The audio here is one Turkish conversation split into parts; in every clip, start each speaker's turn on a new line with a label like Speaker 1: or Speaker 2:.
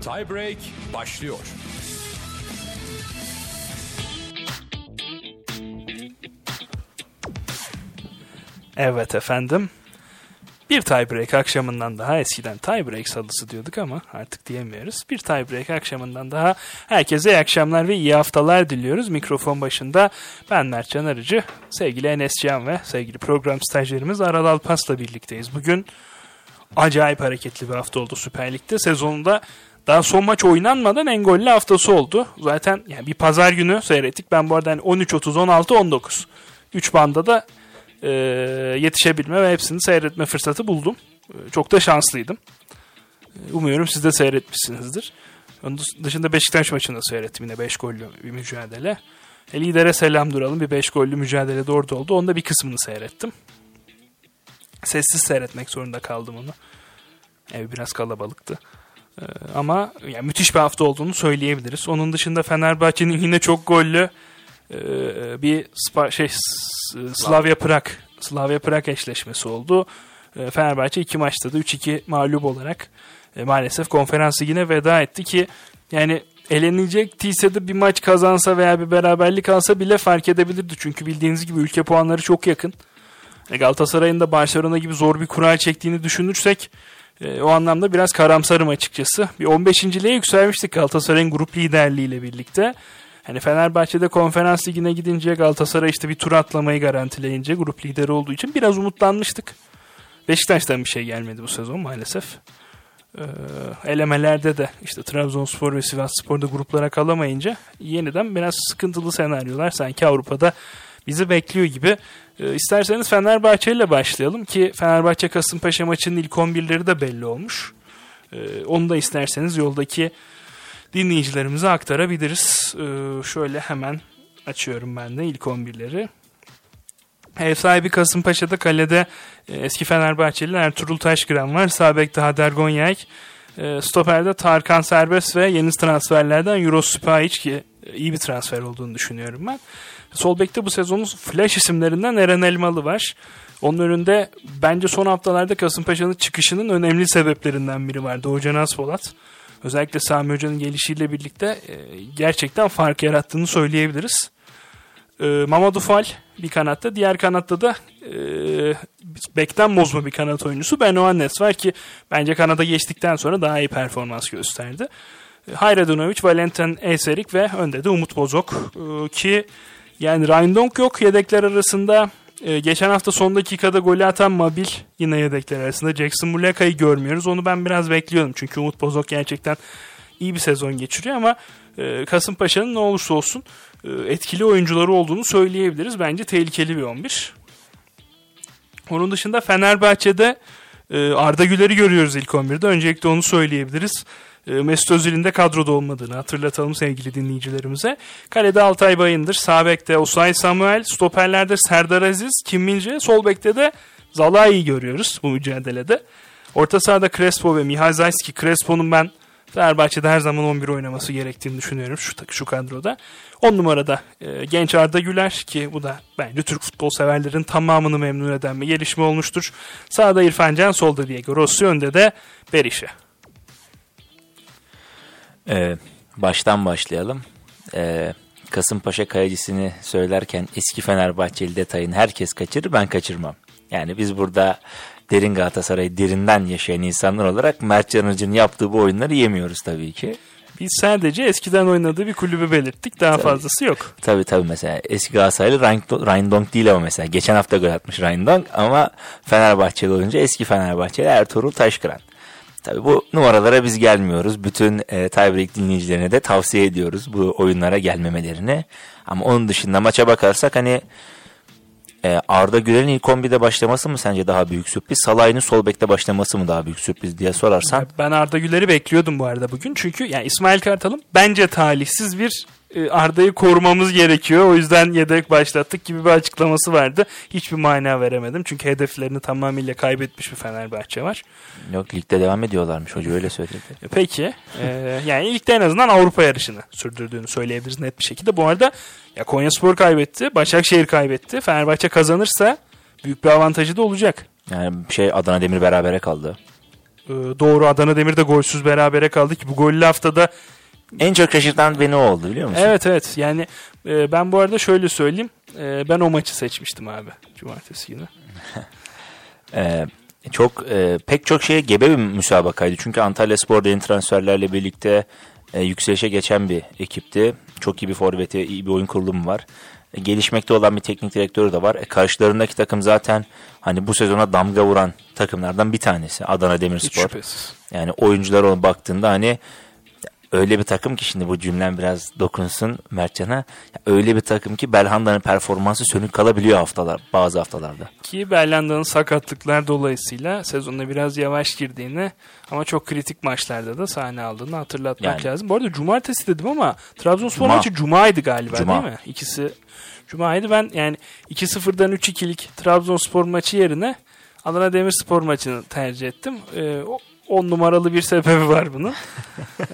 Speaker 1: Tiebreak başlıyor.
Speaker 2: Evet efendim. Bir tiebreak akşamından daha eskiden tiebreak salısı diyorduk ama artık diyemiyoruz. Bir tiebreak akşamından daha herkese iyi akşamlar ve iyi haftalar diliyoruz. Mikrofon başında ben Mertcan Arıcı, sevgili Enes Can ve sevgili program stajyerimiz Aral Alpas'la birlikteyiz. Bugün acayip hareketli bir hafta oldu Süper Lig'de. Sezonunda daha son maç oynanmadan en gollü haftası oldu. Zaten yani bir pazar günü seyrettik. Ben bu arada hani 13-30, 16-19. 3 banda da e, yetişebilme ve hepsini seyretme fırsatı buldum. E, çok da şanslıydım. E, umuyorum siz de seyretmişsinizdir. Onun dışında Beşiktaş maçını da seyrettim yine 5 gollü bir mücadele. E, lidere selam duralım bir 5 gollü mücadele de orada oldu. Onda bir kısmını seyrettim. Sessiz seyretmek zorunda kaldım onu. Ev biraz kalabalıktı. Ee, ama yani müthiş bir hafta olduğunu söyleyebiliriz. Onun dışında Fenerbahçe'nin yine çok gollü e, bir şey Slavia Prag Slavia Prag eşleşmesi oldu. E, Fenerbahçe iki maçta da 3-2 mağlup olarak e, maalesef konferans ligine veda etti ki yani elenilecek de bir maç kazansa veya bir beraberlik alsa bile fark edebilirdi. Çünkü bildiğiniz gibi ülke puanları çok yakın. Galatasaray'ın da Barcelona gibi zor bir kural çektiğini düşünürsek e, o anlamda biraz karamsarım açıkçası. Bir 15. liğe yükselmiştik Galatasaray'ın grup liderliğiyle birlikte. Hani Fenerbahçe'de konferans ligine gidince Galatasaray işte bir tur atlamayı garantileyince grup lideri olduğu için biraz umutlanmıştık. Beşiktaş'tan bir şey gelmedi bu sezon maalesef. Ee, elemelerde de işte Trabzonspor ve Sivasspor'da gruplara kalamayınca yeniden biraz sıkıntılı senaryolar sanki Avrupa'da bizi bekliyor gibi. Ee, isterseniz Fenerbahçe ile başlayalım ki Fenerbahçe Kasımpaşa maçının ilk 11'leri de belli olmuş. Ee, onu da isterseniz yoldaki dinleyicilerimize aktarabiliriz. Ee, şöyle hemen açıyorum ben de ilk 11'leri. Ev sahibi Kasımpaşa'da kalede e, eski Fenerbahçeli Ertuğrul Taşkıran var. Sağ bekte Hader Gonyay. E, stoper'de Tarkan Serbest ve yeni transferlerden Euro Spahic ki e, iyi bir transfer olduğunu düşünüyorum ben. Sol bekte bu sezonun flash isimlerinden Eren Elmalı var. Onun önünde bence son haftalarda Kasımpaşa'nın çıkışının önemli sebeplerinden biri var. Doğucan Aspolat. Özellikle Sami Hoca'nın gelişiyle birlikte e, gerçekten fark yarattığını söyleyebiliriz. E, Mamadou Fall bir kanatta. Diğer kanatta da e, bekten bozma bir kanat oyuncusu Ben Oannes var ki bence kanada geçtikten sonra daha iyi performans gösterdi. E, Hayradunovic, Valentin Eserik ve önde de Umut Bozok e, ki yani Rindonk yok yedekler arasında. Ee, geçen hafta son dakikada golü atan Mabil yine yedekler arasında. Jackson Muleka'yı görmüyoruz. Onu ben biraz bekliyordum. Çünkü Umut Bozok gerçekten iyi bir sezon geçiriyor ama e, Kasımpaşa'nın ne olursa olsun e, etkili oyuncuları olduğunu söyleyebiliriz. Bence tehlikeli bir 11. Onun dışında Fenerbahçe'de e, Arda Güler'i görüyoruz ilk 11'de. Öncelikle onu söyleyebiliriz. E, Mesut Özil'in de kadroda olmadığını hatırlatalım sevgili dinleyicilerimize. Kalede Altay Bayındır, sağ bekte Osay Samuel, stoperlerde Serdar Aziz, Kim Mince, sol bekte de Zalai'yi görüyoruz bu mücadelede. Orta sahada Crespo ve Mihal Zayski. Crespo'nun ben Fenerbahçe'de her zaman 11 oynaması gerektiğini düşünüyorum şu, şu kadroda. 10 numarada e, genç Arda Güler ki bu da bence Türk futbol severlerin tamamını memnun eden bir gelişme olmuştur. Sağda İrfan Can, solda Diego Rossi, önde de Berisha.
Speaker 3: Ee, baştan başlayalım. Ee, Kasımpaşa kalecısını söylerken eski Fenerbahçeli detayını herkes kaçırır ben kaçırmam. Yani biz burada derin Galatasaray'ı derinden yaşayan insanlar olarak Mert Canıcı'nın yaptığı bu oyunları yemiyoruz tabii ki.
Speaker 2: Biz sadece eskiden oynadığı bir kulübü belirttik. Daha tabii, fazlası yok.
Speaker 3: Tabii tabii mesela eski Galatasaraylı Rindong değil ama mesela. Geçen hafta gol atmış Rindong ama Fenerbahçeli olunca eski Fenerbahçeli Ertuğrul Taşkıran. Tabii bu numaralara biz gelmiyoruz. Bütün e, tiebreak dinleyicilerine de tavsiye ediyoruz bu oyunlara gelmemelerini. Ama onun dışında maça bakarsak hani e, Arda Güler'in ilk 11'de başlaması mı sence daha büyük sürpriz? Salah'ın sol bekte başlaması mı daha büyük sürpriz diye sorarsan.
Speaker 2: Ben Arda Güler'i bekliyordum bu arada bugün. Çünkü yani İsmail Kartal'ın bence talihsiz bir Arda'yı korumamız gerekiyor. O yüzden yedek başlattık gibi bir açıklaması vardı. Hiçbir mana veremedim. Çünkü hedeflerini tamamıyla kaybetmiş bir Fenerbahçe var.
Speaker 3: Yok ligde devam ediyorlarmış hoca öyle söyledi.
Speaker 2: E, peki. Ee, yani ligde en azından Avrupa yarışını sürdürdüğünü söyleyebiliriz net bir şekilde. Bu arada ya Konyaspor kaybetti. Başakşehir kaybetti. Fenerbahçe kazanırsa büyük bir avantajı da olacak.
Speaker 3: Yani şey Adana Demir berabere kaldı.
Speaker 2: Ee, doğru Adana Demir'de golsüz berabere kaldı ki bu gollü haftada
Speaker 3: En çok şaşırtan beni o oldu biliyor musun?
Speaker 2: Evet evet yani e, ben bu arada şöyle söyleyeyim. E, ben o maçı seçmiştim abi cumartesi günü.
Speaker 3: Ee, çok e, pek çok şeye gebe bir müsabakaydı. Çünkü Antalya Spor yeni transferlerle birlikte e, yükselişe geçen bir ekipti. Çok iyi bir forveti, iyi bir oyun kurulumu var. E, gelişmekte olan bir teknik direktörü de var. E, karşılarındaki takım zaten hani bu sezona damga vuran takımlardan bir tanesi. Adana Demirspor. Yani oyuncular ona baktığında hani öyle bir takım ki şimdi bu cümlem biraz dokunsun Mertcan'a. Öyle bir takım ki Belhanda'nın performansı sönük kalabiliyor haftalar bazı haftalarda.
Speaker 2: Ki Berlanda'nın sakatlıklar dolayısıyla sezonuna biraz yavaş girdiğini ama çok kritik maçlarda da sahne aldığını hatırlatmak
Speaker 3: Yani.
Speaker 2: lazım. Bu arada cumartesi dedim ama Trabzonspor
Speaker 3: Cuma.
Speaker 2: maçı cumaydı galiba
Speaker 3: Cuma.
Speaker 2: değil mi? İkisi cumaydı. Ben yani 2-0'dan 3-2'lik Trabzonspor maçı yerine Adana Demirspor maçını tercih ettim. Ee, o- 10 numaralı bir sebebi var bunun.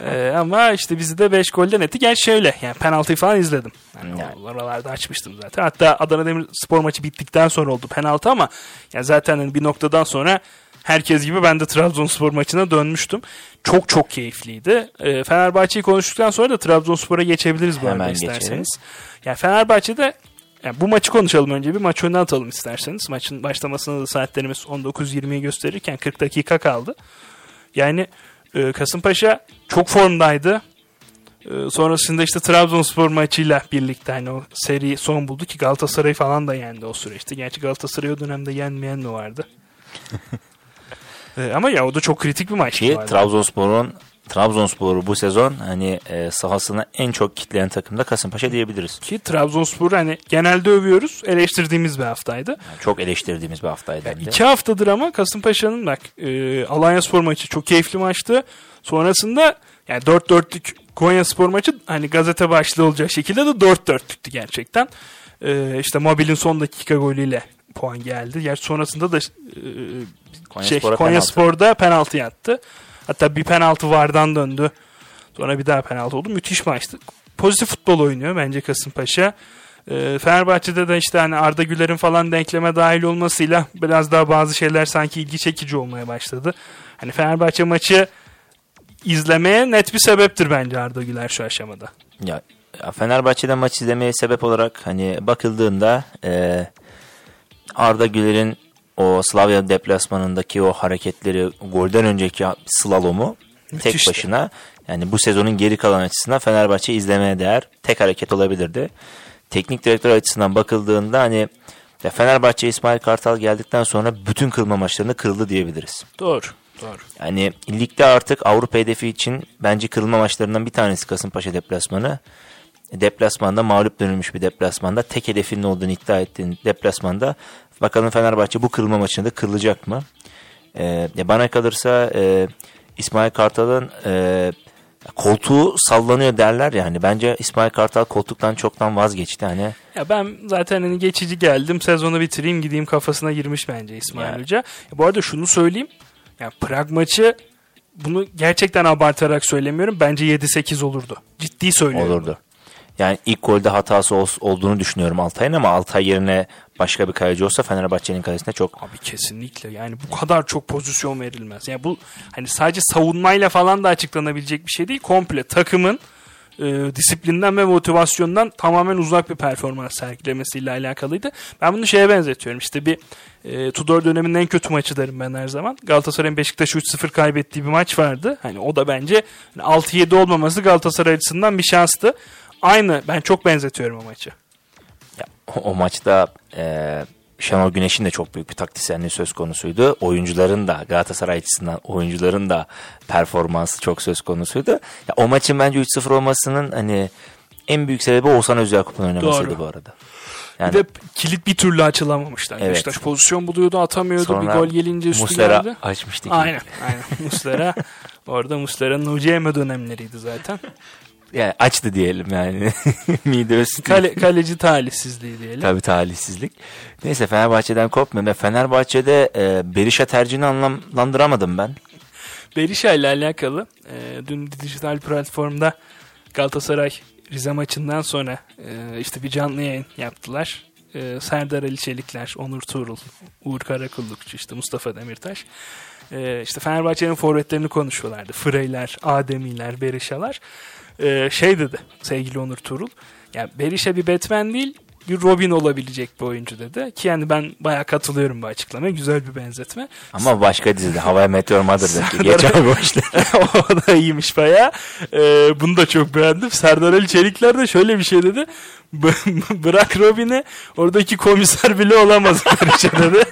Speaker 2: Ee, ama işte bizi de 5 golden etti. Gel şöyle yani penaltıyı falan izledim. Yani
Speaker 3: Yani.
Speaker 2: oralarda açmıştım zaten. Hatta Adana Demirspor maçı bittikten sonra oldu penaltı ama yani zaten hani bir noktadan sonra herkes gibi ben de Trabzonspor maçına dönmüştüm. Çok çok keyifliydi. Ee, Fenerbahçe'yi konuştuktan sonra da Trabzonspor'a geçebiliriz bu
Speaker 3: Hemen
Speaker 2: arada
Speaker 3: geçelim.
Speaker 2: isterseniz. Yani Fenerbahçe'de yani bu maçı konuşalım önce bir maç önüne atalım isterseniz. Maçın başlamasına da saatlerimiz 19.20'yi gösterirken 40 dakika kaldı. Yani e, Kasımpaşa çok formdaydı. E, sonrasında işte Trabzonspor maçıyla birlikte hani o seri son buldu ki Galatasaray falan da yendi o süreçte. Gerçi Galatasaray o dönemde yenmeyen mi vardı? E, ama ya o da çok kritik bir maçtı.
Speaker 3: Ki. Trabzonspor'un Trabzonspor'u bu sezon hani e, sahasına en çok kitleyen takım da Kasımpaşa diyebiliriz.
Speaker 2: Ki Trabzonspor hani genelde övüyoruz. Eleştirdiğimiz bir haftaydı.
Speaker 3: Yani çok eleştirdiğimiz bir haftaydı. de.
Speaker 2: İki haftadır ama Kasımpaşa'nın bak e, Alanya Spor maçı çok keyifli maçtı. Sonrasında yani 4-4'lük Konya Spor maçı hani gazete başlığı olacak şekilde de 4-4'lüktü gerçekten. E, işte Mobil'in son dakika golüyle puan geldi. Gerçi sonrasında da e,
Speaker 3: Konya
Speaker 2: şey,
Speaker 3: Spor'a
Speaker 2: Konya
Speaker 3: penaltı.
Speaker 2: Spor'da penaltı yattı. Hatta bir penaltı vardan döndü. Sonra bir daha penaltı oldu. Müthiş maçtı. Pozitif futbol oynuyor bence Kasımpaşa. Ee, Fenerbahçe'de de işte hani Arda Güler'in falan denkleme dahil olmasıyla biraz daha bazı şeyler sanki ilgi çekici olmaya başladı. Hani Fenerbahçe maçı izlemeye net bir sebeptir bence Arda Güler şu aşamada.
Speaker 3: Ya, ya Fenerbahçe'den maç izlemeye sebep olarak hani bakıldığında e, Arda Güler'in o Slavia deplasmanındaki o hareketleri golden önceki slalomu tek
Speaker 2: Müthişti.
Speaker 3: başına yani bu sezonun geri kalan açısından Fenerbahçe izlemeye değer tek hareket olabilirdi. Teknik direktör açısından bakıldığında hani ya Fenerbahçe İsmail Kartal geldikten sonra bütün kırılma maçlarını kırıldı diyebiliriz.
Speaker 2: Doğru. Doğru.
Speaker 3: Yani ligde artık Avrupa hedefi için bence kırılma maçlarından bir tanesi Kasımpaşa deplasmanı. Deplasmanda mağlup dönülmüş bir deplasmanda tek hedefinin olduğunu iddia ettiğin deplasmanda bakalım Fenerbahçe bu kırılma maçında kırılacak mı? Ya bana kalırsa e, İsmail Kartal'ın e, koltuğu sallanıyor derler ya hani bence İsmail Kartal koltuktan çoktan vazgeçti hani
Speaker 2: Ya ben zaten hani geçici geldim sezonu bitireyim gideyim kafasına girmiş bence İsmail
Speaker 3: Yani.
Speaker 2: Hoca. Ya bu arada şunu söyleyeyim. Yani Prag maçı bunu gerçekten abartarak söylemiyorum. Bence 7-8 olurdu. Ciddi söylüyorum.
Speaker 3: olurdu. Yani ilk golde hatası ol- olduğunu düşünüyorum Altay'ın ama Altay yerine başka bir kaleci olsa Fenerbahçe'nin kalesine çok
Speaker 2: Abi kesinlikle yani bu kadar çok pozisyon verilmez. Yani bu hani sadece savunmayla falan da açıklanabilecek bir şey değil. Komple takımın e, disiplinden ve motivasyondan tamamen uzak bir performans sergilemesiyle alakalıydı. Ben bunu şeye benzetiyorum. İşte bir e, Tudor döneminin en kötü maçı derim ben her zaman. Galatasaray'ın Beşiktaş'ı 3-0 kaybettiği bir maç vardı. Hani o da bence hani 6-7 olmaması Galatasaray açısından bir şanstı. Aynı ben çok benzetiyorum o maçı.
Speaker 3: Ya, o, o maçta e, Şenol Güneş'in de çok büyük bir taktisyenliği söz konusuydu. Oyuncuların da Galatasaray açısından oyuncuların da performansı çok söz konusuydu. Ya, o maçın bence 3-0 olmasının hani en büyük sebebi Oğuzhan Özyakup'un oynamasıydı
Speaker 2: Doğru.
Speaker 3: bu arada. Yani
Speaker 2: bir de kilit bir türlü açılamamışlar.
Speaker 3: Evet.
Speaker 2: Beşiktaş pozisyon buluyordu atamıyordu.
Speaker 3: sonra
Speaker 2: bir gol gelince üstü
Speaker 3: Muslera
Speaker 2: geldi.
Speaker 3: açmıştı.
Speaker 2: Aynen. aynen. Muslera. Orada Muslera'nın ucu yeme dönemleriydi zaten.
Speaker 3: Yani açtı diyelim yani. Mide üstü.
Speaker 2: Kale, kaleci talihsizliği diyelim.
Speaker 3: Tabii talihsizlik. Neyse Fenerbahçe'den kopmuyorum. Fenerbahçe'de e, Berisha tercihini anlamlandıramadım ben.
Speaker 2: Berisha ile alakalı e, dün dijital platformda Galatasaray Rize maçından sonra e, işte bir canlı yayın yaptılar. E, Serdar Ali Çelikler, Onur Tuğrul, Uğur Karakullukçu, işte Mustafa Demirtaş. e, işte Fenerbahçe'nin forvetlerini konuşuyorlardı. Freyler, Ademiler, Berişalar. E, şey dedi sevgili Onur Turul. Yani Berisha bir Batman değil bir Robin olabilecek bir oyuncu dedi. Ki yani ben bayağı katılıyorum bu açıklamaya. Güzel bir benzetme.
Speaker 3: Ama başka dizide Havaya Meteor Mother'daki geçen boşta.
Speaker 2: o da iyiymiş bayağı. Ee, bunu da çok beğendim. Serdar Ali Çelikler de şöyle bir şey dedi. Bırak Robin'i oradaki komiser bile olamaz Berisha dedi.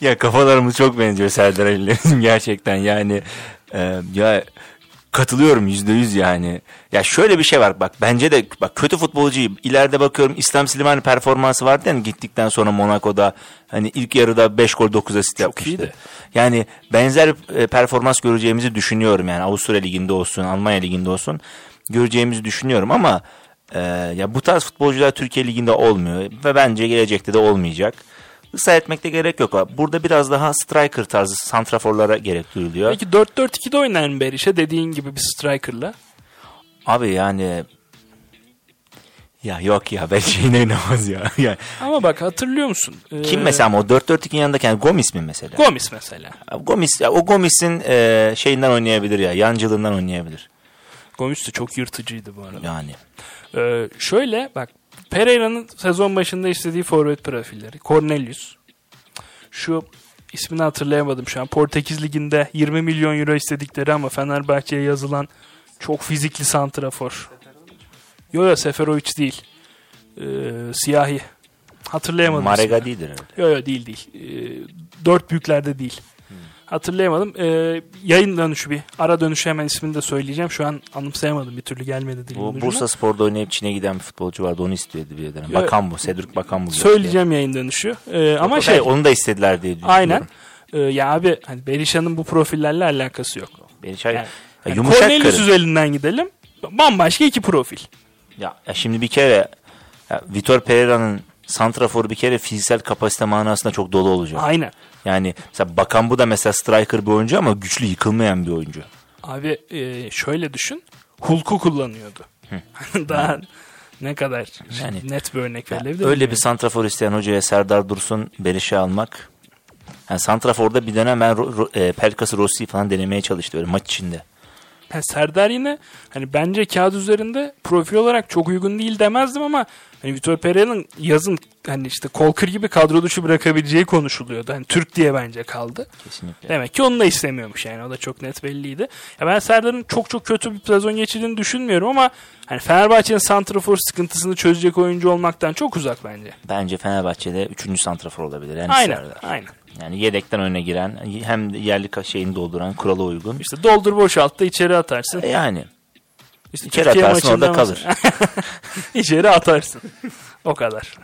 Speaker 3: ya kafalarımız çok benziyor Serdar Ali'lerin gerçekten yani e, ya katılıyorum yüzde yüz yani. Ya şöyle bir şey var bak bence de bak kötü futbolcuyum. İleride bakıyorum İslam Slimani performansı vardı yani gittikten sonra Monaco'da hani ilk yarıda 5 gol 9 asist yapmıştı. Iyiydi. Yani benzer e, performans göreceğimizi düşünüyorum yani Avusturya liginde olsun, Almanya liginde olsun göreceğimizi düşünüyorum ama e, ya bu tarz futbolcular Türkiye liginde olmuyor ve bence gelecekte de olmayacak ısrar etmekte gerek yok. Burada biraz daha striker tarzı santraforlara gerek duyuluyor.
Speaker 2: Peki 4-4-2'de oynar mı Berisha dediğin gibi bir strikerla?
Speaker 3: Abi yani ya yok ya ben şeyine inanmaz ya. yani.
Speaker 2: Ama bak hatırlıyor musun?
Speaker 3: Ee... Kim mesela o 4-4-2'nin yanındaki yani Gomis mi mesela?
Speaker 2: Gomis mesela.
Speaker 3: Gomis ya o Gomis'in e, şeyinden oynayabilir ya yancılığından oynayabilir.
Speaker 2: Gomis de çok yırtıcıydı bu arada.
Speaker 3: Yani.
Speaker 2: Ee, şöyle bak Pereira'nın sezon başında istediği forvet profilleri. Cornelius. Şu ismini hatırlayamadım şu an. Portekiz Ligi'nde 20 milyon euro istedikleri ama Fenerbahçe'ye yazılan çok fizikli santrafor. Yok yok Seferovic değil. Ee, siyahi. Hatırlayamadım.
Speaker 3: Marega ismini. değildir
Speaker 2: herhalde. Yok yok değil değil. Ee, dört büyüklerde değil. Hatırlayamadım. Ee, yayın dönüşü bir. Ara dönüşü hemen ismini de söyleyeceğim. Şu an anımsayamadım. Bir türlü gelmedi dilimin
Speaker 3: Bu Bursa Spor'da oynayıp Çin'e giden bir futbolcu vardı. Onu istiyordu bir ederim. Bakan bu. Cedric Bakan bu.
Speaker 2: Söyleyeceğim yayın dönüşü. Ee, ama şey.
Speaker 3: Onu da istediler diye
Speaker 2: düşünüyorum. Aynen. Ee, ya abi hani Berisha'nın bu profillerle alakası yok.
Speaker 3: Berisha yani,
Speaker 2: yani yumuşak Cornelius karın. üzerinden gidelim. Bambaşka iki profil.
Speaker 3: Ya, ya şimdi bir kere ya, Vitor Pereira'nın santrafor bir kere fiziksel kapasite manasında çok dolu olacak.
Speaker 2: Aynen.
Speaker 3: Yani mesela Bakan bu da mesela striker bir oyuncu ama güçlü yıkılmayan bir oyuncu.
Speaker 2: Abi e, şöyle düşün. Hulk'u kullanıyordu. Daha ne kadar yani, net bir örnek verebilir
Speaker 3: Öyle mi? bir santrafor isteyen hocaya Serdar Dursun Berişe almak. Yani santraforda bir dönem ben e, Pelkas'ı Rossi falan denemeye çalıştı böyle maç içinde.
Speaker 2: Yani Serdar yine hani bence kağıt üzerinde profil olarak çok uygun değil demezdim ama hani Vitor Pereira'nın yazın hani işte Kolkır gibi kadro dışı bırakabileceği konuşuluyordu. Hani Türk diye bence kaldı.
Speaker 3: Kesinlikle.
Speaker 2: Demek ki onu da istemiyormuş yani. O da çok net belliydi. Ya ben Serdar'ın çok çok kötü bir sezon geçirdiğini düşünmüyorum ama hani Fenerbahçe'nin santrafor sıkıntısını çözecek oyuncu olmaktan çok uzak bence.
Speaker 3: Bence Fenerbahçe'de 3. santrafor olabilir. Yani
Speaker 2: aynen, Serdar. aynen.
Speaker 3: Yani yedekten öne giren hem yerli şeyini dolduran kurala uygun.
Speaker 2: İşte doldur boşalt da içeri atarsın.
Speaker 3: E yani. İşte içeri Türkiye atarsın orada kalır.
Speaker 2: içeri atarsın. O kadar.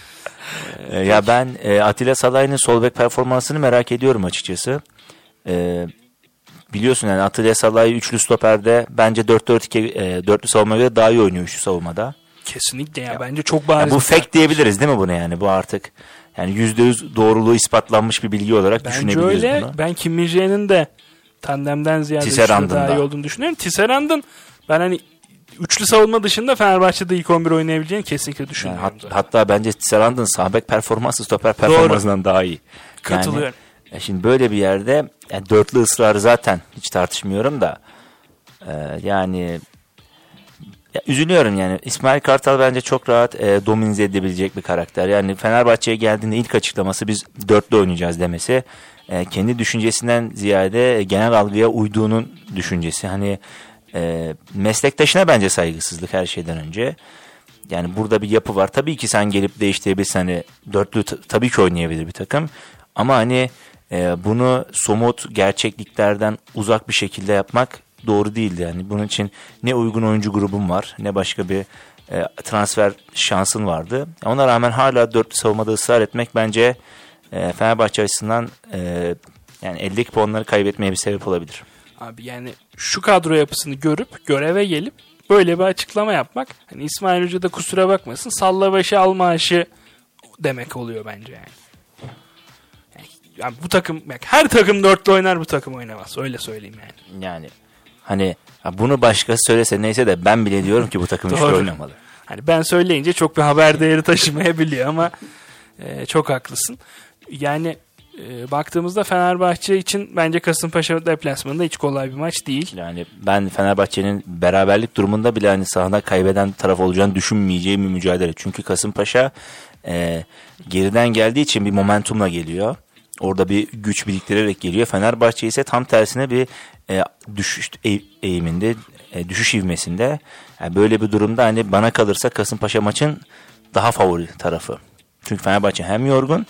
Speaker 3: e, ya ben e, Atilla Salay'ın sol bek performansını merak ediyorum açıkçası. E, biliyorsun yani Atilla Salay üçlü stoperde bence 4-4-2 e, dörtlü savunma göre daha iyi oynuyor üçlü savunmada.
Speaker 2: Kesinlikle ya, ya bence çok bariz.
Speaker 3: Ya bu fake diyebiliriz değil mi buna yani bu artık yani yüzde yüz doğruluğu ispatlanmış bir bilgi olarak Bence düşünebiliriz öyle. bunu.
Speaker 2: Ben Kim min de tandemden ziyade daha iyi olduğunu düşünüyorum. Tisserand'ın ben hani üçlü savunma dışında Fenerbahçe'de ilk 11 oynayabileceğini kesinlikle düşünüyorum. Yani
Speaker 3: hat, hatta bence Tisserand'ın sahbek performansı stoper performansından daha iyi.
Speaker 2: Katılıyorum.
Speaker 3: Yani, şimdi böyle bir yerde yani dörtlü ısrarı zaten hiç tartışmıyorum da e, yani ya, üzülüyorum yani. İsmail Kartal bence çok rahat e, dominize edebilecek bir karakter. Yani Fenerbahçe'ye geldiğinde ilk açıklaması biz dörtlü oynayacağız demesi. E, kendi düşüncesinden ziyade genel algıya uyduğunun düşüncesi. Hani e, meslektaşına bence saygısızlık her şeyden önce. Yani burada bir yapı var. Tabii ki sen gelip değiştirebilirsin. Hani dörtlü tabii ki oynayabilir bir takım. Ama hani e, bunu somut gerçekliklerden uzak bir şekilde yapmak doğru değildi. Yani bunun için ne uygun oyuncu grubum var ne başka bir e, transfer şansın vardı. Ona rağmen hala dörtlü savunmada ısrar etmek bence e, Fenerbahçe açısından e, yani eldeki puanları kaybetmeye bir sebep olabilir.
Speaker 2: Abi yani şu kadro yapısını görüp göreve gelip böyle bir açıklama yapmak hani İsmail Hoca da kusura bakmasın salla başı al maaşı demek oluyor bence yani. Yani bu takım her takım dörtlü oynar bu takım oynamaz. Öyle söyleyeyim yani.
Speaker 3: Yani Hani bunu başkası söylese neyse de ben bile diyorum ki bu takım üçlü oynamalı.
Speaker 2: Hani ben söyleyince çok bir haber değeri taşımayabiliyor ama e, çok haklısın. Yani e, baktığımızda Fenerbahçe için bence Kasımpaşa deplasmanında hiç kolay bir maç değil.
Speaker 3: Yani ben Fenerbahçe'nin beraberlik durumunda bile hani sahada kaybeden taraf olacağını düşünmeyeceğim bir mücadele. Çünkü Kasımpaşa e, geriden geldiği için bir momentumla geliyor. Orada bir güç biriktirerek geliyor. Fenerbahçe ise tam tersine bir e, düşüş e, eğiminde, e, düşüş ivmesinde. Yani böyle bir durumda hani bana kalırsa Kasımpaşa maçın daha favori tarafı. Çünkü Fenerbahçe hem yorgun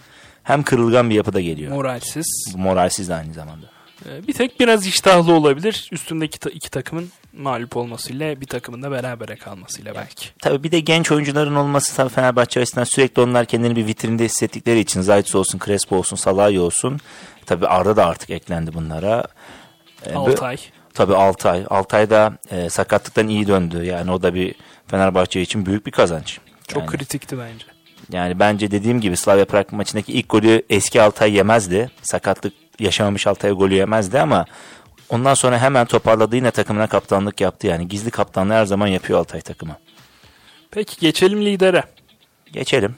Speaker 3: hem kırılgan bir yapıda geliyor.
Speaker 2: Moralsiz.
Speaker 3: Moralsiz de aynı zamanda.
Speaker 2: Ee, bir tek biraz iştahlı olabilir. Üstündeki ta- iki takımın mağlup olmasıyla bir takımın da berabere kalmasıyla belki.
Speaker 3: Tabii bir de genç oyuncuların olması tabii Fenerbahçe açısından sürekli onlar kendini bir vitrinde hissettikleri için Zayt olsun, Crespo olsun, Salahi olsun. Tabii Arda da artık eklendi bunlara. Ee,
Speaker 2: Altay.
Speaker 3: Tabii Altay. Altay da e, sakatlıktan iyi döndü. Yani o da bir Fenerbahçe için büyük bir kazanç.
Speaker 2: Çok
Speaker 3: Yani-
Speaker 2: kritikti bence.
Speaker 3: Yani bence dediğim gibi Slavia Prag maçındaki ilk golü eski Altay yemezdi. Sakatlık yaşamamış Altay golü yemezdi ama ondan sonra hemen toparladı yine takımına kaptanlık yaptı. Yani gizli kaptanlığı her zaman yapıyor Altay takımı.
Speaker 2: Peki geçelim lidere.
Speaker 3: Geçelim.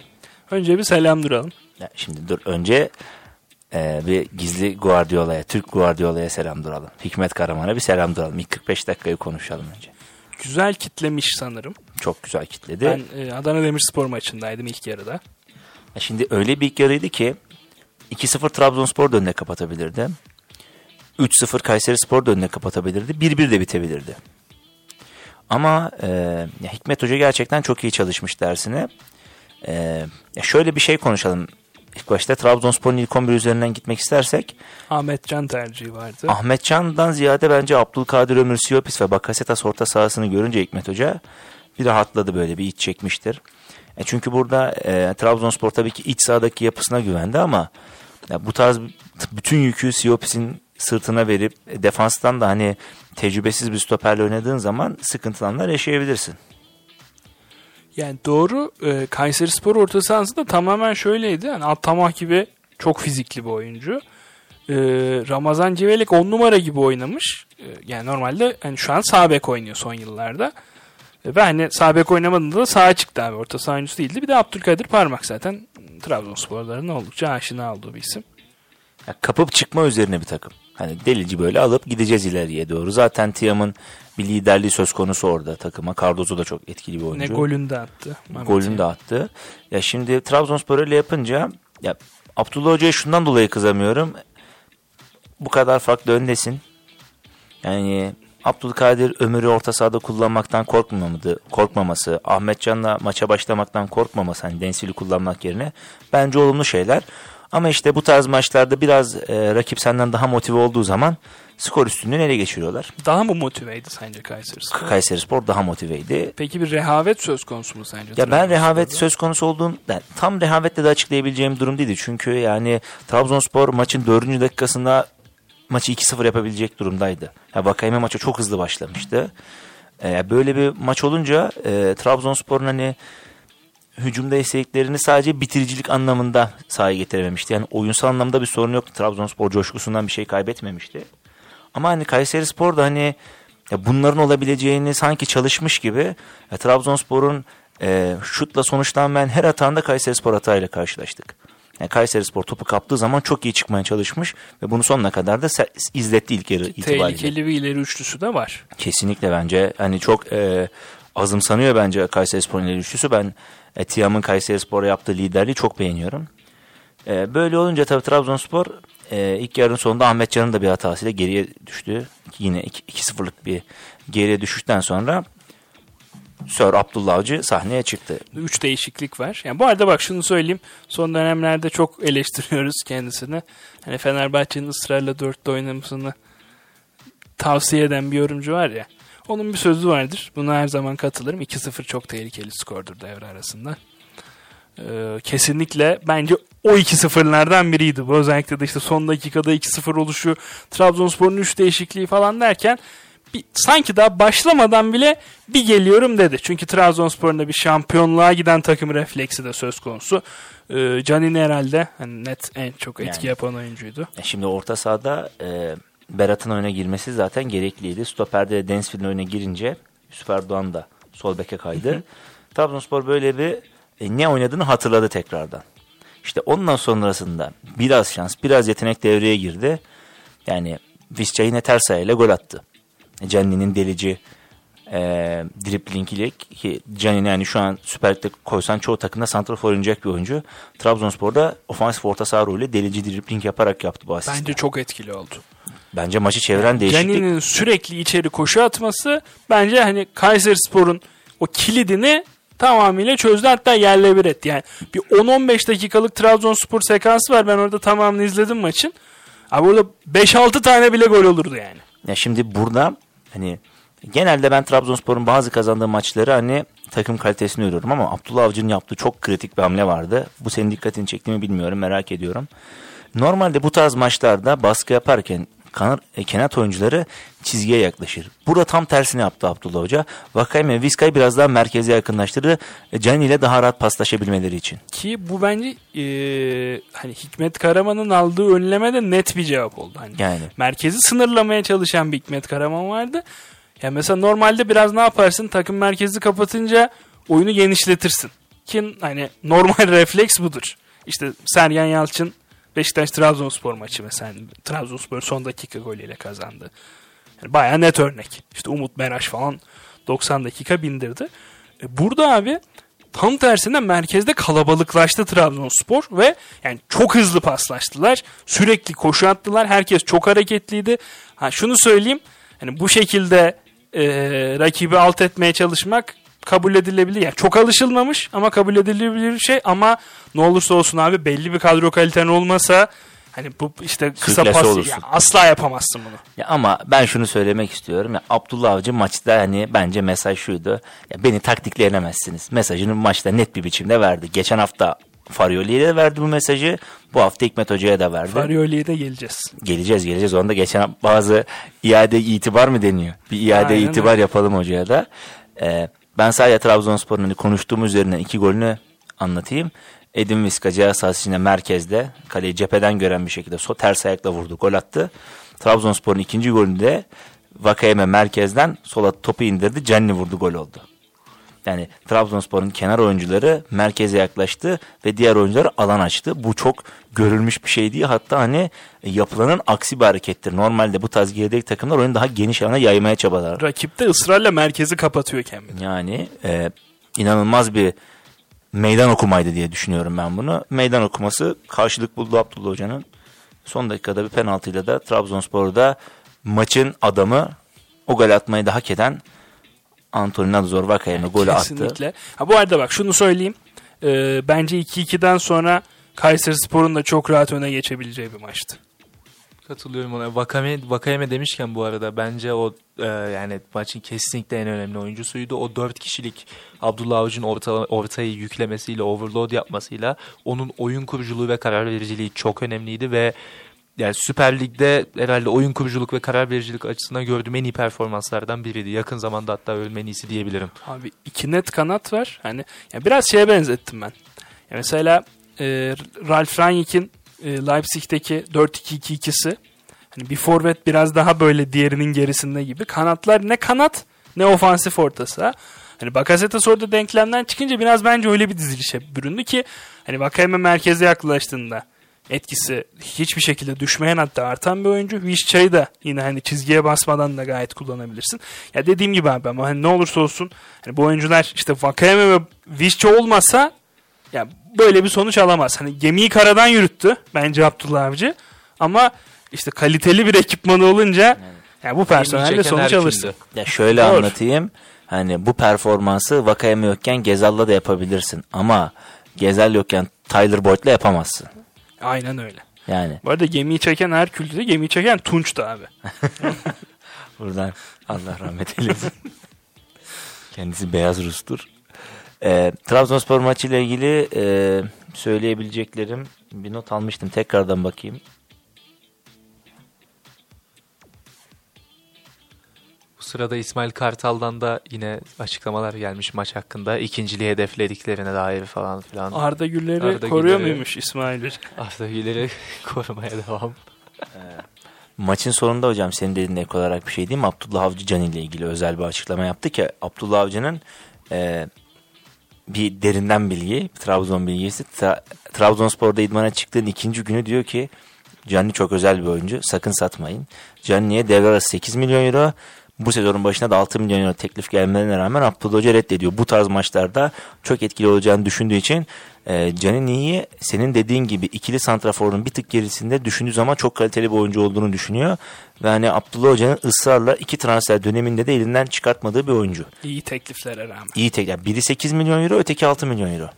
Speaker 2: Önce bir selam duralım.
Speaker 3: Ya şimdi dur önce e, bir gizli Guardiola'ya, Türk Guardiola'ya selam duralım. Hikmet Karaman'a bir selam duralım. İlk 45 dakikayı konuşalım önce.
Speaker 2: Güzel kitlemiş sanırım.
Speaker 3: Çok güzel kitledi.
Speaker 2: Ben e, Adana Demirspor maçındaydım ilk yarıda.
Speaker 3: Ya Şimdi öyle bir ilk yarıydı ki 2-0 Trabzonspor da önüne kapatabilirdi. 3-0 Kayseri Spor da önüne kapatabilirdi. 1-1 de bitebilirdi. Ama e, Hikmet Hoca gerçekten çok iyi çalışmış dersine. E, şöyle bir şey konuşalım. İlk başta Trabzonspor'un ilk 11 üzerinden gitmek istersek
Speaker 2: Ahmet Can tercihi vardı.
Speaker 3: Ahmet Can'dan ziyade bence Abdülkadir Ömür Siyopis ve Bakasetas orta sahasını görünce Hikmet Hoca bir rahatladı böyle bir iç çekmiştir. E çünkü burada e, Trabzonspor tabii ki iç sahadaki yapısına güvendi ama ya bu tarz bütün yükü Siyopis'in sırtına verip e, defanstan da hani tecrübesiz bir stoperle oynadığın zaman sıkıntılar yaşayabilirsin.
Speaker 2: Yani doğru e, Kayseri Spor orta sahası da tamamen şöyleydi. Yani Attamah gibi çok fizikli bir oyuncu. E, Ramazan Civelek 10 numara gibi oynamış. E, yani normalde hani şu an sağ bek oynuyor son yıllarda. E, ve hani sağ bek oynamadığında da sağa çıktı abi. Orta saha oyuncusu değildi. Bir de Abdülkadir Parmak zaten Trabzonsporların oldukça aşina olduğu bir isim.
Speaker 3: Ya kapıp çıkma üzerine bir takım. Hani delici böyle alıp gideceğiz ileriye doğru. Zaten Tiam'ın bir liderliği söz konusu orada takıma. Cardozo da çok etkili bir oyuncu.
Speaker 2: Ne golünü de attı.
Speaker 3: Golünü de attı. Ya şimdi Trabzonspor öyle yapınca ya Abdullah Hoca'ya şundan dolayı kızamıyorum. Bu kadar farklı öndesin. Yani Abdülkadir Ömür'ü orta sahada kullanmaktan korkmamadı, korkmaması, Ahmetcan'la maça başlamaktan korkmaması, hani Densil'i kullanmak yerine bence olumlu şeyler. Ama işte bu tarz maçlarda biraz e, rakip senden daha motive olduğu zaman skor üstünlüğünü ele geçiriyorlar.
Speaker 2: Daha mı motiveydi sence Kayseri Spor?
Speaker 3: Kayseri Spor daha motiveydi.
Speaker 2: Peki bir rehavet söz konusu mu sence?
Speaker 3: Ya ben rehavet söz konusu olduğum yani tam rehavetle de açıklayabileceğim durum değildi. Çünkü yani Trabzonspor maçın dördüncü dakikasında maçı 2-0 yapabilecek durumdaydı. Ya Vakayeme maça çok hızlı başlamıştı. Ee, böyle bir maç olunca e, Trabzonspor'un hani hücumda istediklerini sadece bitiricilik anlamında sahaya getirememişti. Yani oyunsal anlamda bir sorun yoktu. Trabzonspor coşkusundan bir şey kaybetmemişti. Ama hani Kayseri Spor da hani ya bunların olabileceğini sanki çalışmış gibi ya Trabzonspor'un e, şutla sonuçlanmayan her hatanda Kayseri Spor hatayla karşılaştık. Yani Kayseri Spor topu kaptığı zaman çok iyi çıkmaya çalışmış ve bunu sonuna kadar da izletti ilk yarı itibariyle.
Speaker 2: Tehlikeli bir ileri üçlüsü de var.
Speaker 3: Kesinlikle bence hani çok e, azımsanıyor bence Kayseri Spor'un ileri üçlüsü. Ben e, Tiam'ın Kayseri Spor'a yaptığı liderliği çok beğeniyorum. E, böyle olunca tabii Trabzonspor e, ilk yarının sonunda Ahmet Can'ın da bir hatasıyla geriye düştü. Yine 2-0'lık bir geriye düşüşten sonra Sör Abdullah Avcı sahneye çıktı.
Speaker 2: Üç değişiklik var. Yani bu arada bak şunu söyleyeyim. Son dönemlerde çok eleştiriyoruz kendisini. Hani Fenerbahçe'nin ısrarla dörtte oynamasını tavsiye eden bir yorumcu var ya. Onun bir sözü vardır. Buna her zaman katılırım. 2-0 çok tehlikeli skordur devre arasında. Ee, kesinlikle bence o 2-0'lardan biriydi. Bu özellikle de işte son dakikada 2-0 oluşu, Trabzonspor'un 3 değişikliği falan derken bir, sanki daha başlamadan bile bir geliyorum dedi. Çünkü Trabzonspor'un da bir şampiyonluğa giden takım refleksi de söz konusu. Ee, Canini herhalde hani net en çok etki
Speaker 3: Yani.
Speaker 2: yapan oyuncuydu.
Speaker 3: E, Şimdi orta sahada e, Berat'ın oyuna girmesi zaten gerekliydi. Stoper'de Densfield'in oyuna girince Yusuf Erdoğan da sol beke kaydı. Trabzonspor böyle bir e, ne oynadığını hatırladı tekrardan. İşte ondan sonrasında biraz şans, biraz yetenek devreye girdi. Yani Visca yine ters ayağıyla gol attı. Canini'nin delici e, dribling ile ki Canini yani şu an Süper Lig'de koysan çoğu takımda santrafor oynayacak bir oyuncu. Trabzonspor'da ofansif orta saha rolü delici dribling yaparak yaptı bu asisti.
Speaker 2: Bence çok etkili oldu.
Speaker 3: Bence maçı çeviren değişiklik.
Speaker 2: Cani'nin sürekli içeri koşu atması bence hani Kayserispor'un o kilidini tamamıyla çözdü hatta yerle bir etti. Yani bir 10-15 dakikalık Trabzonspor sekansı var. Ben orada tamamını izledim maçın. Abi orada 5-6 tane bile gol olurdu yani.
Speaker 3: Ya şimdi burada hani genelde ben Trabzonspor'un bazı kazandığı maçları hani takım kalitesini görüyorum ama Abdullah Avcı'nın yaptığı çok kritik bir hamle vardı. Bu senin dikkatini çekti mi bilmiyorum merak ediyorum. Normalde bu tarz maçlarda baskı yaparken kanar, e, kenat oyuncuları çizgiye yaklaşır. Burada tam tersini yaptı Abdullah Hoca. Vakayme ve Vizca'yı biraz daha merkeze yakınlaştırdı. E, Cani ile daha rahat paslaşabilmeleri için.
Speaker 2: Ki bu bence e, hani Hikmet Karaman'ın aldığı önleme de net bir cevap oldu. Hani
Speaker 3: Yani
Speaker 2: merkezi sınırlamaya çalışan bir Hikmet Karaman vardı. Yani mesela normalde biraz ne yaparsın? Takım merkezi kapatınca oyunu genişletirsin. Ki hani normal refleks budur. İşte Sergen Yalçın Beşiktaş Trabzonspor maçı mesela Trabzonspor son dakika golüyle kazandı. Yani bayağı net örnek. İşte Umut Meraş falan 90 dakika bindirdi. E burada abi tam tersine merkezde kalabalıklaştı Trabzonspor ve yani çok hızlı paslaştılar. Sürekli koşu attılar. Herkes çok hareketliydi. Ha şunu söyleyeyim. Hani bu şekilde e, rakibi alt etmeye çalışmak kabul edilebilir. Yani çok alışılmamış ama kabul edilebilir bir şey ama ne olursa olsun abi belli bir kadro kaliten olmasa hani bu işte kısa
Speaker 3: Sürklase
Speaker 2: pas
Speaker 3: olursun.
Speaker 2: ya asla yapamazsın bunu.
Speaker 3: Ya ama ben şunu söylemek istiyorum. Ya Abdullah Avcı maçta hani bence mesaj şuydu. Ya beni taktikleyemezsiniz. Mesajını maçta net bir biçimde verdi. Geçen hafta Farioli'ye de verdi bu mesajı. Bu hafta Hikmet Hoca'ya da verdi.
Speaker 2: Farioli'ye de geleceğiz.
Speaker 3: Geleceğiz geleceğiz. Onda geçen bazı iade itibar mı deniyor? Bir iade
Speaker 2: Aynen
Speaker 3: itibar
Speaker 2: öyle.
Speaker 3: yapalım hocaya da. Ee, ben sadece Trabzonspor'un hani konuştuğumuz üzerinden iki golünü anlatayım. Edin Viska sahası içinde merkezde kaleyi cepheden gören bir şekilde so ters ayakla vurdu. Gol attı. Trabzonspor'un ikinci golünde Vakayeme merkezden sola topu indirdi. Cenni vurdu gol oldu. Yani Trabzonspor'un kenar oyuncuları merkeze yaklaştı ve diğer oyuncular alan açtı. Bu çok görülmüş bir şey değil. Hatta hani yapılanın aksi bir harekettir. Normalde bu tarz gerideki takımlar oyunu daha geniş alana yaymaya çabalar.
Speaker 2: Rakip de ısrarla merkezi kapatıyor kendini.
Speaker 3: Yani e, inanılmaz bir meydan okumaydı diye düşünüyorum ben bunu. Meydan okuması karşılık buldu Abdullah Hoca'nın. Son dakikada bir penaltıyla da Trabzonspor'da maçın adamı o gol atmayı da hak eden Anthony Nadzor Vakayeme golü attı.
Speaker 2: Kesinlikle. Ha, bu arada bak şunu söyleyeyim. Ee, bence 2-2'den sonra Kayserispor'un da çok rahat öne geçebileceği bir maçtı.
Speaker 1: Katılıyorum ona. Vakame, Vakayeme demişken bu arada bence o e, yani maçın kesinlikle en önemli oyuncusuydu. O dört kişilik Abdullah Avcı'nın orta, ortayı yüklemesiyle, overload yapmasıyla onun oyun kuruculuğu ve karar vericiliği çok önemliydi ve yani Süper Lig'de herhalde oyun kuruculuk ve karar vericilik açısından gördüğüm en iyi performanslardan biriydi. Yakın zamanda hatta ölmen iyisi diyebilirim.
Speaker 2: Abi iki net kanat var. Hani ya biraz şeye benzettim ben. Ya mesela e, Ralf Rangnick'in e, Leipzig'teki 4-2-2-2'si hani bir forvet biraz daha böyle diğerinin gerisinde gibi. Kanatlar ne kanat ne ofansif ortası. ha. Hani Bakasetas orada denklemden çıkınca biraz bence öyle bir dizilişe büründü ki hani Vakayeme merkeze yaklaştığında etkisi hiçbir şekilde düşmeyen hatta artan bir oyuncu. Vişça'yı da yine hani çizgiye basmadan da gayet kullanabilirsin. Ya dediğim gibi abi ama hani ne olursa olsun hani bu oyuncular işte Vakayeme ve Vişça olmasa ya böyle bir sonuç alamaz. Hani gemiyi karadan yürüttü bence Abdullah Avcı ama işte kaliteli bir ekipmanı olunca yani bu personelle sonuç alırsın.
Speaker 3: Ya şöyle
Speaker 2: Doğru.
Speaker 3: anlatayım. Hani bu performansı Vakayeme yokken Gezal'la da yapabilirsin. Ama Gezal yokken Tyler Boyd'la yapamazsın.
Speaker 2: Aynen öyle.
Speaker 3: Yani
Speaker 2: Bu arada gemiyi çeken Herkül'dü de gemiyi çeken Tunç'tu abi.
Speaker 3: buradan Allah rahmet eylesin. Kendisi beyaz Rus'tur. Ee, Trabzonspor maçıyla ilgili e, söyleyebileceklerim bir not almıştım. Tekrardan bakayım.
Speaker 1: Sırada İsmail Kartal'dan da yine açıklamalar gelmiş maç hakkında. İkinciliği hedeflediklerine dair falan filan.
Speaker 2: Arda Güller'i
Speaker 1: Arda
Speaker 2: koruyor
Speaker 1: Güler'i-
Speaker 2: muymuş İsmail?
Speaker 1: Arda Güler'i korumaya devam.
Speaker 3: Maçın sonunda hocam senin dediğin ek olarak bir şey değil mi? Abdullah Avcı Can ile ilgili özel bir açıklama yaptı ki Abdullah Avcı'nın e, bir derinden bilgi, Trabzon bilgisi. Tra- Trabzonspor'da idmana çıktığın ikinci günü diyor ki Canni çok özel bir oyuncu. Sakın satmayın. Canni'ye devre arası 8 milyon euro. Bu sezonun başına da 6 milyon euro teklif gelmelerine rağmen Abdullah Hoca reddediyor. Bu tarz maçlarda çok etkili olacağını düşündüğü için e, Canini'yi senin dediğin gibi ikili santraforun bir tık gerisinde düşündüğü zaman çok kaliteli bir oyuncu olduğunu düşünüyor. Ve hani Abdullah Hoca'nın ısrarla iki transfer döneminde de elinden çıkartmadığı bir oyuncu.
Speaker 2: İyi tekliflere rağmen.
Speaker 3: İyi tek. Yani biri 8 milyon euro öteki 6 milyon euro.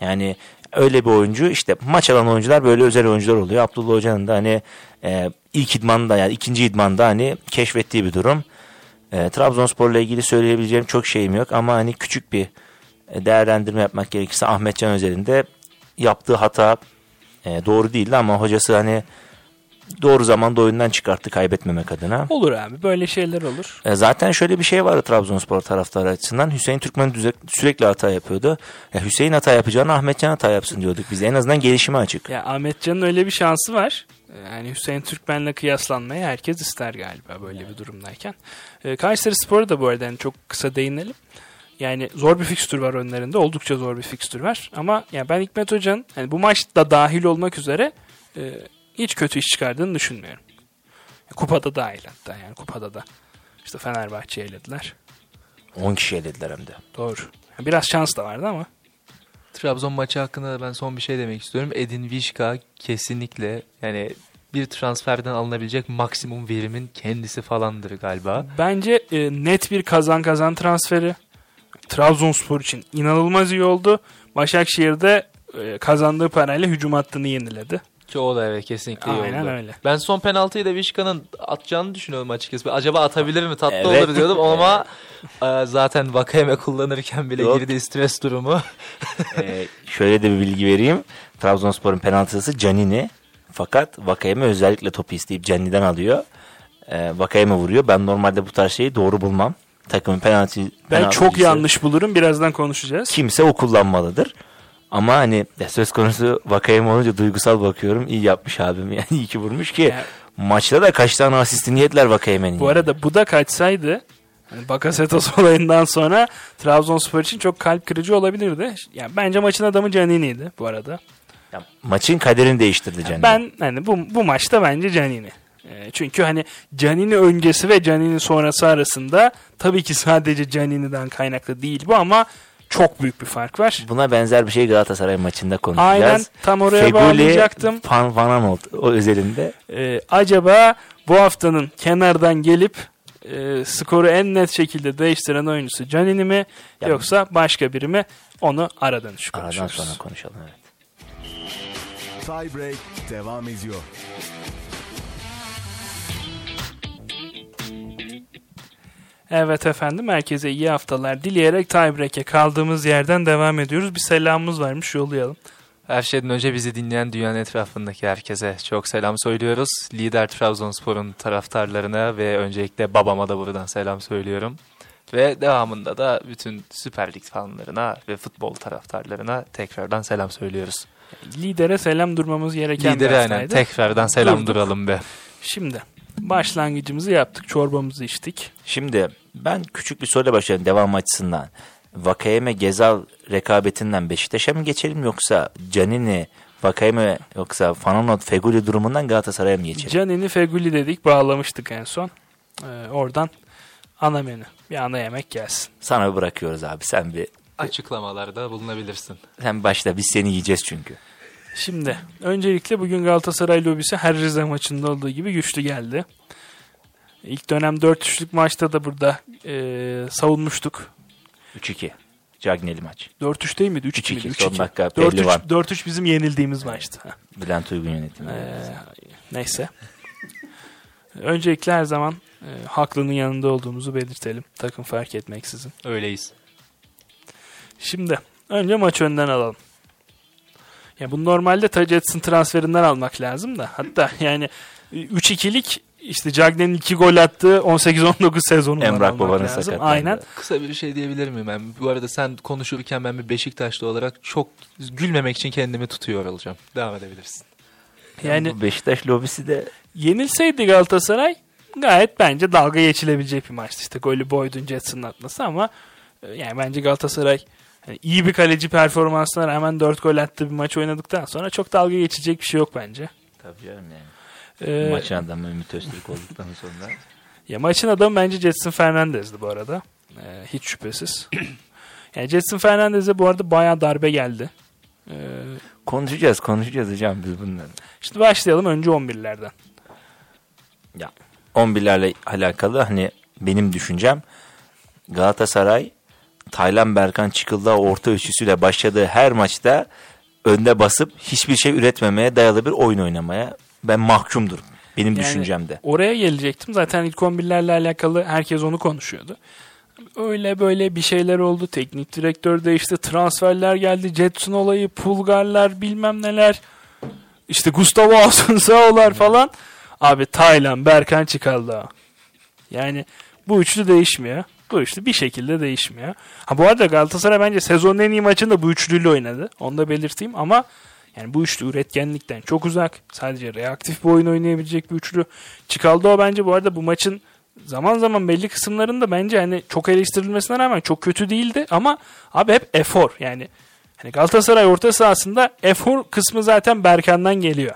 Speaker 3: Yani öyle bir oyuncu işte maç alan oyuncular böyle özel oyuncular oluyor. Abdullah Hoca'nın da hani e, ilk idmanda yani ikinci idmanda hani keşfettiği bir durum. E, Trabzonspor'la ilgili söyleyebileceğim çok şeyim yok ama hani küçük bir e, değerlendirme yapmak gerekirse Ahmetcan özelinde yaptığı hata e, doğru değildi ama hocası hani doğru zamanda oyundan çıkarttı kaybetmemek adına.
Speaker 2: Olur abi böyle şeyler olur.
Speaker 3: E, zaten şöyle bir şey vardı Trabzonspor taraftarı açısından. Hüseyin Türkmen sürekli hata yapıyordu. Ya Hüseyin hata yapacağını Ahmetcan hata yapsın diyorduk biz. En azından gelişime açık.
Speaker 2: Ya Ahmetcan'ın öyle bir şansı var. Yani Hüseyin Türkmen'le kıyaslanmayı herkes ister galiba böyle bir durumdayken. Ee, Kayseri Spor'a da bu arada yani çok kısa değinelim. Yani zor bir fikstür var önlerinde. Oldukça zor bir fikstür var. Ama yani ben Hikmet Hoca'nın yani bu maçta dahil olmak üzere e, hiç kötü iş çıkardığını düşünmüyorum. Kupada dahil hatta yani kupada da. İşte Fenerbahçe'yi elediler.
Speaker 3: 10 kişiye dediler hem de.
Speaker 2: Doğru. Biraz şans da vardı ama.
Speaker 1: Trabzon maçı hakkında da ben son bir şey demek istiyorum. Edin Vişka kesinlikle yani bir transferden alınabilecek maksimum verimin kendisi falandır galiba.
Speaker 2: Bence e, net bir kazan kazan transferi. Trabzonspor için inanılmaz iyi oldu. Başakşehir'de e, kazandığı parayla hücum hattını yeniledi.
Speaker 1: Ki o da evet kesinlikle iyi
Speaker 2: Aynen
Speaker 1: oldu.
Speaker 2: öyle.
Speaker 1: Ben son penaltıyı da Vişka'nın atacağını düşünüyorum açıkçası. Acaba atabilir mi? Tatlı
Speaker 3: Evet.
Speaker 1: olur diyordum ama e, zaten Vakayeme kullanırken bile
Speaker 3: Yok.
Speaker 1: girdiği stres durumu.
Speaker 3: Ee, şöyle de bir bilgi vereyim. Trabzonspor'un penaltısı Canini. Fakat Vakayeme özellikle topu isteyip Canini'den alıyor. Ee, Vakayeme vuruyor. Ben normalde bu tarz şeyi doğru bulmam. Takımın penaltı
Speaker 2: Ben çok
Speaker 3: penaltıcısı-
Speaker 2: yanlış bulurum. Birazdan konuşacağız.
Speaker 3: kimse o kullanmalıdır. Ama hani söz konusu Vakayeme olunca duygusal bakıyorum. İyi yapmış abim yani iyi ki vurmuş ki.
Speaker 2: Ya-
Speaker 3: Maçta da kaç tane asistini yediler Vakayeme'nin.
Speaker 2: Bu
Speaker 3: yani.
Speaker 2: arada bu da kaçsaydı hani Bakasetas olayından sonra Trabzonspor için çok kalp kırıcı olabilirdi. Yani bence maçın adamı Canini'ydi bu arada.
Speaker 3: Ya, maçın kaderini değiştirdi Canini.
Speaker 2: Ben hani bu, bu maçta bence Canini. E, Çünkü hani Canini öncesi ve Canini sonrası arasında tabii ki sadece Canini'den kaynaklı değil bu ama çok büyük bir fark var.
Speaker 3: Buna benzer bir şey Galatasaray maçında konuşacağız.
Speaker 2: Aynen tam oraya
Speaker 3: Feguli,
Speaker 2: bağlayacaktım.
Speaker 3: Fan, Van o özelinde.
Speaker 2: Ee, acaba bu haftanın kenardan gelip e, skoru en net şekilde değiştiren oyuncusu Canini mi
Speaker 3: Ya-
Speaker 2: yoksa başka biri mi? Onu aradan şu
Speaker 3: Aradan
Speaker 2: konuşuruz.
Speaker 3: sonra konuşalım evet.
Speaker 4: Tie break devam ediyor.
Speaker 2: Evet efendim herkese iyi haftalar dileyerek tiebreak'e kaldığımız yerden devam ediyoruz. Bir selamımız varmış yollayalım.
Speaker 1: Her şeyden önce bizi dinleyen dünyanın etrafındaki herkese çok selam söylüyoruz. Lider Trabzonspor'un taraftarlarına ve öncelikle babama da buradan selam söylüyorum. Ve devamında da bütün Süper Lig fanlarına ve futbol taraftarlarına tekrardan selam söylüyoruz.
Speaker 2: Lidere selam durmamız gereken bir
Speaker 1: Lideri aynen tekrardan selam
Speaker 2: Durduk.
Speaker 1: duralım be.
Speaker 2: Şimdi başlangıcımızı yaptık. Çorbamızı içtik.
Speaker 3: Şimdi ben küçük bir soruyla başlayalım devam açısından. Vakayeme Gezal rekabetinden Beşiktaş'a mı geçelim yoksa Canini, Vakayeme yoksa Fanonot, Feguli durumundan Galatasaray'a mı geçelim?
Speaker 2: Canini Feguli dedik bağlamıştık en son. Ee, oradan ana menü. Bir ana yemek gelsin.
Speaker 3: Sana bırakıyoruz abi sen bir
Speaker 1: Açıklamalarda bulunabilirsin.
Speaker 3: sen başla biz seni yiyeceğiz çünkü.
Speaker 2: Şimdi öncelikle bugün Galatasaray lobisi her Rize maçında olduğu gibi güçlü geldi. İlk dönem 4-3'lük maçta da burada e, savunmuştuk.
Speaker 3: 3-2. Cagneli maç.
Speaker 2: 4-3 değil miydi? 3-2
Speaker 3: 3-2
Speaker 2: miydi?
Speaker 3: son
Speaker 2: 3-2.
Speaker 3: dakika pehlivan.
Speaker 2: 4-3, 4-3 bizim yenildiğimiz maçtı.
Speaker 3: Bülent Uygun yönetimi.
Speaker 2: Ee, neyse. Öncelikle her zaman e, haklının yanında olduğumuzu belirtelim. Takım fark etmeksizin.
Speaker 1: Öyleyiz.
Speaker 2: Şimdi önce maç önden alalım. Ya bu normalde Tajetsin transferinden almak lazım da. Hatta yani 3-2'lik işte Cagney'in 2 gol attığı 18-19 sezonundan
Speaker 3: Emrah
Speaker 2: almak
Speaker 3: Baba'nın
Speaker 2: lazım.
Speaker 3: sakatlandı.
Speaker 2: Aynen.
Speaker 1: Kısa bir şey diyebilir miyim ben? Bu arada sen konuşurken ben bir Beşiktaşlı olarak çok gülmemek için kendimi tutuyor olacağım. Devam edebilirsin.
Speaker 2: Yani
Speaker 3: Bu Beşiktaş lobisi de
Speaker 2: yenilseydi Galatasaray gayet bence dalga geçilebilecek bir maçtı. İşte golü Boyd'un Jetson'ın atması ama e, yani bence Galatasaray yani iyi bir kaleci performansına rağmen 4 gol attığı bir maç oynadıktan sonra çok dalga geçecek bir şey yok bence.
Speaker 3: Tabii canım yani.
Speaker 2: Ee,
Speaker 3: Maçın adamı Ümit Öztürk olduktan sonra.
Speaker 2: Ya maçın adamı bence Jetson Fernandez'di bu arada. Ee, hiç şüphesiz. yani Jetson Fernandez'e bu arada bayağı darbe geldi. Ee,
Speaker 3: Konuşacağız konuşacağız hocam biz bunları.
Speaker 2: şimdi başlayalım önce 11'lerden.
Speaker 3: 11'lerle alakalı hani benim düşüncem Galatasaray Taylan Berkan Çıkıldağ orta üçlüsüyle başladığı her maçta önde basıp hiçbir şey üretmemeye dayalı bir oyun oynamaya ben mahkumdur. Benim
Speaker 2: Yani
Speaker 3: düşüncemde.
Speaker 2: Oraya gelecektim. Zaten ilk 11'lerle alakalı herkes onu konuşuyordu. Öyle böyle bir şeyler oldu. Teknik direktör değişti. Transferler geldi. Jetson olayı, Pulgarlar bilmem neler. İşte Gustavo Asunzao'lar falan. Abi Taylan, Berkan Çıkaldı. Yani bu üçlü değişmiyor. Bu bir şekilde değişmiyor. Ha bu arada Galatasaray bence sezonun en iyi maçında bu üçlüyle oynadı. Onu da belirteyim ama yani bu üçlü üretkenlikten çok uzak. Sadece reaktif bir oyun oynayabilecek bir üçlü. Çıkaldı o bence bu arada bu maçın zaman zaman belli kısımlarında bence hani çok eleştirilmesine rağmen çok kötü değildi ama abi hep efor yani hani Galatasaray orta sahasında efor kısmı zaten Berkan'dan geliyor.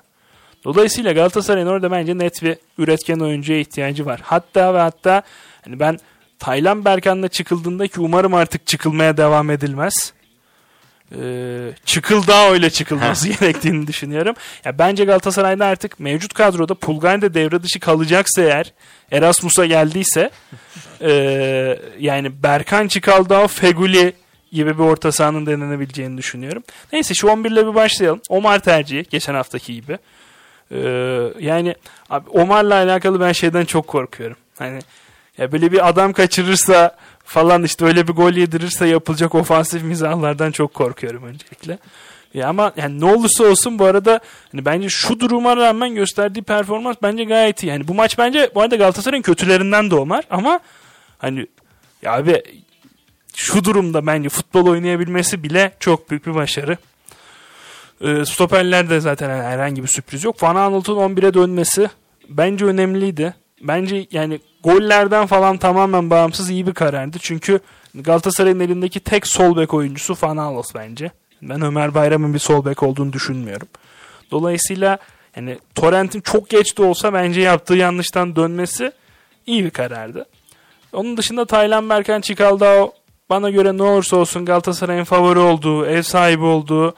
Speaker 2: Dolayısıyla Galatasaray'ın orada bence net bir üretken oyuncuya ihtiyacı var. Hatta ve hatta hani ben Taylan Berkan'la çıkıldığında ki umarım artık çıkılmaya devam edilmez. Ee, çıkıl daha öyle çıkılması gerektiğini düşünüyorum. Ya bence Galatasaray'da artık mevcut kadroda Pulgar da devre dışı kalacaksa eğer Erasmus'a geldiyse e, yani Berkan Çıkaldağ Feguli gibi bir orta sahanın denenebileceğini düşünüyorum. Neyse şu 11 ile bir başlayalım. Omar tercihi geçen haftaki gibi. Ee, yani abi Omar'la alakalı ben şeyden çok korkuyorum. Hani ya böyle bir adam kaçırırsa falan işte öyle bir gol yedirirse yapılacak ofansif mizahlardan çok korkuyorum öncelikle. Ya ama yani ne olursa olsun bu arada hani bence şu duruma rağmen gösterdiği performans bence gayet iyi. Yani bu maç bence bu arada Galatasaray'ın kötülerinden de Omar ama hani ya abi şu durumda bence futbol oynayabilmesi bile çok büyük bir başarı. E, stoperlerde zaten herhangi bir sürpriz yok. Van Aanholt'un 11'e dönmesi bence önemliydi. Bence yani gollerden falan tamamen bağımsız iyi bir karardı. Çünkü Galatasaray'ın elindeki tek sol bek oyuncusu Aanholt bence. Ben Ömer Bayram'ın bir sol bek olduğunu düşünmüyorum. Dolayısıyla yani Torrent'in çok geç de olsa bence yaptığı yanlıştan dönmesi iyi bir karardı. Onun dışında Taylan Berkan Çikaldao bana göre ne olursa olsun Galatasaray'ın favori olduğu, ev sahibi olduğu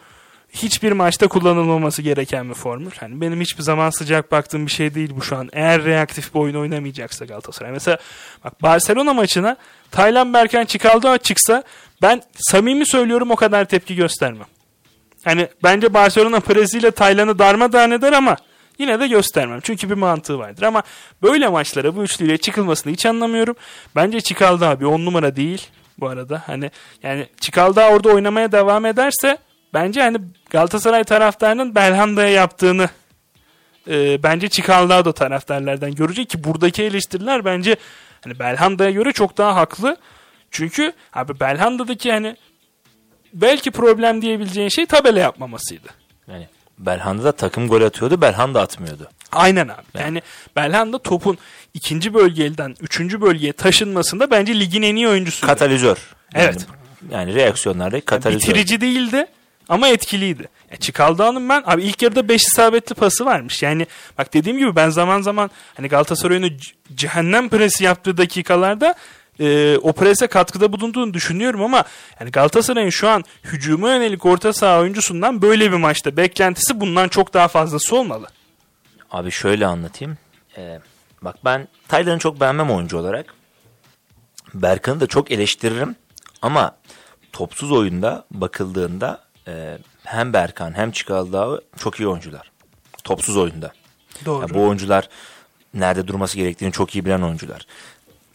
Speaker 2: hiçbir maçta kullanılmaması gereken bir formül. Hani benim hiçbir zaman sıcak baktığım bir şey değil bu şu an. Eğer reaktif bir oyun oynamayacaksa Galatasaray. Mesela bak Barcelona maçına Taylan Berkan Çikaldao çıksa ben samimi söylüyorum o kadar tepki göstermem. Hani bence Barcelona presiyle Taylan'ı darmadağın eder ama yine de göstermem. Çünkü bir mantığı vardır. Ama böyle maçlara bu üçlüyle çıkılmasını hiç anlamıyorum. Bence Çikalda abi on numara değil bu arada. Hani yani Çikalda orada oynamaya devam ederse bence hani Galatasaray taraftarının Belhanda'ya yaptığını e, bence Çikalda da taraftarlardan görecek ki buradaki eleştiriler bence hani Belhanda'ya göre çok daha haklı. Çünkü abi Belhanda'daki hani belki problem diyebileceğin şey tabela yapmamasıydı.
Speaker 3: Yani Belhanda da takım gol atıyordu, Belhanda atmıyordu.
Speaker 2: Aynen abi. Yani Belhanda topun ikinci bölgeden üçüncü bölgeye taşınmasında bence ligin en iyi oyuncusu.
Speaker 3: Katalizör. Yani,
Speaker 2: Evet.
Speaker 3: Yani reaksiyonlarda katalizör.
Speaker 2: Bitirici değildi ama etkiliydi. Ya Çikaldağ'ın ben abi ilk yarıda 5 isabetli pası varmış. Yani bak dediğim gibi ben zaman zaman hani Galatasaray'ın cehennem presi yaptığı dakikalarda e, o prese katkıda bulunduğunu düşünüyorum ama yani Galatasaray'ın şu an hücuma yönelik orta saha oyuncusundan böyle bir maçta beklentisi bundan çok daha fazlası olmalı.
Speaker 3: Abi şöyle anlatayım. Ee, bak ben Taylan'ı çok beğenmem oyuncu olarak. Berkan'ı da çok eleştiririm. Ama topsuz oyunda bakıldığında e, hem Berkan hem Çikaldağ çok iyi oyuncular. Topsuz oyunda.
Speaker 2: Doğru.
Speaker 3: Ya bu oyuncular nerede durması gerektiğini çok iyi bilen oyuncular.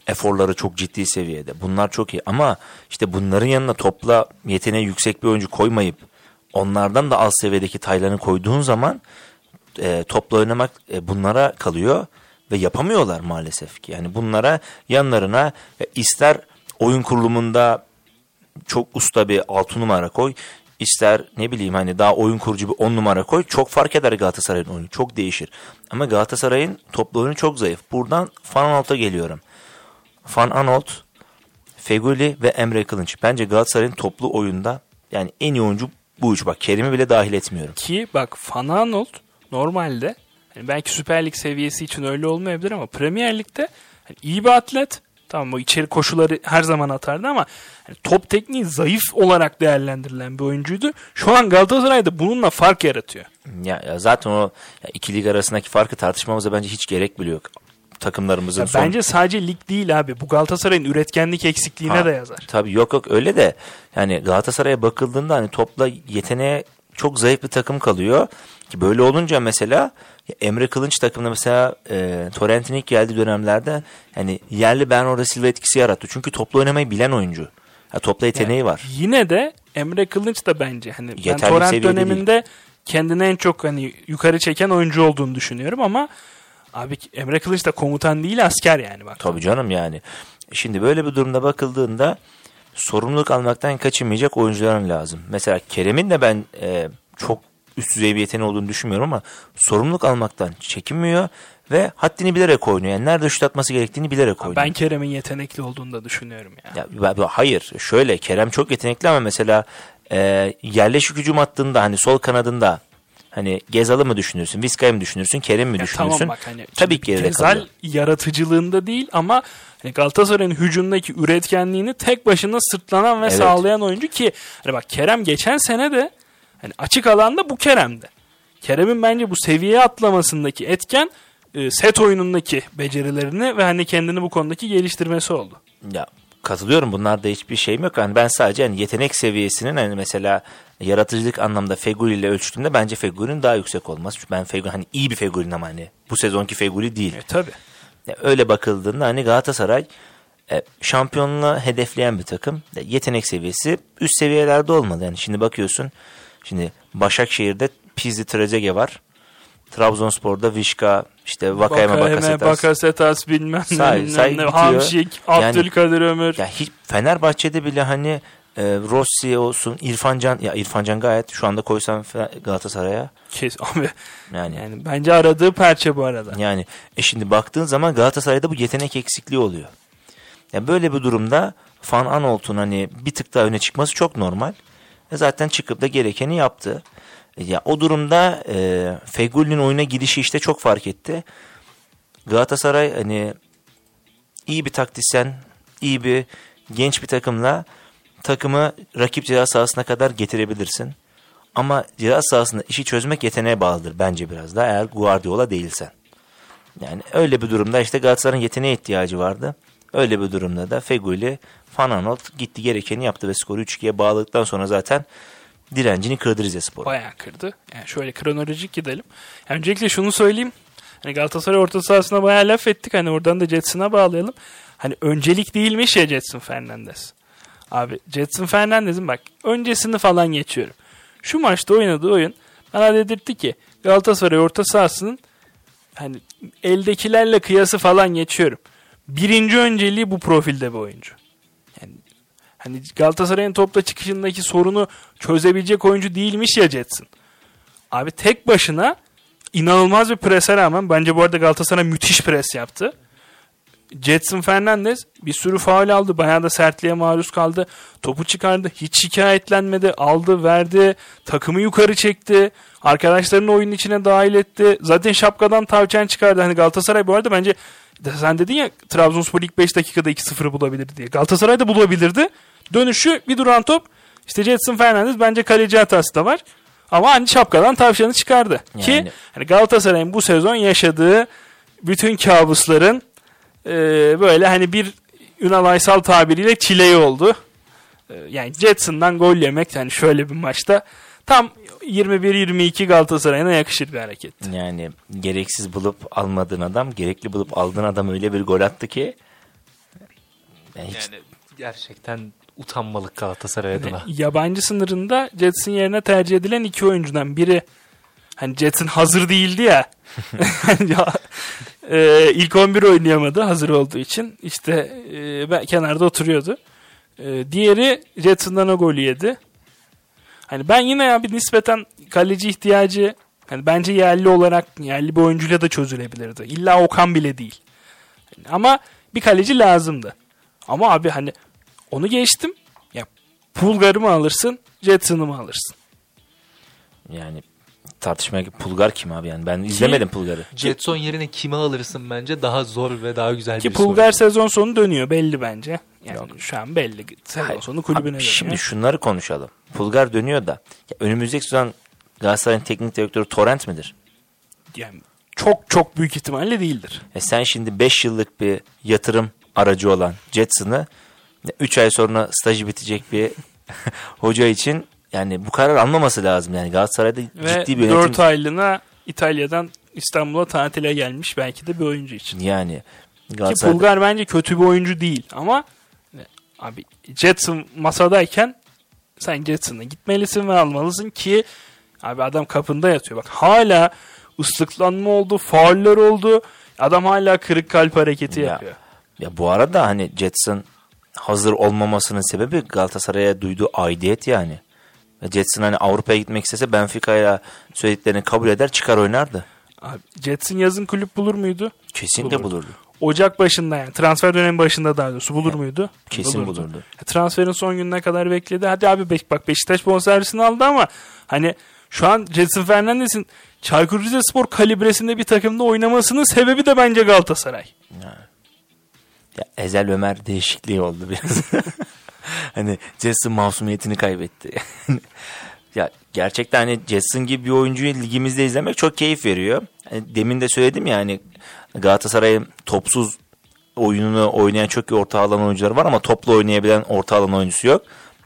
Speaker 3: Eforları çok ciddi seviyede. Bunlar çok iyi ama işte bunların yanına topla yeteneği yüksek bir oyuncu koymayıp onlardan da az seviyedeki Taylan'ı koyduğun zaman e, topla oynamak e, bunlara kalıyor ve yapamıyorlar maalesef ki. Yani bunlara yanlarına e, ister oyun kurulumunda çok usta bir 6 numara koy. İster ne bileyim hani daha oyun kurucu bir 10 numara koy. Çok fark eder Galatasaray'ın oyunu. Çok değişir. Ama Galatasaray'ın toplu oyunu çok zayıf. Buradan Van Aanholt'a geliyorum. Van Aanholt Feguli ve Emre Kılınç. Bence Galatasaray'ın toplu oyunda yani en iyi oyuncu bu üç. Bak Kerim'i bile dahil etmiyorum.
Speaker 2: Ki bak Van Aanholt normalde yani belki Süper Lig seviyesi için öyle olmayabilir ama Premier Lig'de hani iyi bir atlet. Tamam o içeri koşuları her zaman atardı ama hani top tekniği zayıf olarak değerlendirilen bir oyuncuydu. Şu an Galatasaray'da bununla fark yaratıyor.
Speaker 3: Ya, ya zaten o ya iki lig arasındaki farkı tartışmamıza bence hiç gerek bile yok. Takımlarımızın
Speaker 2: Ya
Speaker 3: son...
Speaker 2: Bence sadece lig değil abi. Bu Galatasaray'ın üretkenlik eksikliğine
Speaker 3: Ha,
Speaker 2: de yazar.
Speaker 3: Tabii yok yok öyle de yani Galatasaray'a bakıldığında hani topla yeteneğe çok zayıf bir takım kalıyor. Ki böyle olunca mesela Emre Kılınç takımda mesela e, Torrent'in ilk geldiği dönemlerde hani yerli Bernardo Silva etkisi yarattı. Çünkü topla oynamayı bilen oyuncu. Ya topla yeteneği var.
Speaker 2: Yine de Emre Kılınç da bence hani ben
Speaker 3: Yeterli
Speaker 2: Torrent
Speaker 3: seviyede
Speaker 2: döneminde kendini en çok hani yukarı çeken oyuncu olduğunu düşünüyorum ama abi Emre Kılınç da komutan değil asker yani bak.
Speaker 3: Tabii canım yani. Şimdi böyle bir durumda bakıldığında sorumluluk almaktan kaçınmayacak oyuncuların lazım. Mesela Kerem'in de ben e, çok üst düzey bir yeteneği olduğunu düşünmüyorum ama sorumluluk almaktan çekinmiyor ve haddini bilerek oynuyor. Yani nerede şut atması gerektiğini bilerek oynuyor.
Speaker 2: Ben Kerem'in yetenekli olduğunu da düşünüyorum ya.
Speaker 3: Ya, hayır şöyle Kerem çok yetenekli ama mesela e, yerleşik hücum attığında hani sol kanadında hani Gezal'ı mı düşünürsün, Vizca'yı mı düşünürsün, Kerem mi
Speaker 2: Ya
Speaker 3: düşünürsün?
Speaker 2: tamam bak hani
Speaker 3: Tabii ki geride
Speaker 2: Gezal
Speaker 3: kalıyor.
Speaker 2: yaratıcılığında değil ama hani Galatasaray'ın hücumdaki üretkenliğini tek başına sırtlanan ve
Speaker 3: Evet.
Speaker 2: sağlayan oyuncu ki hani bak Kerem geçen sene de hani açık alanda bu Kerem'de. Kerem'in bence bu seviye atlamasındaki etken e, set oyunundaki becerilerini ve hani kendini bu konudaki geliştirmesi oldu.
Speaker 3: Ya katılıyorum bunlarda hiçbir şeyim yok. Yani ben sadece hani yetenek seviyesinin hani mesela yaratıcılık anlamda Feguli ile ölçtüğümde bence Feguli'nin daha yüksek olmaz. Çünkü ben Feguli hani iyi bir Feguli'nin ama hani bu sezonki Feguli değil.
Speaker 2: E tabi.
Speaker 3: Ya öyle bakıldığında hani Galatasaray e, şampiyonluğu hedefleyen bir takım. Yetenek seviyesi üst seviyelerde olmalı. Yani şimdi bakıyorsun şimdi Başakşehir'de Pizzi Trezeguet var. Trabzonspor'da Vişka, işte Vakayeme Bakasetas.
Speaker 2: Bakasetas bilmem ne,
Speaker 3: Say-
Speaker 2: bilmem
Speaker 3: say
Speaker 2: ne. Hamşik,
Speaker 3: Yani-
Speaker 2: Abdülkadir Ömür.
Speaker 3: Ya hiç Fenerbahçe'de bile hani e, Rossi olsun, İrfan Can ya İrfan Can gayet şu anda koysam Fe- Galatasaray'a
Speaker 2: Kes, abi,
Speaker 3: yani
Speaker 2: yani bence aradığı perçe bu arada.
Speaker 3: yani e şimdi baktığın zaman Galatasaray'da bu yetenek eksikliği oluyor. Ya böyle bir durumda Van Aanholt'un hani bir tık daha öne çıkması çok normal. Zaten çıkıp da gerekeni yaptı. E ya o durumda e, Fegüli'nin oyuna girişi işte çok fark etti. Galatasaray hani iyi bir taktisyen, iyi bir genç bir takımla takımı rakip ceza sahasına kadar getirebilirsin. Ama ceza sahasında işi çözmek yeteneğe bağlıdır bence biraz daha eğer Guardiola değilsen. Yani öyle bir durumda işte Galatasaray'ın yeteneğe ihtiyacı vardı. Öyle bir durumda da Feguli, Van Aanholt gitti gerekeni yaptı ve skoru 3-2'ye bağladıktan sonra zaten direncini kırdı Rizespor.
Speaker 2: Bayağı kırdı. Yani şöyle kronolojik gidelim. Yani öncelikle şunu söyleyeyim. Hani Galatasaray orta sahasına bayağı laf ettik. Hani oradan da Jetson'a bağlayalım. Hani öncelik değilmiş ya Jetson Fernandez. Abi Jetson Fernandez'in bak öncesini falan geçiyorum. Şu maçta oynadığı oyun bana dedirtti ki Galatasaray orta sahasının hani eldekilerle kıyası falan geçiyorum. Birinci önceliği bu profilde bir oyuncu. Hani Galatasaray'ın topla çıkışındaki sorunu çözebilecek oyuncu değilmiş ya Jetson. Abi tek başına inanılmaz bir prese rağmen bence bu arada Galatasaray müthiş pres yaptı. Jetson Fernandez bir sürü faul aldı. Bayağı da sertliğe maruz kaldı. Topu çıkardı. Hiç şikayetlenmedi. Aldı, verdi. Takımı yukarı çekti. Arkadaşlarını oyunun içine dahil etti. Zaten şapkadan tavçan çıkardı. Hani Galatasaray bu arada bence sen dedin ya Trabzonspor ilk 5 dakikada 2-0'ı bulabilirdi diye. Galatasaray da bulabilirdi. Dönüşü bir duran top. İşte Jetson Fernandez bence kaleci hatası da var. Ama hani şapkadan tavşanı çıkardı. Ki
Speaker 3: Yani-
Speaker 2: hani Galatasaray'ın bu sezon yaşadığı bütün kabusların e, böyle hani bir Ünal Aysal tabiriyle çileği oldu. E, yani Jetson'dan gol yemek yani şöyle bir maçta tam 21-22 Galatasaray'ına yakışır bir hareket.
Speaker 3: Yani gereksiz bulup almadığın adam, gerekli bulup aldığın adam öyle bir gol attı ki yani hiç
Speaker 1: Yani gerçekten utanmalık Galatasaray adına.
Speaker 2: Yabancı sınırında Jetson yerine tercih edilen iki oyuncudan biri hani Jetson hazır değildi ya. Ya, e, ilk 11 oynayamadı hazır olduğu için. İşte e, ben kenarda oturuyordu. E, diğeri Jetson'dan o golü yedi. Hani ben yine ya bir nispeten kaleci ihtiyacı hani bence yerli olarak yerli bir oyuncuyla da çözülebilirdi. İlla Okan bile değil. Ama bir kaleci lazımdı. Ama abi hani Onu geçtim. Ya Pulgar'ı mı alırsın, Jetson'ı mı alırsın?
Speaker 3: Yani tartışmaya Pulgar kim abi yani ben izlemedim Pulgar'ı.
Speaker 1: Jetson yerine kimi alırsın bence daha zor ve daha güzel
Speaker 2: Ki
Speaker 1: bir
Speaker 2: Pulgar
Speaker 1: soru.
Speaker 2: sezon sonu dönüyor belli bence. Yani şu an belli. Sezon
Speaker 3: Hayır.
Speaker 2: sonu kulübüne
Speaker 3: Abi
Speaker 2: dönüyor.
Speaker 3: Şimdi şunları konuşalım. Pulgar dönüyor da ya önümüzdeki sezon Galatasaray'ın teknik direktörü Torrent midir?
Speaker 2: Yani çok çok büyük ihtimalle değildir.
Speaker 3: E sen şimdi 5 yıllık bir yatırım aracı olan Jetson'ı 3 ay sonra stajı bitecek bir hoca için yani bu karar almaması lazım. Yani Galatasaray'da
Speaker 2: Ve
Speaker 3: ciddi bir yönetim
Speaker 2: 4 aylığına İtalya'dan İstanbul'a tatile gelmiş belki de bir oyuncu için.
Speaker 3: yani
Speaker 2: Ki
Speaker 3: Galatasaray'da
Speaker 2: Pulgar bence kötü bir oyuncu değil ama e, abi Jetson masadayken sen Jetson'a gitmelisin ve almalısın ki abi adam kapında yatıyor. Bak hala ıslıklanma oldu, fauller oldu. Adam hala kırık kalp hareketi
Speaker 3: Ya.
Speaker 2: yapıyor.
Speaker 3: ya bu arada hani Jetson hazır olmamasının sebebi Galatasaray'a duyduğu aidiyet yani. Ve Jetson hani Avrupa'ya gitmek istese Benfica'ya söylediklerini kabul eder çıkar oynardı.
Speaker 2: Abi Jetson yazın kulüp bulur muydu?
Speaker 3: Kesinlikle
Speaker 2: Bulurdu.
Speaker 3: bulurdu.
Speaker 2: Ocak başında yani transfer dönemi başında daha doğrusu bulur muydu?
Speaker 3: Kesin bulurdu.
Speaker 2: E, Transferin son gününe kadar bekledi. Hadi abi Be- bak Beşiktaş bonservisini aldı ama hani şu an Jetson Fernandez'in Çaykur Rizespor kalibresinde bir takımda oynamasının sebebi de bence Galatasaray.
Speaker 3: Ya Ezel Ömer değişikliği oldu biraz. hani Jetson masumiyetini kaybetti. ya gerçekten hani Jetson gibi bir oyuncuyu ligimizde izlemek çok keyif veriyor. Hani demin de söyledim ya hani Galatasaray'ın topsuz oyununu oynayan çok iyi orta alan oyuncuları var ama topla oynayabilen orta alan oyuncusu yok.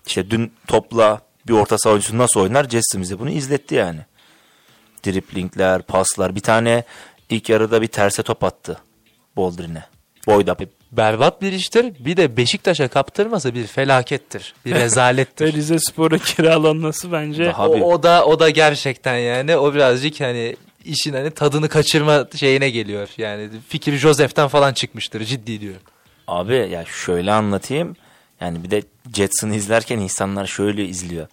Speaker 3: İşte dün topla bir orta saha oyuncusu nasıl oynar Jetson bize bunu izletti yani. Driplingler, paslar. Bir tane ilk yarıda bir terse top attı Boldrin'e. Boyda.
Speaker 1: Berbat bir iştir. Bir de Beşiktaş'a kaptırmasa bir felakettir. Bir rezalettir.
Speaker 2: Ve Rizespor'a kiralanması bence
Speaker 3: Daha
Speaker 1: o,
Speaker 3: bir-
Speaker 1: o da o da gerçekten yani o birazcık hani işin hani tadını kaçırma şeyine geliyor. Yani fikir Josef'ten falan çıkmıştır ciddi diyorum.
Speaker 3: Abi ya şöyle anlatayım. Yani bir de Jetson'ı izlerken insanlar şöyle izliyor.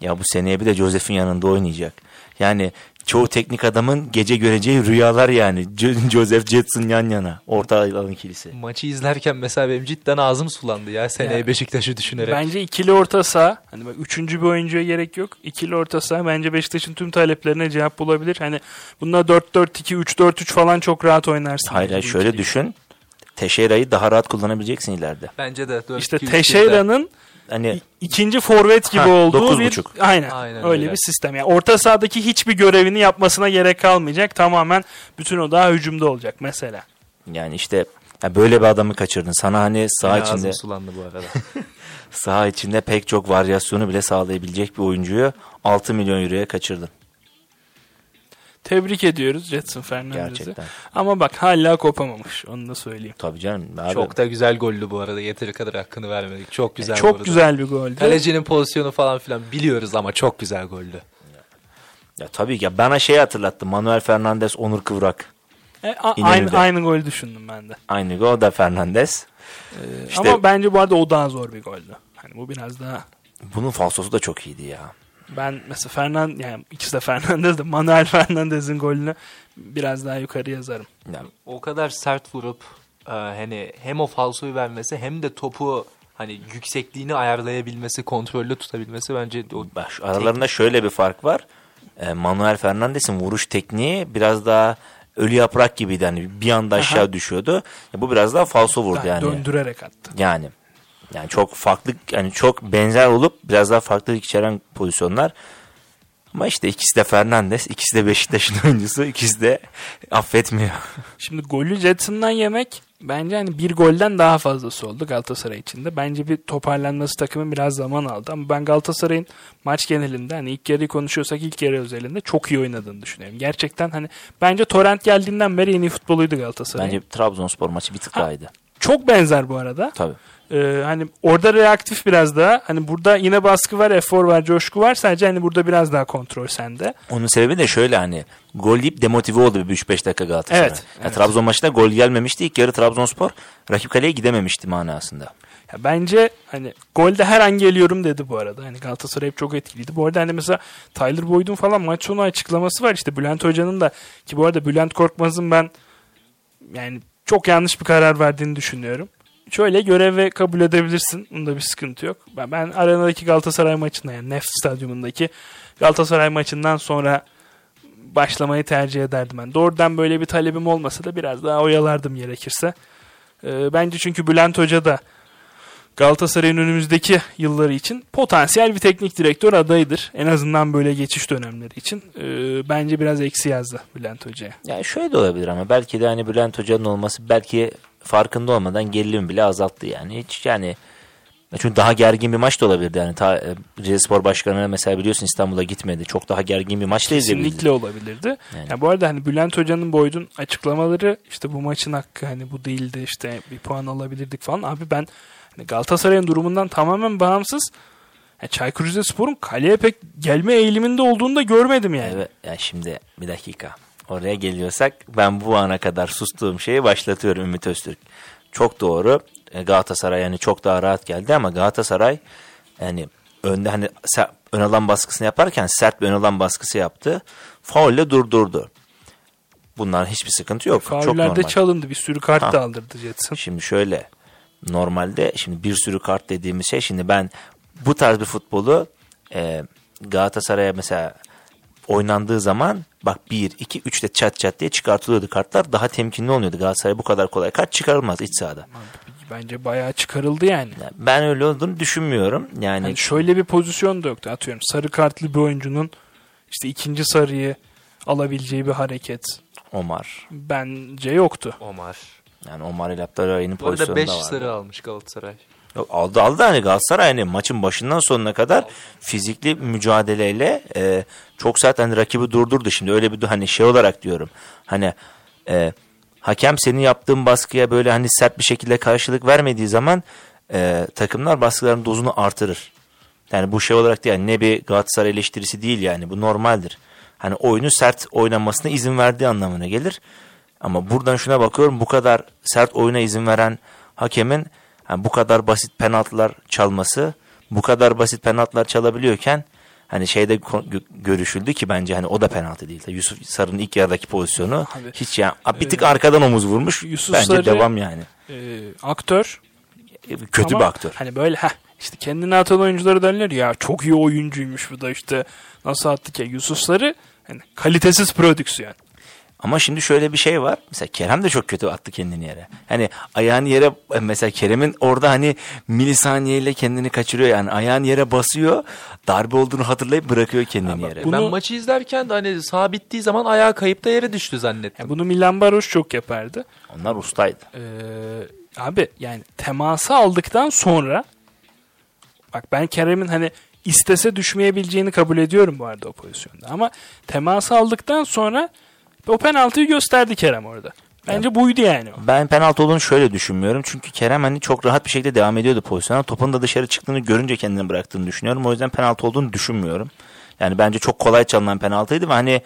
Speaker 3: Ya bu seneye bir de Joseph'in yanında oynayacak. Yani çoğu teknik adamın gece göreceği rüyalar yani. Jo- Joseph Jetson yan yana. Orta alan ikilisi.
Speaker 1: Maçı izlerken mesela benim cidden ağzım sulandı ya seneye
Speaker 2: Ya.
Speaker 1: Beşiktaş'ı düşünerek.
Speaker 2: bence ikili orta saha hani bak üçüncü bir oyuncuya gerek yok. İkili orta saha bence Beşiktaş'ın tüm taleplerine cevap bulabilir. Hani bununla 4-4-2 3-4-3 falan çok rahat oynarsın.
Speaker 3: Hayır şöyle
Speaker 2: ikili.
Speaker 3: düşün. Teşeyra'yı daha rahat kullanabileceksin ileride.
Speaker 1: Bence de. dört,
Speaker 2: İşte
Speaker 1: iki, üç,
Speaker 2: Teşeyra'nın
Speaker 3: Hani
Speaker 2: ikinci forvet gibi
Speaker 3: Ha,
Speaker 2: olduğu bir
Speaker 3: buçuk.
Speaker 2: aynen,
Speaker 1: Aynen
Speaker 2: öyle
Speaker 1: öyle.
Speaker 2: bir sistem. Yani orta sahadaki hiçbir görevini yapmasına gerek kalmayacak. Tamamen bütün o daha hücumda olacak mesela.
Speaker 3: yani işte ya böyle bir adamı kaçırdın. Sana hani saha
Speaker 1: Yine
Speaker 3: içinde
Speaker 1: sulandı bu arada.
Speaker 3: saha içinde pek çok varyasyonu bile sağlayabilecek bir oyuncuyu 6 milyon euroya kaçırdın.
Speaker 2: Tebrik ediyoruz Jetson Fernandez'i.
Speaker 3: Gerçekten.
Speaker 2: Ama bak hala kopamamış. Onu da söyleyeyim.
Speaker 3: Tabii canım. Abi,
Speaker 1: Çok da güzel gollü bu arada. Yeteri kadar hakkını vermedik. Çok güzel bu
Speaker 2: Çok güzel bir goldü.
Speaker 1: Kalecinin pozisyonu falan filan biliyoruz ama çok güzel goldü.
Speaker 3: Ya tabii ki. Ya bana şey hatırlattı. Manuel Fernandez, Onur Kıvrak.
Speaker 2: E, a- aynı, aynı gol düşündüm ben de.
Speaker 3: Aynı gol da Fernandez. İşte
Speaker 2: Ama bence bu arada o daha zor bir goldü. Hani bu biraz daha
Speaker 3: bunun falsosu da çok iyiydi ya.
Speaker 2: Ben mesela Fernand yani ikisi de Fernandez de Manuel Fernandez'in golünü biraz daha yukarı yazarım.
Speaker 3: Ya,
Speaker 1: O kadar sert vurup e, hani hem o falsoyu vermesi hem de topu hani yüksekliğini ayarlayabilmesi, kontrollü tutabilmesi bence o
Speaker 3: bak aralarında şöyle bir fark var. Ee, Manuel Fernandez'in vuruş tekniği biraz daha ölü yaprak gibiydi. Hani bir anda aşağı
Speaker 2: Aha.
Speaker 3: düşüyordu. Ya bu biraz daha falso vurdu
Speaker 2: Daha
Speaker 3: yani.
Speaker 2: Döndürerek attı.
Speaker 3: Yani yani çok farklı yani çok benzer olup biraz daha farklılık içeren pozisyonlar. Ama işte ikisi de Fernandez, ikisi de Beşiktaş'ın oyuncusu, ikisi de affetmiyor.
Speaker 2: Şimdi golü Jetson'dan yemek bence hani bir golden daha fazlası oldu Galatasaray için de. Bence bir toparlanması takımın biraz zaman aldı. Ama ben Galatasaray'ın maç genelinde hani ilk yarıyı konuşuyorsak ilk yarı özelinde çok iyi oynadığını düşünüyorum. Gerçekten hani bence Torrent geldiğinden beri en iyi futboluydu Galatasaray.
Speaker 3: Bence Trabzonspor maçı bir tık
Speaker 2: Ha.
Speaker 3: dahaydı.
Speaker 2: Çok benzer bu arada.
Speaker 3: Tabii.
Speaker 2: Ee, hani orada reaktif biraz daha. Hani burada yine baskı var, efor var, coşku var. Sadece hani burada biraz daha kontrol sende.
Speaker 3: Onun sebebi de şöyle hani gol yiyip demotive oldu bir 3-5 dakika Galatasaray.
Speaker 2: Evet,
Speaker 3: Ya
Speaker 2: evet.
Speaker 3: Trabzon maçında gol gelmemişti. İlk yarı Trabzonspor rakip kaleye gidememişti manasında.
Speaker 2: Ya bence hani golde her an geliyorum dedi bu arada. Hani Galatasaray hep çok etkiliydi. Bu arada hani mesela Tyler Boyd'un falan maç sonu açıklaması var. İşte Bülent Hoca'nın da ki bu arada Bülent Korkmaz'ın ben yani çok yanlış bir karar verdiğini düşünüyorum. şöyle göreve kabul edebilirsin. Bunda bir sıkıntı yok. Ben, ben arenadaki Galatasaray maçında yani Neft Stadyumundaki Galatasaray maçından sonra başlamayı tercih ederdim ben. Doğrudan böyle bir talebim olmasa da biraz daha oyalardım gerekirse. Ee, bence çünkü Bülent Hoca da Galatasaray'ın önümüzdeki yılları için potansiyel bir teknik direktör adayıdır. En azından böyle geçiş dönemleri için. Ee, bence biraz eksi yazdı Bülent Hoca'ya.
Speaker 3: Yani şöyle de olabilir ama belki de hani Bülent Hoca'nın olması belki farkında olmadan gerilimi bile azalttı yani. Hiç yani çünkü daha gergin bir maç da olabilirdi. Yani ta, e, Rizespor Başkanı mesela biliyorsun İstanbul'a gitmedi. Çok daha gergin bir maç da izleyebilirdi.
Speaker 2: Kesinlikle olabilirdi.
Speaker 3: Yani.
Speaker 2: Yani bu arada hani Bülent Hoca'nın Boyd'un açıklamaları işte bu maçın hakkı hani bu değildi işte bir puan alabilirdik falan. Abi ben Galatasaray'ın durumundan tamamen bağımsız yani Çaykur Rizespor'un kaleye pek gelme eğiliminde olduğunu da görmedim yani.
Speaker 3: Evet, ya şimdi bir dakika. Oraya geliyorsak ben bu ana kadar sustuğum şeyi başlatıyorum Ümit Öztürk. Çok doğru. E, Galatasaray yani çok daha rahat geldi ama Galatasaray yani önde hani ön alan baskısını yaparken sert bir ön alan baskısı yaptı. Faulle durdurdu. Bunlar hiçbir sıkıntı yok. çok
Speaker 2: Faullerde
Speaker 3: normal.
Speaker 2: çalındı bir sürü kart
Speaker 3: Ha.
Speaker 2: da aldırdı Jetson.
Speaker 3: Şimdi şöyle normalde şimdi bir sürü kart dediğimiz şey şimdi ben bu tarz bir futbolu e, Galatasaray'a mesela oynandığı zaman bak 1, 2, 3 de çat çat diye çıkartılıyordu kartlar. Daha temkinli oluyordu. Galatasaray bu kadar kolay kart çıkarılmaz iç sahada.
Speaker 2: Bence bayağı çıkarıldı yani.
Speaker 3: Yani ben öyle olduğunu düşünmüyorum. Yani
Speaker 2: Yani şöyle bir pozisyon da yoktu. Atıyorum sarı kartlı bir oyuncunun işte ikinci sarıyı alabileceği bir hareket
Speaker 3: Omar.
Speaker 2: bence yoktu.
Speaker 1: Omar.
Speaker 3: Yani Omar ile Abdülhamid'in
Speaker 1: Bu arada
Speaker 3: pozisyonu
Speaker 1: 5
Speaker 3: da vardı.
Speaker 1: sarı almış Galatasaray.
Speaker 3: Yok, aldı aldı hani Galatasaray hani maçın başından sonuna kadar fizikli mücadeleyle e, çok zaten hani rakibi durdurdu. Şimdi öyle bir hani şey olarak diyorum. Hani e, hakem senin yaptığın baskıya böyle hani sert bir şekilde karşılık vermediği zaman e, takımlar baskıların dozunu artırır. Yani bu şey olarak değil yani ne bir Galatasaray eleştirisi değil yani bu normaldir. Hani oyunu sert oynamasına izin verdiği anlamına gelir. Ama buradan şuna bakıyorum bu kadar sert oyuna izin veren hakemin yani bu kadar basit penaltılar çalması, bu kadar basit penaltılar çalabiliyorken hani şeyde görüşüldü ki bence hani o da penaltı değil. Yusuf Sarı'nın ilk yarıdaki pozisyonu
Speaker 2: Abi,
Speaker 3: hiç yani bir tık arkadan omuz vurmuş.
Speaker 2: Yusuf
Speaker 3: bence
Speaker 2: Sarı-
Speaker 3: devam yani.
Speaker 2: Ee, aktör
Speaker 3: Kötü
Speaker 2: Ama
Speaker 3: bir aktör.
Speaker 2: Hani böyle heh, işte kendini atan oyuncuları derler ya çok iyi oyuncuymuş bu da işte nasıl attık ya Yusuf Sarı hani kalitesiz prodüksiyon.
Speaker 3: Ama şimdi şöyle bir şey var. Mesela Kerem de çok kötü attı kendini yere. Hani ayağını yere mesela Kerem'in orada hani milisaniyeyle kendini kaçırıyor yani. Ayağını yere basıyor. Darbe olduğunu hatırlayıp bırakıyor kendini yere.
Speaker 2: Bunu-
Speaker 1: Ben maçı izlerken de hani bittiği zaman ayağı kayıp da yere düştü zannettim.
Speaker 2: Yani bunu Milan Baros çok yapardı.
Speaker 3: Onlar ustaydı.
Speaker 2: Ee, abi yani teması aldıktan sonra bak ben Kerem'in hani istese düşmeyebileceğini kabul ediyorum bu arada o pozisyonda. Ama teması aldıktan sonra o penaltıyı gösterdi Kerem orada. Bence buydu yani o.
Speaker 3: Ben penaltı olduğunu şöyle düşünmüyorum. Çünkü Kerem hani çok rahat bir şekilde devam ediyordu pozisyona. Topun da dışarı çıktığını görünce kendini bıraktığını düşünüyorum. O yüzden penaltı olduğunu düşünmüyorum. Yani bence çok kolay çalınan penaltıydı ve hani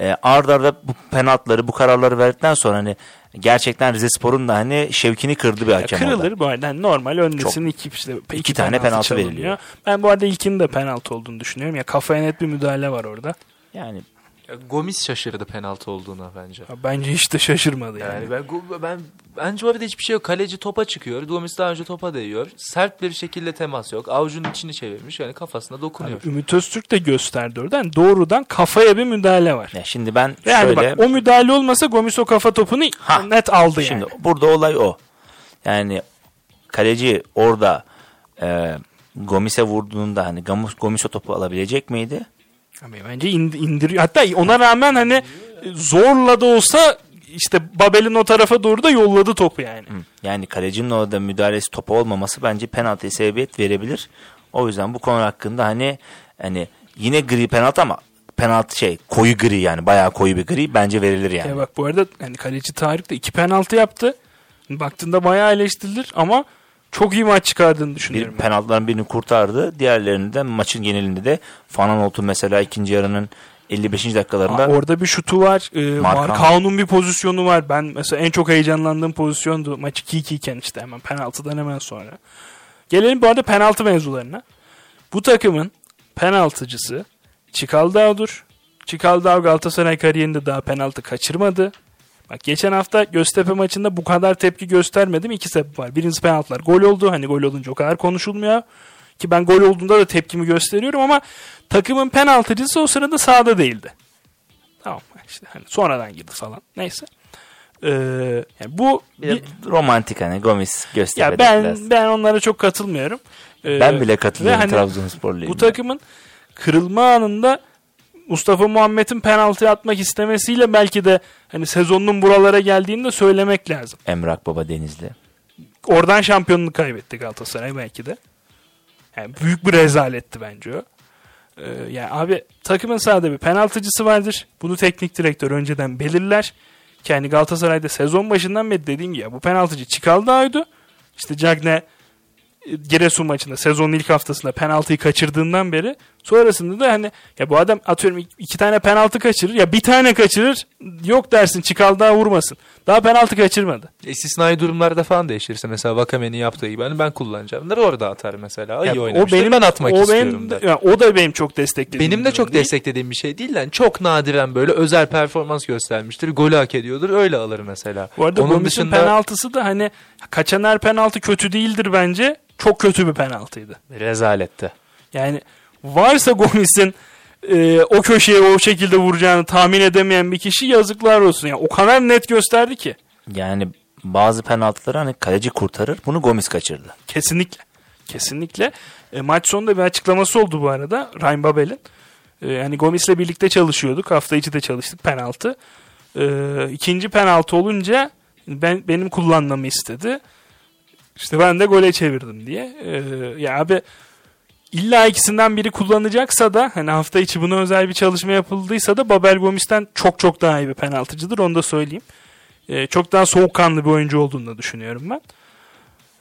Speaker 3: e, ard arda bu penaltıları, bu kararları verdikten sonra hani gerçekten Rizespor'un da hani şevkini kırdı bir
Speaker 2: Ya
Speaker 3: hakem
Speaker 2: kırılır
Speaker 3: orada.
Speaker 2: bu arada. Yani normal öndesin iki, işte, iki,
Speaker 3: tane penaltı
Speaker 2: çalınıyor.
Speaker 3: veriliyor.
Speaker 2: Ben bu arada ilkinin de penaltı olduğunu düşünüyorum. Ya kafaya net bir müdahale var orada.
Speaker 3: Yani
Speaker 1: Ya Gomis şaşırdı penaltı olduğuna bence.
Speaker 2: Ya Bence hiç de şaşırmadı yani.
Speaker 1: Yani ben, ben bence orada hiçbir şey yok. Kaleci topa çıkıyor. Gomis daha önce topa değiyor. Sert bir şekilde temas yok. Avucunun içini çevirmiş. Yani kafasına dokunuyor.
Speaker 2: Abi, Ümit Öztürk de gösterdi oradan. Yani doğrudan kafaya bir müdahale var.
Speaker 3: ya şimdi ben
Speaker 2: Yani
Speaker 3: şöyle
Speaker 2: bak o müdahale olmasa Gomis o kafa topunu
Speaker 3: Ha,
Speaker 2: net aldı yani.
Speaker 3: Şimdi burada olay o. Yani kaleci orada e, Gomis'e vurduğunda hani Gomis, Gomis o topu alabilecek miydi?
Speaker 2: Abi bence ind- indiriyor. Hatta ona rağmen hani zorla da olsa işte Babel'in o tarafa doğru da yolladı topu yani.
Speaker 3: Yani kalecinin orada müdahalesi topa olmaması bence penaltıya sebebiyet verebilir. O yüzden bu konu hakkında hani hani yine gri penaltı ama penaltı şey koyu gri yani bayağı koyu bir gri bence verilir yani.
Speaker 2: Ya bak bu arada hani kaleci Tarık da iki penaltı yaptı. Baktığında bayağı eleştirilir ama çok iyi maç çıkardığını
Speaker 3: bir
Speaker 2: düşünüyorum. ben.
Speaker 3: penaltıların birini kurtardı. Diğerlerini de maçın genelinde de Fananolt'un mesela ikinci yarının 55. dakikalarında
Speaker 2: Aa, orada bir şutu var. Ee. Markao'nun bir pozisyonu var. Ben mesela en çok heyecanlandığım pozisyondu. Maç 2-2 iken işte hemen penaltıdan hemen sonra. Gelelim bu arada penaltı mevzularına. Bu takımın penaltıcısı Çikaldağ'dır. Çikaldağ Galatasaray kariyerinde daha penaltı kaçırmadı. Bak geçen hafta Göztepe maçında bu kadar tepki göstermedim. İki sebep var. Birincisi penaltılar. Gol oldu. Hani gol olunca o kadar konuşulmuyor. Ki ben gol olduğunda da tepkimi gösteriyorum ama takımın penaltıcısı o sırada sahada değildi. Tamam işte hani sonradan girdi falan. Neyse. Ee, yani bu
Speaker 3: Bir de romantik hani Gomis
Speaker 2: ya
Speaker 3: Göztepe'de
Speaker 2: ben
Speaker 3: biraz.
Speaker 2: ben onlara çok katılmıyorum. Ee,
Speaker 3: Ben bile katılıyorum
Speaker 2: hani
Speaker 3: Trabzonsporluyum.
Speaker 2: Bu takımın kırılma anında Mustafa Muhammed'in penaltı atmak istemesiyle belki de hani sezonun buralara geldiğini de söylemek lazım.
Speaker 3: Emrak Baba Denizli.
Speaker 2: Oradan şampiyonluğu kaybetti Galatasaray belki de. Yani büyük bir rezaletti bence o. Ee, yani abi takımın sahada bir penaltıcısı vardır. Bunu teknik direktör önceden belirler. Ki hani Galatasaray'da sezon başından beri dediğim gibi ya bu penaltıcı Çikaldağ'ydı. İşte Cagne e, Giresun maçında sezonun ilk haftasında penaltıyı kaçırdığından beri sonrasında da hani ya bu adam atıyorum iki tane penaltı kaçırır ya bir tane kaçırır yok dersin Çikaldağ vurmasın. Daha penaltı kaçırmadı.
Speaker 1: İstisnai durumlarda falan değişirse mesela Vakame'nin yaptığı gibi hani ben kullanacağım. Nerede orada atar mesela.
Speaker 2: Ya
Speaker 1: İyi oynamıştır. ben atmak
Speaker 2: o
Speaker 1: istiyorum
Speaker 2: benim,
Speaker 1: der.
Speaker 2: ya o da benim çok desteklediğim.
Speaker 1: Benim de çok
Speaker 2: değil.
Speaker 1: desteklediğim bir şey değil lan. Çok nadiren böyle özel performans göstermiştir. Golü hak ediyordur. Öyle alır mesela.
Speaker 2: Bu arada
Speaker 1: Onun dışında
Speaker 2: penaltısı da hani kaçan her penaltı kötü değildir bence. Çok kötü bir penaltıydı.
Speaker 1: rezaletti.
Speaker 2: Yani varsa Gomis'in e, o köşeye o şekilde vuracağını tahmin edemeyen bir kişi yazıklar olsun. Yani o kadar net gösterdi ki.
Speaker 3: Yani bazı penaltıları hani kaleci kurtarır. Bunu Gomis kaçırdı.
Speaker 2: Kesinlikle. Kesinlikle. E, maç sonunda bir açıklaması oldu bu arada Ryan Babel'in. E, yani Gomis'le birlikte çalışıyorduk. Hafta içi de çalıştık penaltı. E, ikinci penaltı olunca ben benim kullanmamı istedi. İşte ben de gole çevirdim diye. E, ya abi illa ikisinden biri kullanacaksa da hani hafta içi buna özel bir çalışma yapıldıysa da Babel Gomis'ten çok çok daha iyi bir penaltıcıdır. Onu da söyleyeyim. E, çok daha soğukkanlı bir oyuncu olduğunu da düşünüyorum ben.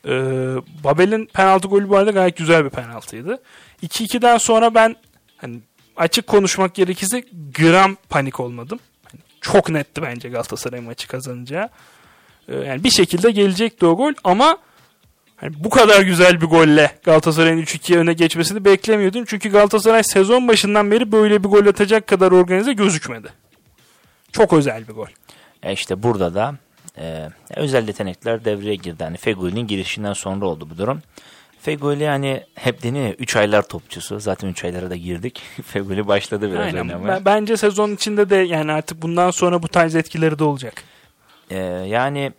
Speaker 2: Ee, Babel'in penaltı golü bu arada gayet güzel bir penaltıydı. 2-2'den sonra ben hani açık konuşmak gerekirse gram panik olmadım. Hani çok netti bence Galatasaray maçı kazanacağı. Ee, yani bir şekilde gelecekti o gol ama hani bu kadar güzel bir golle Galatasaray'ın 3-2'ye öne geçmesini beklemiyordum. Çünkü Galatasaray sezon başından beri böyle bir gol atacak kadar organize gözükmedi. Çok özel bir gol.
Speaker 3: E işte burada da e, özel yetenekler devreye girdi. Hani Fegoli'nin girişinden sonra oldu bu durum. Fegoli hani hep deniyor 3 aylar topçusu. Zaten 3 aylara da girdik. Fegoli başladı biraz
Speaker 2: Aynen.
Speaker 3: oynamaya.
Speaker 2: Ben- Bence sezon içinde de yani artık bundan sonra bu tarz etkileri de olacak.
Speaker 3: E, yani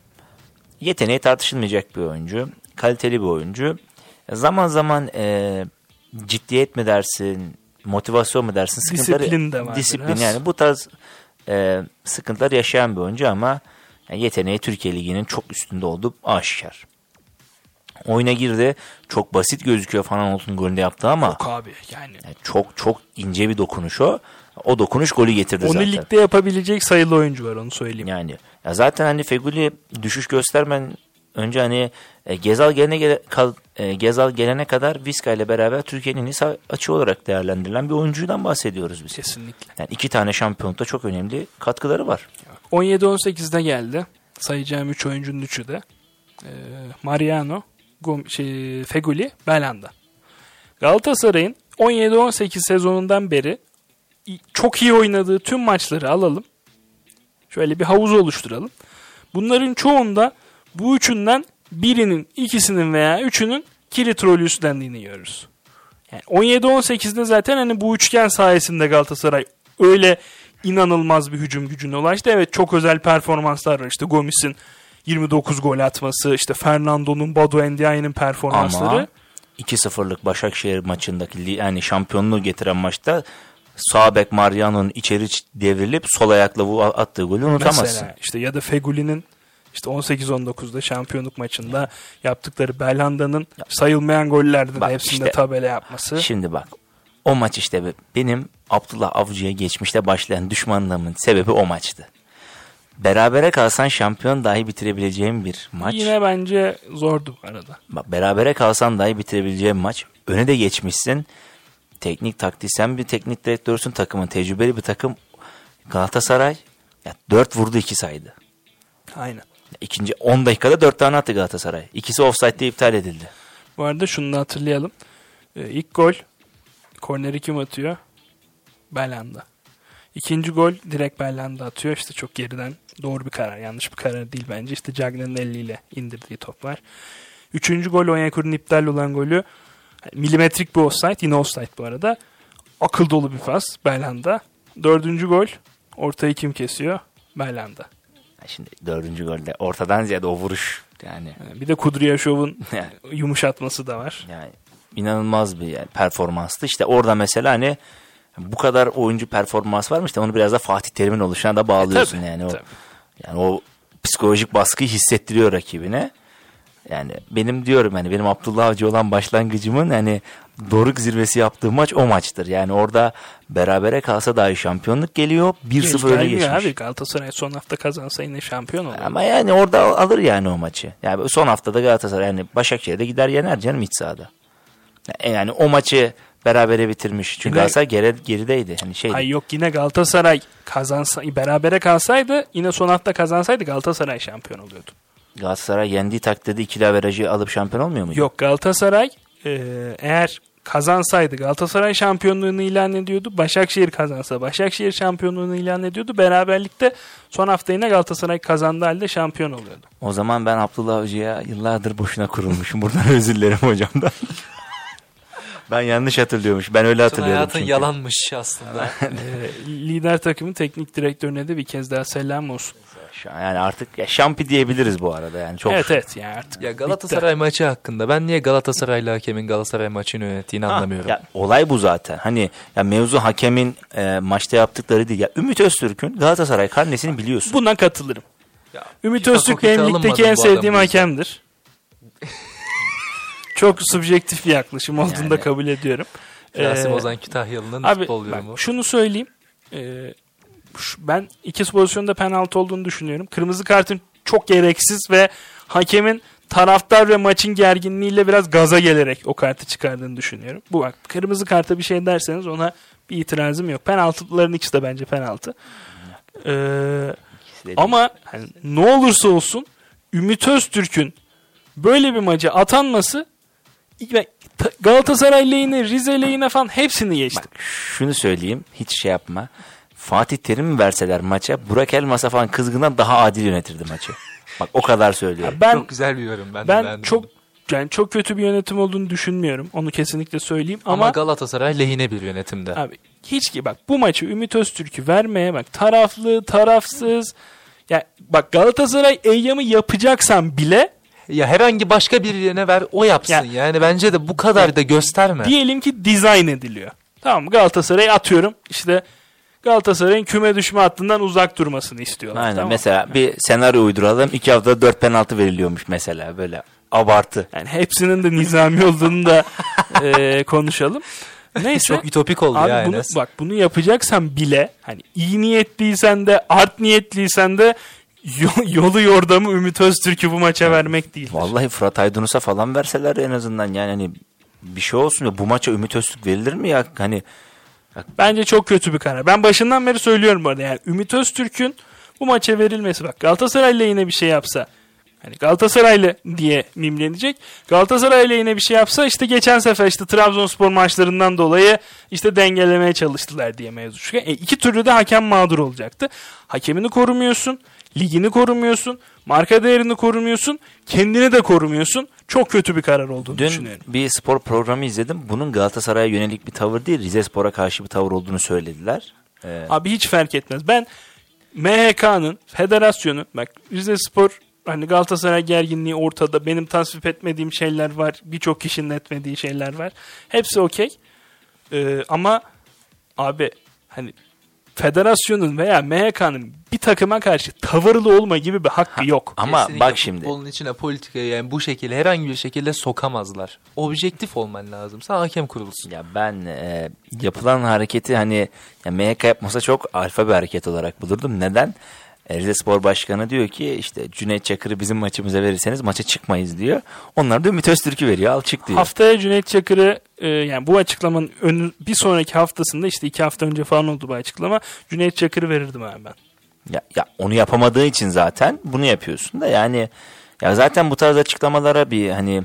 Speaker 3: yeteneği tartışılmayacak bir oyuncu. Kaliteli bir oyuncu. Zaman zaman e, ciddiyet mi dersin, motivasyon mu dersin? Sıkıntıları,
Speaker 2: Disiplin de var
Speaker 3: Disiplin
Speaker 2: biraz.
Speaker 3: yani bu tarz e, sıkıntılar yaşayan bir oyuncu ama yani yeteneği Türkiye Ligi'nin çok üstünde olduğu aşikar. Oyuna girdi. Çok basit gözüküyor falan olsun golünde yaptı ama
Speaker 2: Yok abi yani.
Speaker 3: yani çok çok ince bir dokunuş o. O dokunuş golü getirdi
Speaker 2: Onu
Speaker 3: zaten.
Speaker 2: ligde yapabilecek sayılı oyuncu var onu söyleyeyim.
Speaker 3: Yani ya zaten hani Feguli düşüş göstermen önce hani e, Gezal gelene gele- kal- e, Gezal gelene kadar Vizca ile beraber Türkiye'nin en açığı olarak değerlendirilen bir oyuncudan bahsediyoruz biz.
Speaker 2: Kesinlikle.
Speaker 3: Yani iki tane şampiyonlukta çok önemli katkıları var.
Speaker 2: 17-18'de geldi. Sayacağım 3 oyuncunun 3'ü de. Ee, Mariano, Gom- şey, Feguli, Belanda. Galatasaray'ın 17-18 sezonundan beri çok iyi oynadığı tüm maçları alalım. Şöyle bir havuz oluşturalım. Bunların çoğunda bu üçünden birinin, ikisinin veya üçünün kilit rolü üstlendiğini görürüz. Yani 17-18'de zaten hani bu üçgen sayesinde Galatasaray öyle inanılmaz bir hücum gücüne ulaştı. Evet çok özel performanslar var. İşte Gomis'in 29 gol atması, işte Fernando'nun, Badu Endiaye'nin performansları.
Speaker 3: Ama 2-0'lık Başakşehir maçındaki yani şampiyonluğu getiren maçta sağ bek Mariano'nun içeri devrilip sol ayakla bu attığı golü unutamazsın.
Speaker 2: Mesela işte ya da Feguli'nin işte 18-19'da şampiyonluk maçında yaptıkları Belhanda'nın sayılmayan gollerde
Speaker 3: Bak
Speaker 2: de hepsinde
Speaker 3: işte-
Speaker 2: tabela yapması.
Speaker 3: Şimdi bak o maç işte be- benim Abdullah Avcı'ya geçmişte başlayan düşmanlığımın sebebi o maçtı. Berabere kalsan şampiyon dahi bitirebileceğim bir maç.
Speaker 2: Yine bence zordu bu arada.
Speaker 3: Bak, berabere kalsan dahi bitirebileceğim maç. Öne de geçmişsin. Teknik taktisyen bir teknik direktörsün takımın. Tecrübeli bir takım. Galatasaray ya 4 vurdu 2 saydı.
Speaker 2: Aynen.
Speaker 3: İkinci 10 dakikada 4 tane attı Galatasaray. İkisi offside'de iptal edildi.
Speaker 2: Bu arada şunu da hatırlayalım. Ee, ilk gol korneri kim atıyor? Belanda. İkinci gol direkt Belhanda atıyor. İşte çok geriden doğru bir karar. Yanlış bir karar değil bence. İşte Cagney'in eliyle indirdiği top var. Üçüncü gol Onyekuru'nun iptal olan golü milimetrik bir offside. Yine offside bu arada. Akıl dolu bir pas Belhanda. Dördüncü gol ortayı kim kesiyor? Belhanda.
Speaker 3: Şimdi dördüncü golde ortadan ziyade o vuruş yani.
Speaker 2: Bir de Kudryashov'un
Speaker 3: yani
Speaker 2: yumuşatması da var.
Speaker 3: Yani inanılmaz bir yani performanstı. İşte orada mesela hani bu kadar oyuncu performans varmış da onu biraz da Fatih Terim'in oluşuna da bağlıyorsun
Speaker 2: E, tabii,
Speaker 3: yani o
Speaker 2: tabii.
Speaker 3: yani o psikolojik baskıyı hissettiriyor rakibine. Yani benim diyorum hani benim Abdullah Avcı olan başlangıcımın hani doruk zirvesi yaptığı maç o maçtır. Yani orada berabere kalsa dahi şampiyonluk geliyor. 1-0 öne geçmiş.
Speaker 2: Abi Galatasaray son hafta kazansa yine şampiyon olur.
Speaker 3: Ama yani orada al- alır yani o maçı. Yani son haftada Galatasaray yani Başakşehir'de gider yener canım iç sahada. Yani- Yani o maçı berabere bitirmiş. Çünkü
Speaker 2: Yine-
Speaker 3: Galatasaray geri, gerideydi. Hani şey
Speaker 2: Ay yok yine Galatasaray kazansa berabere kalsaydı yine son hafta kazansaydı Galatasaray şampiyon oluyordu.
Speaker 3: Galatasaray yendiği takdirde ikili averajı alıp şampiyon olmuyor muydu?
Speaker 2: Yok Galatasaray e, eğer kazansaydı Galatasaray şampiyonluğunu ilan ediyordu. Başakşehir kazansa Başakşehir şampiyonluğunu ilan ediyordu. Beraberlikte son hafta yine Galatasaray kazandığı halde şampiyon oluyordu.
Speaker 3: O zaman ben Abdullah Avcı'ya yıllardır boşuna kurulmuşum. Buradan özür dilerim hocamdan. ben yanlış hatırlıyormuş. Ben öyle hatırlıyorum
Speaker 1: hayatın
Speaker 3: çünkü.
Speaker 1: yalanmış aslında.
Speaker 2: E, lider takımın teknik direktörüne de bir kez daha selam olsun.
Speaker 3: Şu an Yani artık ya şampi diyebiliriz bu arada. Yani çok
Speaker 2: Evet evet yani artık.
Speaker 1: ya Galatasaray maçı hakkında ben niye Galatasaraylı hakemin Galatasaray maçını yönettiğini
Speaker 3: Ha,
Speaker 1: anlamıyorum.
Speaker 3: Ya olay bu zaten. Hani ya mevzu hakemin e, maçta yaptıkları değil. Ya Ümit Öztürk'ün Galatasaray karnesini biliyorsun.
Speaker 2: Buna katılırım.
Speaker 1: Ya,
Speaker 2: Ümit Öztürk benim ligdeki en sevdiğim hakemdir. Çok subjektif bir yaklaşım olduğunu da
Speaker 3: Yani.
Speaker 2: kabul ediyorum.
Speaker 1: Rasim
Speaker 2: Ee,
Speaker 1: Ozan Kütahyalı'nın futbol yorumu.
Speaker 2: şunu söyleyeyim. Ee, şu- ben iki pozisyonda penaltı olduğunu düşünüyorum. Kırmızı kartın çok gereksiz ve hakemin taraftar ve maçın gerginliğiyle biraz gaza gelerek o kartı çıkardığını düşünüyorum. Bu bak kırmızı karta bir şey derseniz ona bir itirazım yok. Penaltıların ikisi de bence penaltı. Ee,
Speaker 3: İkisi
Speaker 2: ama hani ne olursa olsun Ümit Öztürk'ün böyle bir maça atanması Galatasaray lehine, Rize lehine falan hepsini geçti.
Speaker 3: Bak şunu söyleyeyim. Hiç şey yapma. Fatih Terim verseler maça Burak Elmas'a falan kızgından daha adil yönetirdi maçı. Bak o kadar söylüyorum.
Speaker 2: Ben
Speaker 1: çok güzel bir yorum. Ben,
Speaker 2: ben çok yani çok kötü bir yönetim olduğunu düşünmüyorum. Onu kesinlikle söyleyeyim
Speaker 1: ama,
Speaker 2: ama,
Speaker 1: Galatasaray lehine bir yönetimde.
Speaker 2: abi hiç ki bak bu maçı Ümit Öztürk'ü vermeye bak taraflı, tarafsız ya bak Galatasaray Eyyam'ı yapacaksan bile
Speaker 1: Ya herhangi başka birine ver o yapsın.
Speaker 2: Ya-
Speaker 1: yani bence de bu kadar da gösterme.
Speaker 2: diyelim ki dizayn ediliyor. Tamam mı? Galatasaray'ı atıyorum. İşte Galatasaray'ın küme düşme hattından uzak durmasını istiyorlar.
Speaker 3: Aynen
Speaker 2: tamam
Speaker 3: mesela bir senaryo uyduralım. İki haftada dört penaltı veriliyormuş mesela böyle abartı.
Speaker 2: Yani hepsinin de nizami olduğunu da e, konuşalım. Neyse.
Speaker 1: Çok ütopik oldu
Speaker 2: Abi
Speaker 1: ya
Speaker 2: bunu,
Speaker 1: Enes.
Speaker 2: bak bunu yapacaksan bile hani iyi niyetliysen de art niyetliysen de yo- yolu yordamı Ümit Öztürk'ü bu maça vermek değil.
Speaker 3: Vallahi Fırat Aydınus'a falan verseler en azından yani hani bir şey olsun ya bu maça Ümit Öztürk verilir mi ya? Hani
Speaker 2: Bence çok kötü bir karar. Ben başından beri söylüyorum bu arada. Yani Ümit Öztürk'ün bu maça verilmesi bak Galatasaray'la yine bir şey yapsa hani Galatasaraylı diye mimlenecek. Galatasaray'la yine bir şey yapsa işte geçen sefer işte Trabzonspor maçlarından dolayı işte dengelemeye çalıştılar diye mevzu çıkıyor. E, iki türlü de hakem mağdur olacaktı. Hakemini korumuyorsun, ligini korumuyorsun, marka değerini korumuyorsun, kendini de korumuyorsun. Çok kötü bir karar olduğunu
Speaker 3: dün
Speaker 2: düşünüyorum.
Speaker 3: bir spor programı izledim. Bunun Galatasaray'a yönelik bir tavır değil Rize Spor'a karşı bir tavır olduğunu söylediler. Ee,
Speaker 2: Abi hiç fark etmez. Ben MHK'nın, federasyonu, bak Rize Spor hani Galatasaray gerginliği ortada. Benim tasvip etmediğim şeyler var. Birçok kişinin etmediği şeyler var. Hepsi okey. Ee, ama abi hani federasyonun veya MHK'nın bir takıma karşı tavırlı olma gibi bir hakkı yok.
Speaker 3: ama
Speaker 1: Kesinlikle
Speaker 3: bak şimdi
Speaker 1: Futbolun içine politikayı yani bu şekilde herhangi bir şekilde sokamazlar. Objektif olman lazım. Sen hakem kurulsun.
Speaker 3: Ya ben e, yapılan hareketi hani ya MHK yapmasa çok alfa bir hareket olarak bulurdum. Neden? E, Rize Spor Başkanı diyor ki işte Cüneyt Çakır'ı bizim maçımıza verirseniz maça çıkmayız diyor. Onlar da Ümit Öztürk'ü veriyor al çık diyor.
Speaker 2: Haftaya Cüneyt Çakır'ı e, yani bu açıklamanın önü, bir sonraki haftasında işte iki hafta önce falan oldu bu açıklama. Cüneyt Çakır'ı verirdim abi ben.
Speaker 3: Ya, ya onu yapamadığı için zaten bunu yapıyorsun da yani ya zaten bu tarz açıklamalara bir hani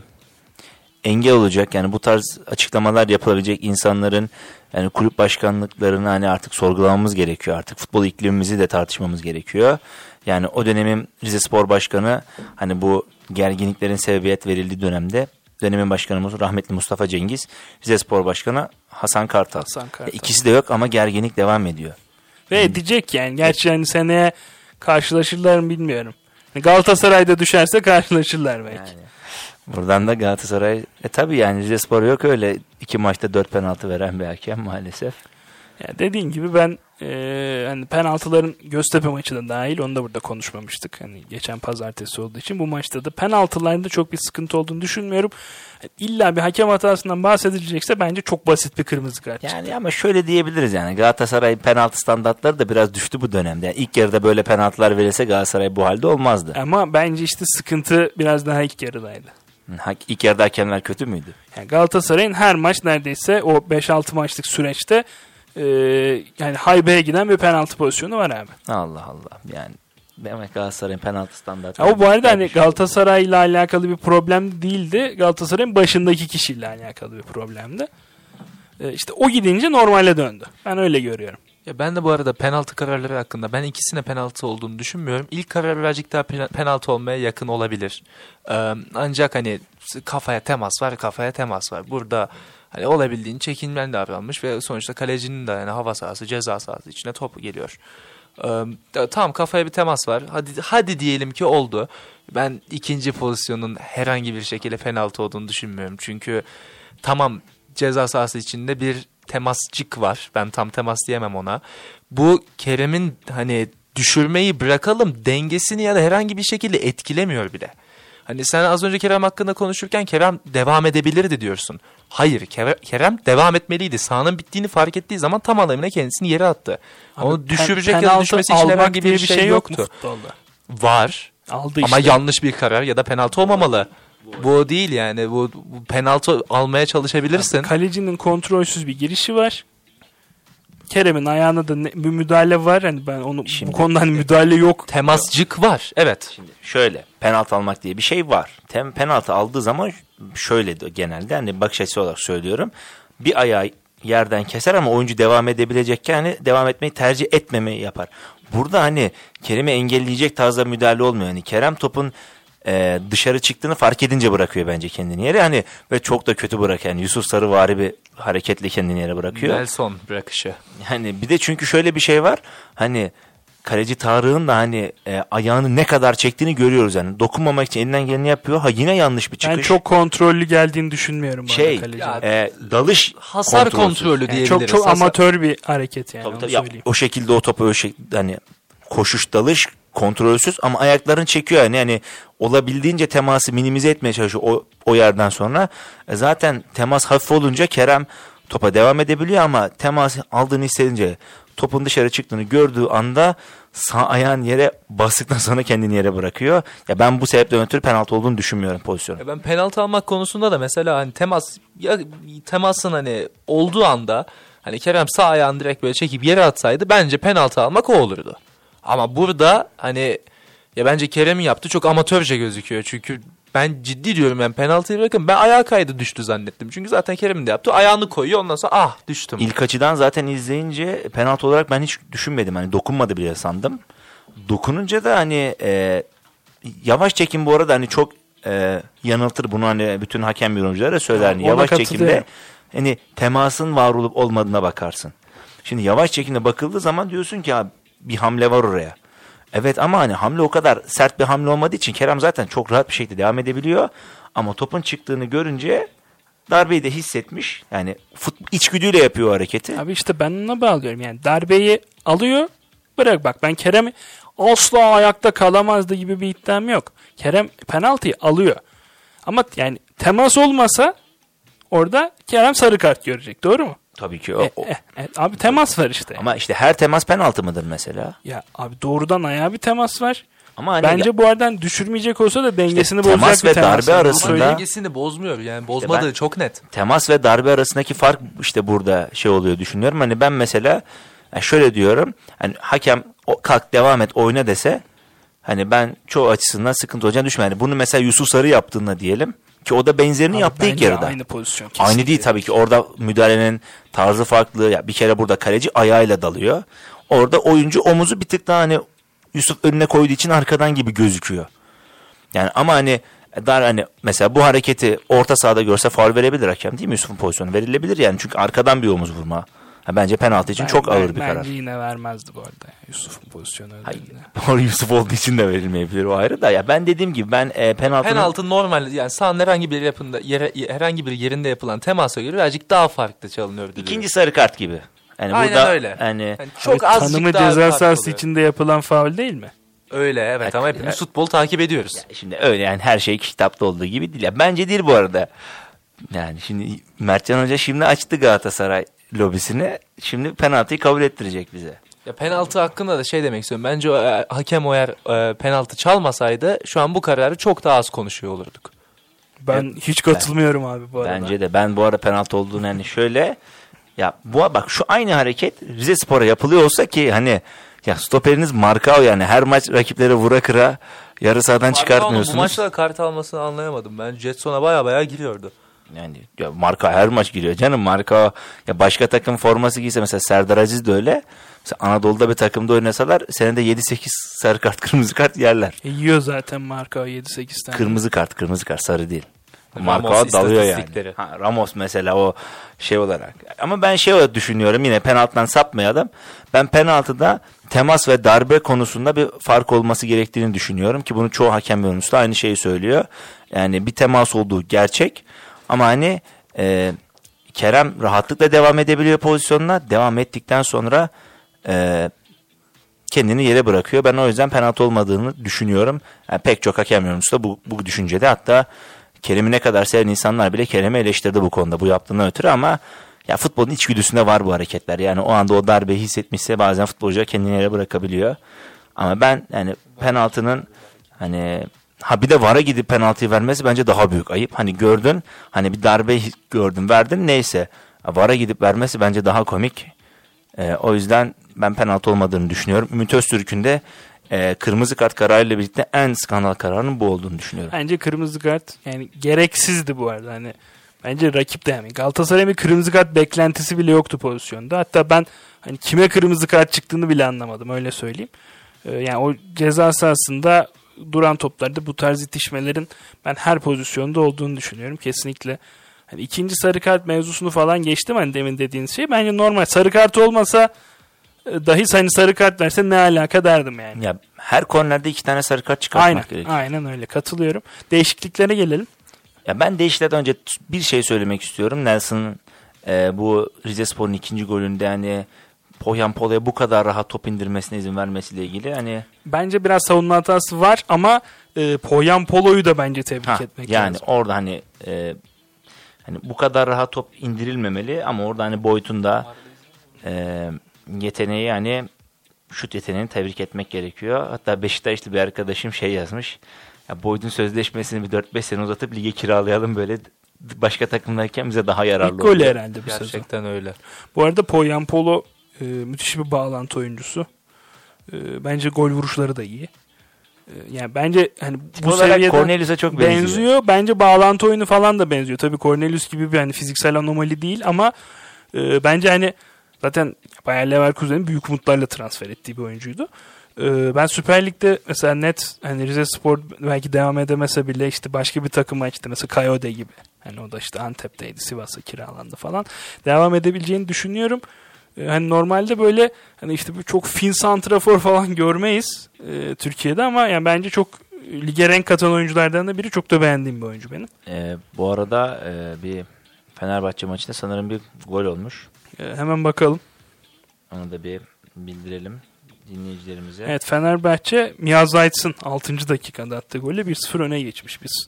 Speaker 3: engel olacak. Yani bu tarz açıklamalar yapılabilecek insanların yani kulüp başkanlıklarını hani artık sorgulamamız gerekiyor. Artık futbol iklimimizi de tartışmamız gerekiyor. Yani o dönemin Rize Spor Başkanı hani bu gerginliklerin sebebiyet verildiği dönemde dönemin başkanımız rahmetli Mustafa Cengiz, Rize Spor Başkanı Hasan Kartal.
Speaker 2: Hasan Kartal.
Speaker 3: İkisi de yok ama gerginlik devam ediyor.
Speaker 2: Ve edecek yani. Gerçi hani seneye karşılaşırlar mı bilmiyorum. Galatasaray'da düşerse karşılaşırlar belki.
Speaker 3: Yani buradan da Galatasaray e tabi yani Rize Spor yok öyle iki maçta dört penaltı veren bir hakem maalesef.
Speaker 2: Yani dediğin gibi ben e, hani penaltıların Göztepe maçı da dahil onu da burada konuşmamıştık. Hani geçen pazartesi olduğu için bu maçta da penaltılarda çok bir sıkıntı olduğunu düşünmüyorum. İlla bir hakem hatasından bahsedilecekse bence çok basit bir kırmızı kart.
Speaker 3: Yani ama şöyle diyebiliriz yani Galatasaray penaltı standartları da biraz düştü bu dönemde. Yani ilk yarıda böyle penaltılar verilse Galatasaray bu halde olmazdı.
Speaker 2: Ama bence işte sıkıntı biraz daha ilk yarıdaydı.
Speaker 3: İlk yarıda hakemler kötü müydü?
Speaker 2: Yani Galatasaray'ın her maç neredeyse o 5-6 maçlık süreçte e, yani haybeye giden bir penaltı pozisyonu var abi.
Speaker 3: Allah Allah yani demek Galatasaray'ın penaltı standartı.
Speaker 2: Ama bu arada hani Galatasaray ile alakalı bir problem değildi. Galatasaray'ın başındaki kişiyle alakalı bir problemdi. E, işte o gidince normale döndü. Ben öyle görüyorum.
Speaker 1: Ya ben de bu arada penaltı kararları hakkında ben ikisine penaltı olduğunu düşünmüyorum. İlk karar birazcık daha pe- penaltı olmaya yakın olabilir. Ee, ancak hani kafaya temas var, kafaya temas var. Burada hani olabildiğin çekinmen davranmış ve sonuçta kalecinin de yani hava sahası, ceza sahası içine top geliyor. Ee, tamam kafaya bir temas var. Hadi hadi diyelim ki oldu. Ben ikinci pozisyonun herhangi bir şekilde penaltı olduğunu düşünmüyorum. Çünkü tamam ceza sahası içinde bir temascık var. Ben tam temas diyemem ona. Bu Kerem'in hani düşürmeyi bırakalım dengesini ya da herhangi bir şekilde etkilemiyor bile. Hani sen az önce Kerem hakkında konuşurken Kerem devam edebilirdi diyorsun. Hayır Kerem, devam etmeliydi. Sahanın bittiğini fark ettiği zaman tam alanına kendisini yere attı.
Speaker 2: Abi
Speaker 1: Onu düşürecek
Speaker 2: pen-
Speaker 1: ya da düşmesi için herhangi bir şey,
Speaker 2: mu
Speaker 1: yoktu. Var.
Speaker 2: Aldı
Speaker 1: Ama
Speaker 2: işte.
Speaker 1: yanlış bir karar ya da penaltı olmamalı. Bu değil yani. Bu, bu penaltı almaya çalışabilirsin.
Speaker 2: Kalecinin kontrolsüz bir girişi var. Kerem'in ayağına da ne- bir müdahale var. Hani ben onu
Speaker 3: Şimdi-
Speaker 2: bu konuda hani müdahale yok.
Speaker 1: Temascık var. Evet.
Speaker 3: Şimdi şöyle penaltı almak diye bir şey var. Tem penaltı aldığı zaman şöyle de genelde hani bakış açısı olarak söylüyorum. Bir ayağı yerden keser ama oyuncu devam edebilecekken hani devam etmeyi tercih etmemeyi yapar. Burada hani Kerem'i engelleyecek tarzda müdahale olmuyor. Hani Kerem topun e, dışarı çıktığını fark edince bırakıyor bence kendini yere. Hani ve çok da kötü bırakıyor. Yani Yusuf Sarıvari bir hareketle kendini yere bırakıyor.
Speaker 1: Nelson bırakışı.
Speaker 3: Yani bir de çünkü şöyle bir şey var. Hani kaleci Tarık'ın da hani e, ayağını ne kadar çektiğini görüyoruz yani. Dokunmamak için elinden geleni yapıyor. Ha yine yanlış bir çıkış.
Speaker 2: Ben çok kontrollü geldiğini düşünmüyorum bu
Speaker 3: şey
Speaker 2: kaleci.
Speaker 3: e, dalış
Speaker 1: Hasar
Speaker 3: kontrolsüz.
Speaker 1: kontrolü
Speaker 2: Yani
Speaker 1: diyebiliriz.
Speaker 2: çok çok
Speaker 1: Hasar-
Speaker 2: amatör bir hareket yani.
Speaker 3: Tabii, tabii. Ya,
Speaker 2: söyleyeyim.
Speaker 3: o şekilde o topu o şekilde hani koşuş dalış kontrolsüz ama ayaklarını çekiyor yani yani olabildiğince teması minimize etmeye çalışıyor o, o yerden sonra. E, zaten temas hafif olunca Kerem topa devam edebiliyor ama temas aldığını hissedince topun dışarı çıktığını gördüğü anda sağ ayağın yere bastıktan sonra kendini yere bırakıyor. Ya ben bu sebepten ötürü penaltı olduğunu düşünmüyorum pozisyonu.
Speaker 1: Ya ben penaltı almak konusunda da mesela hani temas ya temasın hani olduğu anda hani Kerem sağ ayağını direkt böyle çekip yere atsaydı bence penaltı almak o olurdu. Ama burada hani ya bence Kerem'in yaptığı çok amatörce gözüküyor. Çünkü ben ciddi diyorum ben penaltıyı bırakın ben ayağa kaydı düştü zannettim. Çünkü zaten Kerem'in de yaptı. Ayağını koyuyor ondan sonra ah düştüm.
Speaker 3: İlk açıdan zaten izleyince penaltı olarak ben hiç düşünmedim. Hani dokunmadı bile sandım. Dokununca da hani e, yavaş çekim bu arada hani çok e, yanıltır. Bunu hani bütün hakem yorumculara söyler.
Speaker 2: Ona
Speaker 3: yavaş çekimde hani temasın var olup olmadığına bakarsın. Şimdi yavaş çekimde bakıldığı zaman diyorsun ki abi bir hamle var oraya. Evet ama hani hamle o kadar sert bir hamle olmadığı için Kerem zaten çok rahat bir şekilde devam edebiliyor. Ama topun çıktığını görünce darbeyi de hissetmiş. Yani fut, içgüdüyle yapıyor hareketi.
Speaker 2: Abi işte ben ona bağlıyorum. Yani darbeyi alıyor. Bırak bak ben Kerem asla ayakta kalamazdı gibi bir iddiam yok. Kerem penaltıyı alıyor. Ama yani temas olmasa orada Kerem sarı kart görecek. Doğru mu?
Speaker 3: Tabii ki o.
Speaker 2: E,
Speaker 3: o-
Speaker 2: e, e, abi temas var işte.
Speaker 3: Ama işte her temas penaltı mıdır mesela?
Speaker 2: Ya abi doğrudan ayağa bir temas var.
Speaker 3: Ama hani
Speaker 2: Bence bu aradan düşürmeyecek olsa da dengesini
Speaker 3: İşte temas
Speaker 2: bozacak bir
Speaker 3: ve
Speaker 2: temas.
Speaker 3: darbe
Speaker 2: var.
Speaker 3: Arasında-
Speaker 1: Ama dengesini bozmuyor yani bozmadığı
Speaker 3: ben-
Speaker 1: çok net.
Speaker 3: temas ve darbe arasındaki fark işte burada şey oluyor düşünüyorum. Hani ben mesela yani şöyle diyorum. Hani hakem o, kalk devam et oyna dese hani ben çoğu açısından sıkıntı olacağını düşünmüyorum. Yani bunu mesela Yusuf Sarı yaptığında diyelim. Ki o da benzerini
Speaker 2: Ama
Speaker 3: yaptı ilk yarıda.
Speaker 2: Aynı pozisyon.
Speaker 3: Aynı
Speaker 2: kesinlikle.
Speaker 3: değil tabii ki. Orada müdahalenin tarzı farklı. Ya bir kere burada kaleci ayağıyla dalıyor. Orada oyuncu omuzu bir tık daha hani Yusuf önüne koyduğu için arkadan gibi gözüküyor. Yani ama hani dar hani mesela bu hareketi orta sahada görse faul verebilir hakem değil mi Yusuf'un pozisyonu? Verilebilir yani çünkü arkadan bir omuz vurma. Ha, bence penaltı için
Speaker 2: Ben-
Speaker 3: çok
Speaker 2: ben-
Speaker 3: ağır bir karar.
Speaker 2: Bence yine vermezdi bu arada. Yusuf'un pozisyonu
Speaker 3: Hayır.
Speaker 2: ödülünde.
Speaker 3: Doğru Yusuf olduğu için de verilmeyebilir o ayrı da ya ben dediğim gibi ben e, penaltının
Speaker 1: Penaltı normal yani sahanın herhangi bir yapında yere, herhangi bir yerinde yapılan temasa göre birazcık daha farklı çalınıyor. diliyorum.
Speaker 3: ikinci sarı kart gibi. Yani
Speaker 1: Aynen
Speaker 3: burada
Speaker 1: öyle.
Speaker 3: hani
Speaker 1: Yani çok
Speaker 2: Abi,
Speaker 1: azıcık
Speaker 2: tanımı ceza sahası içinde yapılan faul değil mi?
Speaker 1: Öyle evet ama hepimiz futbol takip ediyoruz.
Speaker 3: Şimdi öyle yani her şey kitapta olduğu gibi değil. Ya bence değil bu arada. Yani şimdi Mertcan Hoca şimdi açtı Galatasaray lobisini. Şimdi penaltıyı kabul ettirecek bize.
Speaker 1: Ya penaltı hakkında da şey demek istiyorum. Bence o, e, hakem o eğer e, penaltı çalmasaydı şu an bu kararı çok daha az konuşuyor olurduk.
Speaker 2: Ben hiç katılmıyorum abi bu arada.
Speaker 3: Bence de ben bu arada penaltı olduğunu hani şöyle ya bu bak şu aynı hareket Rize Spor'a yapılıyor olsa ki hani ya stoperiniz Markao yani her maç rakiplere vura kıra yarı sahadan
Speaker 1: Markao'nun
Speaker 3: çıkartmıyorsunuz.
Speaker 1: Bu maçta kart almasını anlayamadım. Ben Jetson'a baya baya giriyordu.
Speaker 3: Yani ya Marka her maç giriyor canım. Marka ya başka takım forması giyse mesela Serdar Aziz de öyle. Mesela Anadolu'da bir takımda oynasalar senede 7-8 sarı kart kırmızı kart yerler.
Speaker 2: E, yiyor zaten marka 7-8 tane.
Speaker 3: Kırmızı kart kırmızı kart sarı değil.
Speaker 1: Ramos
Speaker 3: Marka dalıyor yani. Ha, Ramos mesela o şey olarak. Ama ben şey olarak düşünüyorum yine penaltıdan sapmayalım. Ben penaltıda temas ve darbe konusunda bir fark olması gerektiğini düşünüyorum ki bunu çoğu hakem yorumcusu da aynı şeyi söylüyor. Yani bir temas olduğu gerçek ama hani e, Kerem rahatlıkla devam edebiliyor pozisyonuna. Devam ettikten sonra e, kendini yere bırakıyor. Ben o yüzden penaltı olmadığını düşünüyorum. Yani pek çok hakem yorumcusu da bu, bu düşüncede. Hatta Kerem'i ne kadar seven insanlar bile Kerem'i eleştirdi bu konuda bu yaptığından ötürü ama ya futbolun içgüdüsünde var bu hareketler. Yani o anda o darbeyi hissetmişse bazen futbolcu kendini yere bırakabiliyor. Ama ben yani penaltının hani ha bir de VAR'a gidip penaltıyı vermesi bence daha büyük ayıp. Hani gördün hani bir darbe gördün verdin neyse. VAR'a gidip vermesi bence daha komik. Ee, o yüzden ben penaltı olmadığını düşünüyorum. Ümit Öztürk'ün de e, kırmızı kart kararıyla birlikte en skandal kararının bu olduğunu düşünüyorum.
Speaker 2: Bence kırmızı kart yani gereksizdi bu arada. Hani bence rakip de yani Galatasaray'ın bir kırmızı kart beklentisi bile yoktu pozisyonda. Hatta ben hani kime kırmızı kart çıktığını bile anlamadım öyle söyleyeyim. Ee, yani o ceza sahasında duran toplarda bu tarz itişmelerin ben her pozisyonda olduğunu düşünüyorum. Kesinlikle hani ikinci sarı kart mevzusunu falan geçtim hani demin dediğiniz şey. Bence normal sarı kart olmasa e, dahi hani sarı kart verse ne alaka derdim yani.
Speaker 3: Ya her kornerde iki tane sarı kart çıkartmak
Speaker 2: Aynen,
Speaker 3: gerekiyor.
Speaker 2: aynen öyle katılıyorum. Değişikliklere gelelim.
Speaker 3: Ya ben değişiklerden önce bir şey söylemek istiyorum. Nelson'ın e, bu Rize Spor'un ikinci golünde hani Pohyan Polo'ya bu kadar rahat top indirmesine izin vermesiyle ilgili hani
Speaker 2: Bence biraz savunma hatası var ama e, Poyan Polo'yu da bence tebrik
Speaker 3: ha,
Speaker 2: etmek
Speaker 3: yani
Speaker 2: lazım.
Speaker 3: orada hani e, hani bu kadar rahat top indirilmemeli ama orada hani boyutunda e, yeteneği hani şut yeteneğini tebrik etmek gerekiyor. Hatta Beşiktaşlı bir arkadaşım şey yazmış. Ya Boyd'un sözleşmesini bir 4-5 sene uzatıp lige kiralayalım böyle başka takımdayken bize daha yararlı
Speaker 2: İlk golü herhalde bu sezon.
Speaker 1: Gerçekten öyle.
Speaker 2: Bu arada Poyan Polo e, müthiş bir bağlantı oyuncusu. E, bence gol vuruşları da iyi. E, yani bence hani
Speaker 3: Tip
Speaker 2: bu seviyede
Speaker 3: Cornelius'a çok benziyor.
Speaker 2: benziyor. Bence bağlantı oyunu falan da benziyor. Tabii Cornelius gibi bir hani fiziksel anomali değil ama e, bence hani zaten Bayer Leverkusen'in büyük umutlarla transfer ettiği bir oyuncuydu. Ben Süper Lig'de mesela net hani Rize Spor belki devam edemese bile işte başka bir takıma işte mesela Kayode gibi. Hani o da işte Antep'teydi, Sivas'a kiralandı falan. Devam edebileceğini düşünüyorum. E, hani normalde böyle hani işte bir çok fin santrafor falan görmeyiz e, Türkiye'de ama yani bence çok lige renk katan oyunculardan da biri çok da beğendiğim bir oyuncu benim.
Speaker 3: Ee, bu arada e, bir Fenerbahçe maçında sanırım bir gol olmuş.
Speaker 2: E, hemen bakalım.
Speaker 3: Onu da bir bildirelim dinleyicilerimize.
Speaker 2: Evet Fenerbahçe Mia Zayt'sın 6. dakikada attığı golle 1-0 öne geçmiş biz.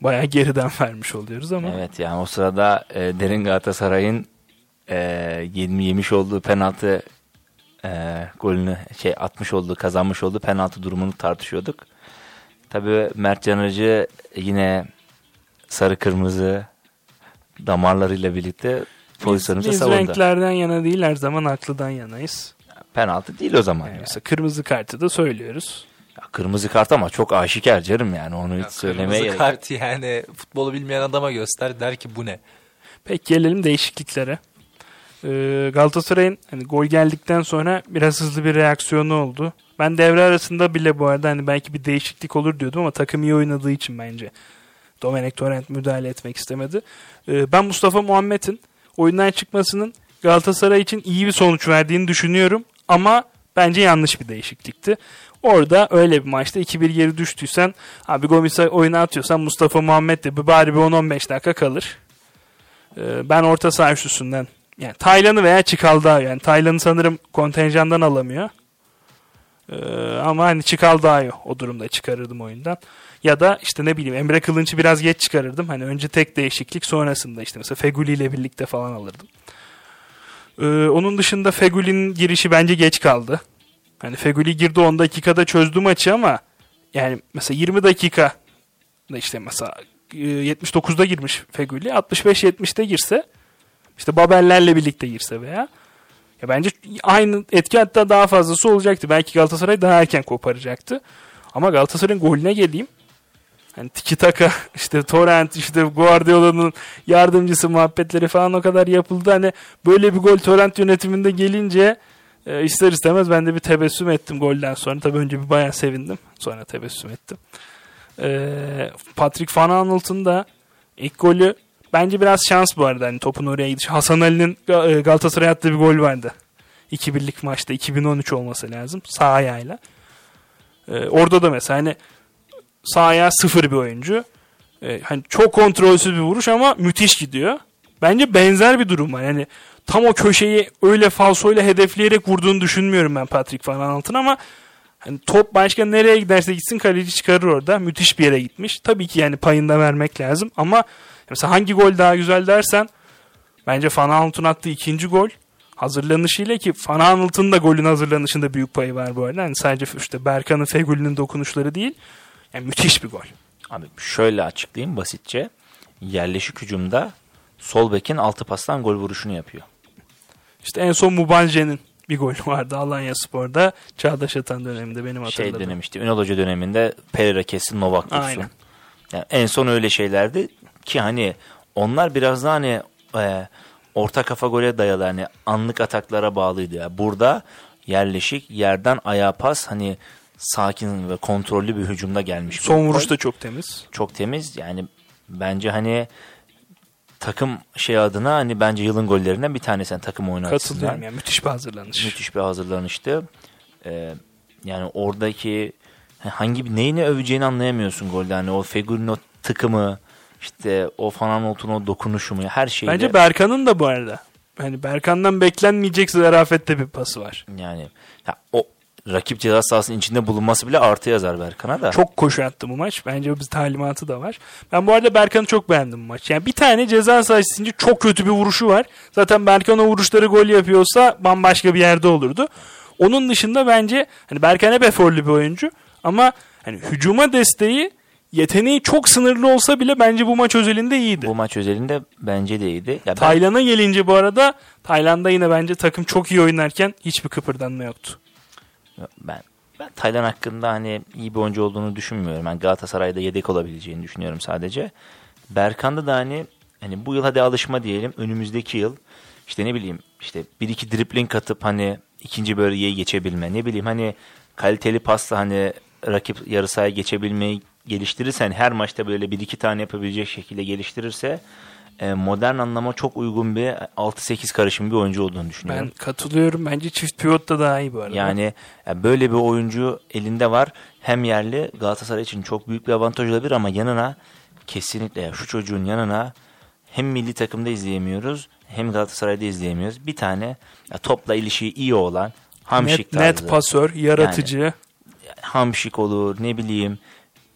Speaker 2: Bayağı geriden vermiş oluyoruz ama.
Speaker 3: Evet yani o sırada e, Derin Galatasaray'ın e, yem- yemiş olduğu penaltı e, golünü şey atmış olduğu kazanmış olduğu penaltı durumunu tartışıyorduk. Tabii Mert Canacı yine sarı kırmızı damarlarıyla birlikte pozisyonumuzu
Speaker 2: Biz
Speaker 3: savundu.
Speaker 2: renklerden yana değil her zaman haklıdan yanayız.
Speaker 3: Penaltı değil o zaman.
Speaker 2: Yani
Speaker 3: yani.
Speaker 2: mesela kırmızı kartı da söylüyoruz.
Speaker 3: Ya kırmızı kart ama çok aşikar canım yani onu hiç söylemeye
Speaker 1: Kırmızı
Speaker 3: gerek.
Speaker 1: kart yani futbolu bilmeyen adama göster der ki bu ne?
Speaker 2: Peki gelelim değişikliklere. Ee, Galatasaray'ın hani gol geldikten sonra biraz hızlı bir reaksiyonu oldu. Ben devre arasında bile bu arada hani belki bir değişiklik olur diyordum ama takım iyi oynadığı için bence Domenek Torrent müdahale etmek istemedi. Ee, ben Mustafa Muhammed'in oyundan çıkmasının Galatasaray için iyi bir sonuç verdiğini düşünüyorum ama bence yanlış bir değişiklikti. Orada öyle bir maçta 2-1 geri düştüysen abi Gomis'e oyuna atıyorsan Mustafa Muhammed de bari bir 10-15 dakika kalır. Ee, ben orta saha üçlüsünden yani Taylan'ı veya Çikaldağ yani Taylan'ı sanırım kontenjandan alamıyor. Ee, ama hani Çikaldağ'ı o durumda çıkarırdım oyundan. Ya da işte ne bileyim Emre Kılınç'ı biraz geç çıkarırdım. Hani önce tek değişiklik sonrasında işte mesela Feguli ile birlikte falan alırdım. Ee, onun dışında Feguli'nin girişi bence geç kaldı. Hani Feguli girdi 10 dakikada çözdü maçı ama yani mesela 20 dakika da işte mesela e, 79'da girmiş Feguli 65-70'te girse işte Babellerle birlikte girse veya ya bence aynı etki hatta daha fazlası olacaktı. Belki Galatasaray daha erken koparacaktı. Ama Galatasaray'ın golüne geleyim. Hani tiki taka işte Torrent işte Guardiola'nın yardımcısı muhabbetleri falan o kadar yapıldı. Hani böyle bir gol Torrent yönetiminde gelince e, ister istemez ben de bir tebessüm ettim golden sonra. Tabii önce bir bayağı sevindim. Sonra tebessüm ettim. E, Patrick Van Aanholt'un da ilk golü bence biraz şans bu arada. Hani topun oraya gidiş. Hasan Ali'nin e, Galatasaray'a attığı bir gol vardı. 2-1'lik maçta 2013 olması lazım. Sağ ayağıyla. E, orada da mesela hani sağ ayağı sıfır bir oyuncu. E, hani çok kontrolsüz bir vuruş ama müthiş gidiyor. Bence benzer bir durum var. Yani tam o köşeyi öyle falsoyla hedefleyerek vurduğunu düşünmüyorum ben Patrick Van Aanholt'un ama hani top başka nereye giderse gitsin kaleci çıkarır orada. Müthiş bir yere gitmiş. Tabii ki yani payında vermek lazım ama mesela hangi gol daha güzel dersen bence Van Aanholt'un attığı ikinci gol hazırlanışıyla ki Van Aanholt'un da golün hazırlanışında büyük payı var bu arada. Yani sadece işte Berkan'ın Fegüli'nin dokunuşları değil. Yani müthiş bir gol.
Speaker 3: Abi şöyle açıklayayım basitçe. Yerleşik hücumda sol bekin altı pastan gol vuruşunu yapıyor.
Speaker 2: İşte en son Mubanje'nin bir golü vardı Alanya Spor'da. Çağdaş Atan döneminde benim
Speaker 3: Şey
Speaker 2: hatırladığım.
Speaker 3: denemişti. Ünal Hoca döneminde Pereira kesin Novak.
Speaker 2: Aynen.
Speaker 3: Yani en son öyle şeylerdi ki hani onlar biraz daha hani e, orta kafa gole dayalı hani anlık ataklara bağlıydı ya. Burada yerleşik yerden ayağa pas hani sakin ve kontrollü bir hücumda gelmiş.
Speaker 2: Son vuruş da çok temiz.
Speaker 3: çok temiz. Yani bence hani takım şey adına hani bence yılın gollerinden bir tanesi yani takım oyunu
Speaker 2: Katılıyorum yani müthiş bir hazırlanış.
Speaker 3: Müthiş bir hazırlanıştı. Ee, yani oradaki hangi neyini öveceğini anlayamıyorsun golde. Hani o Fegül'ün o tıkımı işte o Fananolt'un o dokunuşu mu her şeyle.
Speaker 2: Bence Berkan'ın da bu arada. Hani Berkan'dan beklenmeyecek zarafette bir pası var.
Speaker 3: yani ya o rakip ceza sahasının içinde bulunması bile artı yazar Berkan'a da.
Speaker 2: Çok koşu attı bu maç. Bence bir talimatı da var. Ben bu arada Berkan'ı çok beğendim bu maç. Yani bir tane ceza sahası içinde çok kötü bir vuruşu var. Zaten Berkan o vuruşları gol yapıyorsa bambaşka bir yerde olurdu. Onun dışında bence hani Berkan hep eforlu bir oyuncu ama hani hücuma desteği yeteneği çok sınırlı olsa bile bence bu maç özelinde iyiydi.
Speaker 3: bu maç özelinde bence de iyiydi. Ya ben-
Speaker 2: gelince bu arada Tayland'da yine bence takım çok iyi oynarken hiçbir kıpırdanma yoktu.
Speaker 3: Ben ben Taylan hakkında hani iyi bir oyuncu olduğunu düşünmüyorum. Ben Galatasaray'da yedek olabileceğini düşünüyorum sadece. Berkan'da da hani hani bu yıl hadi alışma diyelim. Önümüzdeki yıl işte ne bileyim işte bir iki dripling atıp hani ikinci bölgeye geçebilme. Ne bileyim hani kaliteli pasla hani rakip yarı sahaya geçebilmeyi geliştirirsen her maçta böyle bir iki tane yapabilecek şekilde geliştirirse e, modern anlama çok uygun bir 6-8 karışım bir oyuncu olduğunu düşünüyorum.
Speaker 2: Ben katılıyorum. Bence çift pivot da daha iyi bu arada.
Speaker 3: Yani ya böyle bir oyuncu elinde var. Hem yerli Galatasaray için çok büyük bir avantaj olabilir ama yanına kesinlikle ya şu çocuğun yanına hem milli takımda izleyemiyoruz hem Galatasaray'da izleyemiyoruz. Bir tane ya topla ilişiği iyi olan Hamşik
Speaker 2: net, net
Speaker 3: tarzı.
Speaker 2: pasör, yaratıcı.
Speaker 3: Hamşik olur ne bileyim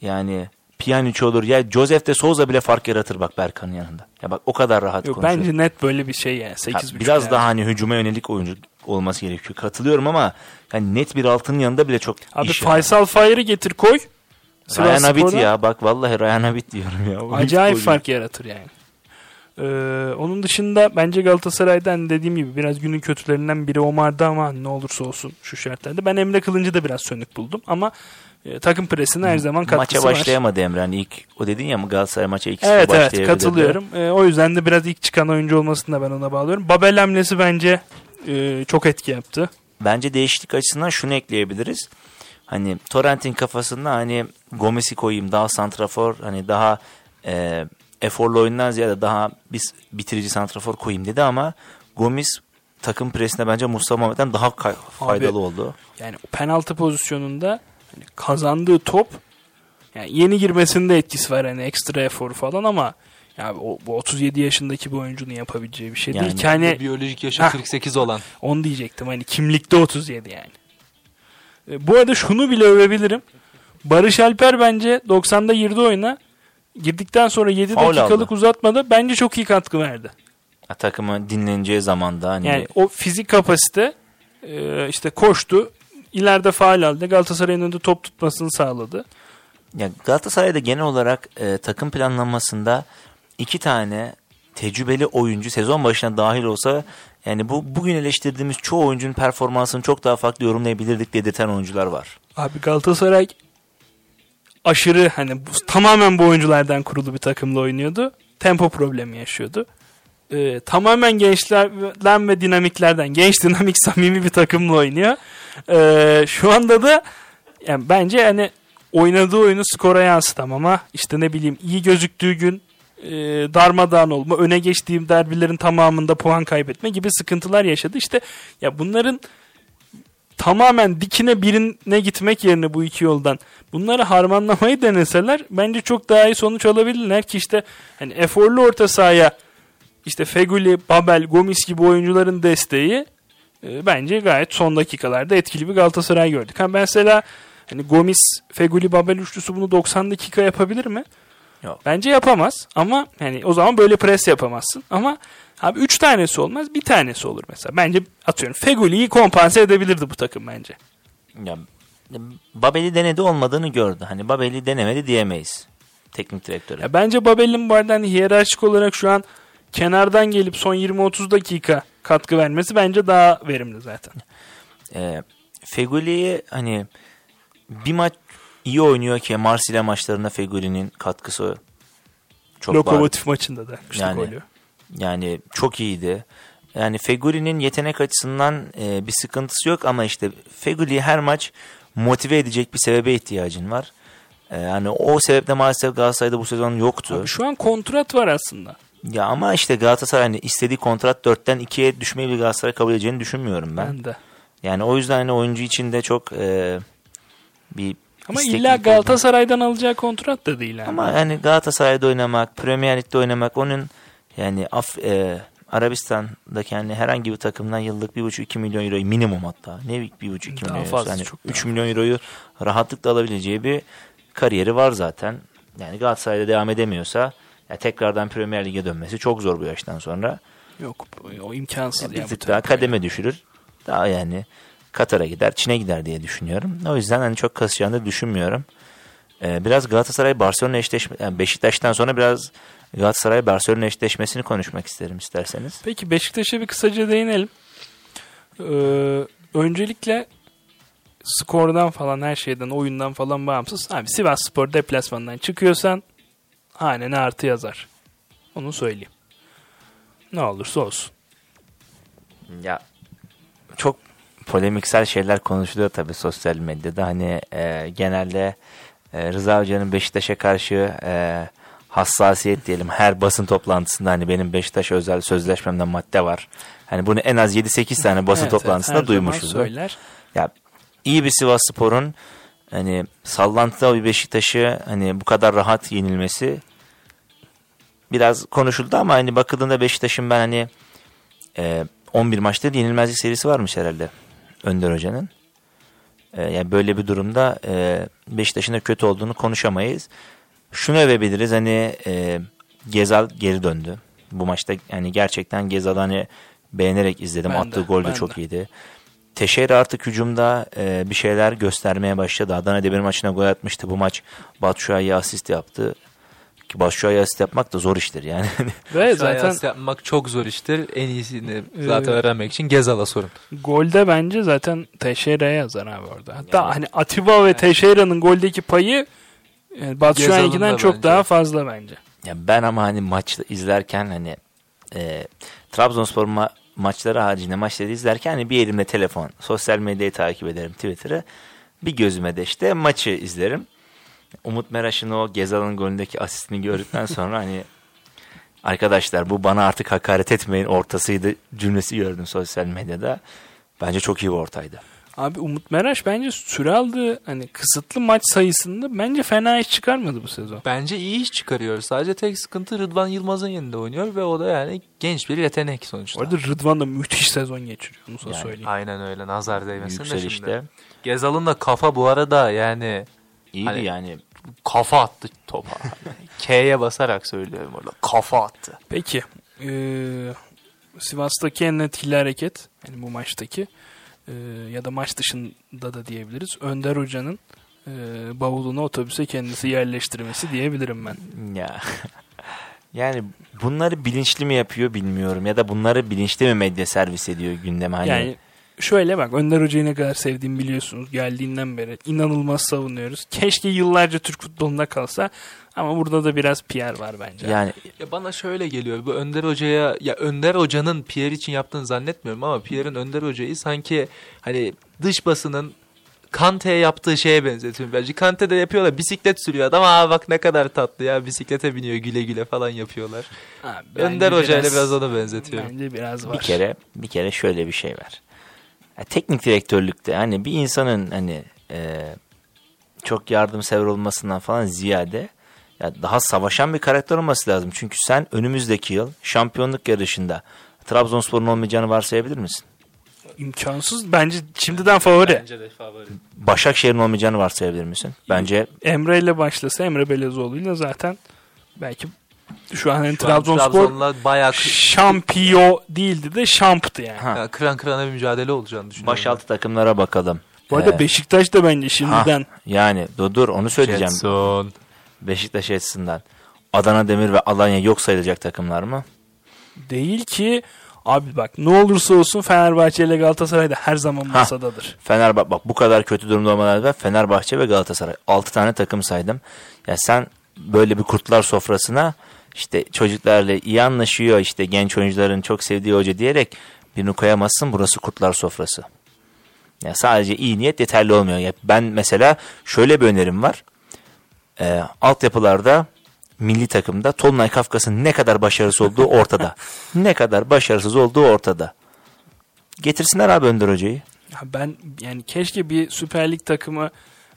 Speaker 3: yani Pjanic olur. Ya Joseph de Souza bile fark yaratır bak Berkan'ın yanında. Ya bak o kadar rahat
Speaker 2: Yok,
Speaker 3: konuşuyor.
Speaker 2: bence net böyle bir şey yani.
Speaker 3: Ha,
Speaker 2: 8.5
Speaker 3: biraz
Speaker 2: yani.
Speaker 3: daha hani hücuma yönelik oyuncu olması gerekiyor. Katılıyorum ama yani net bir altının yanında bile çok
Speaker 2: Abi
Speaker 3: iş yani.
Speaker 2: Faysal Fayır'ı getir koy.
Speaker 3: Ryan Abit ya bak vallahi Ryan Abit diyorum ya. O
Speaker 2: Acayip fark yaratır yani. Ee, onun dışında bence Galatasaray'dan dediğim gibi biraz günün kötülerinden biri Omar'dı ama ne olursa olsun şu şartlarda. Ben Emre Kılıncı da biraz sönük buldum ama e, takım presine her zaman katkısı
Speaker 3: Maça
Speaker 2: var.
Speaker 3: başlayamadı Emre. Hani ilk o dedin ya Galatasaray maça ikisi
Speaker 2: Evet evet katılıyorum. E, o yüzden de biraz ilk çıkan oyuncu olmasını da ben ona bağlıyorum. Babel hamlesi bence e, çok etki yaptı.
Speaker 3: Bence değişiklik açısından şunu ekleyebiliriz. Hani Torrent'in kafasında hani Gomez'i koyayım daha santrafor hani daha e, eforlu oyundan ziyade daha biz bitirici santrafor koyayım dedi ama Gomez takım presinde bence Mustafa Muhammed'den daha faydalı oldu.
Speaker 2: Yani o penaltı pozisyonunda hani kazandığı top yani yeni girmesinde etkisi var hani ekstra efor falan ama ya o, bu 37 yaşındaki bu oyuncunun yapabileceği bir şey
Speaker 3: Yani
Speaker 2: değil ki hani
Speaker 1: Biyolojik yaşı
Speaker 2: Hah.
Speaker 1: 48 olan.
Speaker 2: onu diyecektim hani kimlikte 37 yani. E, bu arada şunu bile övebilirim. Barış Alper bence 90'da girdi oyuna. Girdikten sonra 7
Speaker 3: Faul
Speaker 2: dakikalık
Speaker 3: aldı.
Speaker 2: uzatmada bence çok iyi katkı verdi.
Speaker 3: Ya, takımı dinleneceği zamanda hani
Speaker 2: Yani o fizik kapasite e, işte koştu. İleride faal aldı. Galatasaray'ın önünde top tutmasını sağladı.
Speaker 3: Ya Galatasaray'da genel olarak e, takım planlamasında iki tane tecrübeli oyuncu sezon başına dahil olsa yani bu bugün eleştirdiğimiz çoğu oyuncunun performansını çok daha farklı yorumlayabilirdik dedirten oyuncular var.
Speaker 2: Abi Galatasaray aşırı hani bu, tamamen bu oyunculardan kurulu bir takımla oynuyordu. Tempo problemi yaşıyordu. Ee, tamamen gençlerden ve dinamiklerden genç dinamik samimi bir takımla oynuyor. Ee, şu anda da yani bence hani oynadığı oyunu skora yansıtam ama işte ne bileyim iyi gözüktüğü gün e, darmadağın olma, öne geçtiğim derbilerin tamamında puan kaybetme gibi sıkıntılar yaşadı. İşte ya bunların tamamen dikine birine gitmek yerine bu iki yoldan bunları harmanlamayı deneseler bence çok daha iyi sonuç alabilirler ki işte hani eforlu orta sahaya işte Feguli, Babel, Gomis gibi oyuncuların desteği e, bence gayet son dakikalarda etkili bir Galatasaray gördük. Ha mesela hani Gomis, Feguli, Babel üçlüsü bunu 90 dakika yapabilir mi?
Speaker 3: Yok.
Speaker 2: Bence yapamaz ama hani o zaman böyle pres yapamazsın ama abi 3 tanesi olmaz bir tanesi olur mesela. Bence atıyorum Feguli'yi kompanse edebilirdi bu takım bence.
Speaker 3: Ya, Babel'i denedi olmadığını gördü. Hani Babel'i denemedi diyemeyiz. Teknik direktörü.
Speaker 2: Ya bence Babel'in bu arada hani hiyerarşik olarak şu an kenardan gelip son 20-30 dakika katkı vermesi bence daha verimli zaten.
Speaker 3: E, Feguli'yi hani bir maç iyi oynuyor ki Marsilya maçlarında Feguli'nin katkısı çok.
Speaker 2: Lokomotif maçında da işte
Speaker 3: Yani-
Speaker 2: golü.
Speaker 3: Yani çok iyiydi. Yani Fegüli'nin yetenek açısından e, bir sıkıntısı yok ama işte Fegüli'yi her maç motive edecek bir sebebe ihtiyacın var. E, yani o sebeple maalesef Galatasaray'da bu sezon yoktu.
Speaker 2: Abi şu an kontrat var aslında.
Speaker 3: Ya ama işte Galatasaray hani istediği kontrat 4'ten 2'ye düşmeyi bir Galatasaray kabul edeceğini düşünmüyorum ben.
Speaker 2: Ben de.
Speaker 3: Yani o yüzden hani oyuncu için de çok e, bir
Speaker 2: Ama illa Galatasaray'dan alacağı kontrat da değil. Yani.
Speaker 3: Ama yani Galatasaray'da oynamak, Premier Lig'de oynamak onun yani Af, e, Arabistan'daki yani herhangi bir takımdan yıllık 1,5-2 milyon euroyu minimum hatta. Ne 1,5-2
Speaker 2: Daha
Speaker 3: milyon
Speaker 2: fazla,
Speaker 3: Yani
Speaker 2: çok
Speaker 3: 3
Speaker 2: daha
Speaker 3: milyon euroyu rahatlıkla alabileceği bir kariyeri var zaten. Yani Galatasaray'da devam edemiyorsa ya tekrardan Premier Lig'e dönmesi çok zor bu yaştan sonra.
Speaker 2: Yok o imkansız.
Speaker 3: Bir
Speaker 2: ya bu
Speaker 3: tık daha kademe düşürür. Daha yani Katar'a gider, Çin'e gider diye düşünüyorum. O yüzden hani çok kasacağını da düşünmüyorum. Ee, biraz Galatasaray Barcelona eşleşme yani Beşiktaş'tan sonra biraz Galatasaray Barcelona eşleşmesini konuşmak isterim isterseniz.
Speaker 2: Peki Beşiktaş'a bir kısaca değinelim. Ee, öncelikle skordan falan her şeyden oyundan falan bağımsız. Abi Sivas Spor deplasmandan çıkıyorsan hanene artı yazar. Onu söyleyeyim. Ne olursa olsun.
Speaker 3: Ya çok polemiksel şeyler konuşuluyor tabii sosyal medyada. Hani e, genelde e, Rıza Hoca'nın Beşiktaş'a karşı e, hassasiyet diyelim her basın toplantısında hani benim Beşiktaş özel sözleşmemde madde var. Hani bunu en az 7-8 tane basın
Speaker 2: Evet, evet,
Speaker 3: toplantısında
Speaker 2: zaman
Speaker 3: duymuşuz.
Speaker 2: Söyler.
Speaker 3: Ya iyi bir Sivas Spor'un hani sallantıda bir Beşiktaş'ı hani bu kadar rahat yenilmesi biraz konuşuldu ama hani bakıldığında Beşiktaş'ın ben hani e, 11 maçta yenilmezlik serisi varmış herhalde Önder Hoca'nın. E, yani böyle bir durumda e, Beşiktaş'ın da kötü olduğunu konuşamayız. Şunu övebiliriz hani e, Gezal geri döndü. Bu maçta yani gerçekten Gezal'ı hani beğenerek izledim.
Speaker 2: Ben de,
Speaker 3: Attığı gol de çok
Speaker 2: de.
Speaker 3: iyiydi. Teşeira artık hücumda e, bir şeyler göstermeye başladı. Adana Demir maçına gol atmıştı. Bu maç Batshuayi'ye asist yaptı. Ki Başşuay'a asist yapmak da zor iştir yani.
Speaker 2: Ve
Speaker 1: Zaten yapmak çok zor iştir. En iyisini
Speaker 2: Ee,
Speaker 1: zaten öğrenmek için Gezal'a sorun.
Speaker 2: golde bence zaten Teixeira'ya yazar abi orada. Hatta
Speaker 3: Yani-
Speaker 2: hani Atiba ve Teixeira'nın goldeki payı e, Batshuayi'ninkinden
Speaker 1: Gezal'ın da
Speaker 2: çok
Speaker 1: bence.
Speaker 2: daha fazla bence.
Speaker 3: ya ben ama hani maçta izlerken hani e, Trabzonspor ma- maçları haricinde maçları izlerken hani bir elimde telefon, sosyal medyayı takip ederim Twitter'ı. Bir gözüme de işte maçı izlerim. Umut Meraş'ın o Gezal'ın golündeki asistini gördükten sonra hani arkadaşlar bu bana artık hakaret etmeyin ortasıydı cümlesi gördüm sosyal medyada. Bence çok iyi bir ortaydı.
Speaker 2: Abi Umut Meraş bence süre aldığı hani kısıtlı maç sayısında bence fena iş çıkarmadı bu sezon.
Speaker 1: Bence iyi iş çıkarıyor. Sadece tek sıkıntı Rıdvan Yılmaz'ın yanında oynuyor ve o da yani genç bir yetenek sonuçta.
Speaker 2: Orada Rıdvan da müthiş sezon geçiriyor. Onu sana
Speaker 3: Yani
Speaker 2: söyleyeyim.
Speaker 1: Aynen öyle nazar değmesin de şimdi.
Speaker 3: Yükselişte
Speaker 1: Gezal'ın da kafa bu arada yani
Speaker 3: iyiydi
Speaker 1: Hani-
Speaker 3: yani.
Speaker 1: kafa attı topa. K'ye basarak söylüyorum orada. Kafa attı.
Speaker 2: Peki. eee, Sivas'taki en etkili hareket yani bu maçtaki eee, ya da maç dışında da diyebiliriz. Önder Hoca'nın eee bavulunu otobüse kendisi yerleştirmesi diyebilirim ben.
Speaker 3: Ya yani bunları bilinçli mi yapıyor bilmiyorum ya da bunları bilinçli mi medya servis ediyor gündeme hani.
Speaker 2: Yani şöyle bak Önder Hoca'yı ne kadar sevdiğimi biliyorsunuz. Geldiğinden beri inanılmaz savunuyoruz. Keşke yıllarca Türk futbolunda kalsa ama burada da biraz PR var bence.
Speaker 3: yani
Speaker 1: Ya bana şöyle geliyor. Bu Önder Hoca'ya ya Önder Hoca'nın Pierre için yaptığını zannetmiyorum ama Pierre'in Önder Hoca'yı sanki hani dış basının Kante'ye yaptığı şeye benzetiyorum. Bence Kante de yapıyorlar. Bisiklet sürüyor adam. Aa bak ne kadar tatlı ya. Bisiklete biniyor güle güle falan yapıyorlar.
Speaker 2: Ha,
Speaker 1: Önder Hoca ile biraz ona benzetiyorum.
Speaker 2: Bence biraz var.
Speaker 3: bir kere bir kere şöyle bir şey var. Ya, teknik direktörlükte hani bir insanın hani e, çok yardımsever olmasından falan ziyade ya daha savaşan bir karakter olması lazım. Çünkü sen önümüzdeki yıl şampiyonluk yarışında Trabzonspor'un olmayacağını varsayabilir misin?
Speaker 2: İmkansız. Bence şimdiden favori.
Speaker 1: de favori.
Speaker 3: Başakşehir'in olmayacağını varsayabilir misin? Bence
Speaker 2: Emre ile başlasa Emre Belezoğlu'yla zaten belki şu an hani
Speaker 1: Şu an
Speaker 2: Trabzonspor
Speaker 1: Trabzon'la bayağı
Speaker 2: şampiyo değildi de şamptı yani.
Speaker 3: Ha.
Speaker 1: Ya kıran kırana bir mücadele olacağını düşünüyorum.
Speaker 3: başaltı takımlara bakalım.
Speaker 2: Bu arada
Speaker 3: Ee,
Speaker 2: Beşiktaş da bence şimdiden
Speaker 3: Yani dur, dur onu söyleyeceğim.
Speaker 1: Jetson.
Speaker 3: Beşiktaş açısından. Adana Demir ve Alanya yok sayılacak takımlar mı?
Speaker 2: değil ki abi bak ne olursa olsun Fenerbahçe ile Galatasaray da her zaman masadadır.
Speaker 3: Fenerbahçe bak bu kadar kötü durumda olmalarına rağmen Fenerbahçe ve Galatasaray. 6 tane takım saydım. Ya sen böyle bir kurtlar sofrasına işte çocuklarla iyi anlaşıyor işte genç oyuncuların çok sevdiği hoca diyerek birini koyamazsın burası kurtlar sofrası. Ya sadece iyi niyet yeterli olmuyor. Ya ben mesela şöyle bir önerim var. Ee, altyapılarda milli takımda Tolunay Kafkas'ın ne kadar başarısız olduğu ortada. ne kadar başarısız olduğu ortada. Getirsinler abi Önder Hoca'yı.
Speaker 2: Ya ben yani keşke bir Süper Lig takımı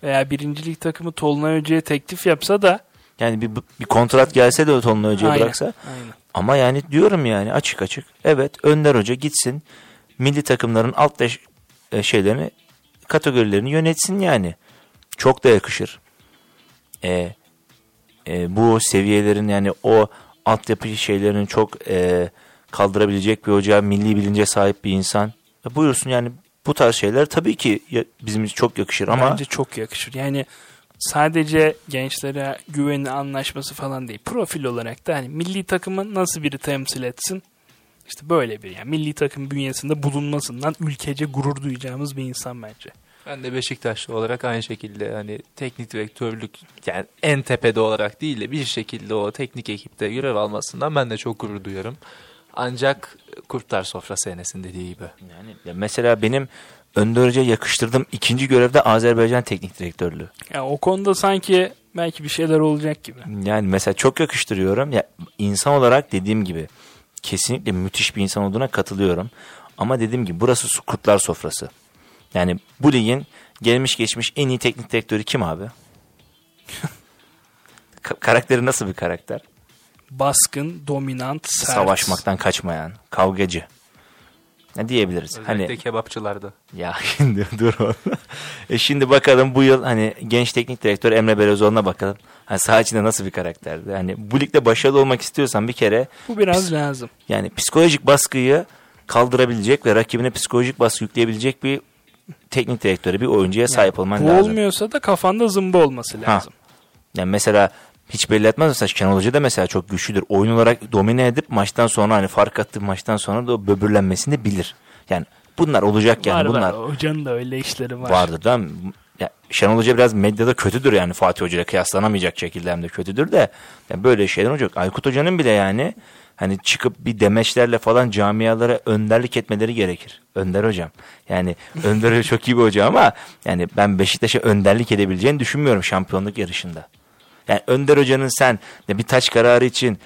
Speaker 2: veya birinci lig takımı Tolunay Hoca'ya teklif yapsa da
Speaker 3: Yani bir, bir kontrat gelse de Tolunay Hoca'ya
Speaker 2: Aynen,
Speaker 3: bıraksa.
Speaker 2: aynen.
Speaker 3: Ama yani diyorum yani açık açık. Evet Önder Hoca gitsin milli takımların alt yaş- e, şeylerini kategorilerini yönetsin yani. Çok da yakışır. E, e, bu seviyelerin yani o altyapı şeylerini çok e, kaldırabilecek bir hoca, milli bilince sahip bir insan. E, buyursun yani bu tarz şeyler tabii ki bizim çok yakışır ama
Speaker 2: Bence çok yakışır. Yani sadece gençlere güveni anlaşması falan değil. Profil olarak da hani milli takımı nasıl biri temsil etsin? İşte böyle bir yani milli takım bünyesinde bulunmasından ülkece gurur duyacağımız bir insan bence.
Speaker 1: Ben de Beşiktaşlı olarak aynı şekilde hani teknik direktörlük yani en tepede olarak değil de bir şekilde o teknik ekipte görev almasından ben de çok gurur duyuyorum. Ancak Kurtlar Sofrası Enes'in dediği gibi.
Speaker 3: yani ya mesela benim Önder Hoca'ya yakıştırdığım ikinci görevde Azerbaycan teknik direktörlüğü.
Speaker 2: Ya o konuda sanki belki bir şeyler olacak gibi.
Speaker 3: Yani mesela çok yakıştırıyorum. Ya insan olarak dediğim gibi kesinlikle müthiş bir insan olduğuna katılıyorum. Ama dediğim gibi burası kurtlar sofrası. Yani bu ligin gelmiş geçmiş en iyi teknik direktörü kim abi? Ka- karakteri nasıl bir karakter?
Speaker 2: Baskın, dominant, sert.
Speaker 3: Savaşmaktan kaçmayan, kavgacı. Ne diyebiliriz?
Speaker 1: Özellikle
Speaker 3: Hani
Speaker 1: kebapçılarda.
Speaker 3: ya şimdi dur e şimdi bakalım bu yıl hani genç teknik direktör Emre Belezoğlu'na bakalım. Hani saha içinde nasıl bir karakterdi? Hani bu ligde başarılı olmak istiyorsan bir kere
Speaker 2: Bu biraz lazım.
Speaker 3: yani psikolojik baskıyı kaldırabilecek ve rakibine psikolojik baskı yükleyebilecek bir teknik direktöre, bir oyuncuya sahip olman
Speaker 2: Bu
Speaker 3: lazım.
Speaker 2: olmuyorsa da kafanda zımba olması
Speaker 3: Ha.
Speaker 2: lazım.
Speaker 3: Yani mesela hiç belli etmez. Mesela Şenol Hoca da mesela çok güçlüdür. Oyun olarak domine edip maçtan sonra hani fark attığı maçtan sonra da o böbürlenmesini bilir. Yani bunlar olacak yani
Speaker 2: var
Speaker 3: bunlar.
Speaker 2: var. Hocanın da öyle işleri var.
Speaker 3: Vardır da ya Şenol Hoca biraz medyada kötüdür yani Fatih Hoca ile kıyaslanamayacak şekilde hem de kötüdür de yani böyle şeyler olacak. Aykut Hoca'nın bile yani hani çıkıp bir demeçlerle falan camialara önderlik etmeleri gerekir. Önder hocam. Yani Önder çok iyi bir hoca ama yani ben Beşiktaş'a önderlik edebileceğini düşünmüyorum şampiyonluk yarışında. Yani Önder Hoca'nın sen bir taç kararı için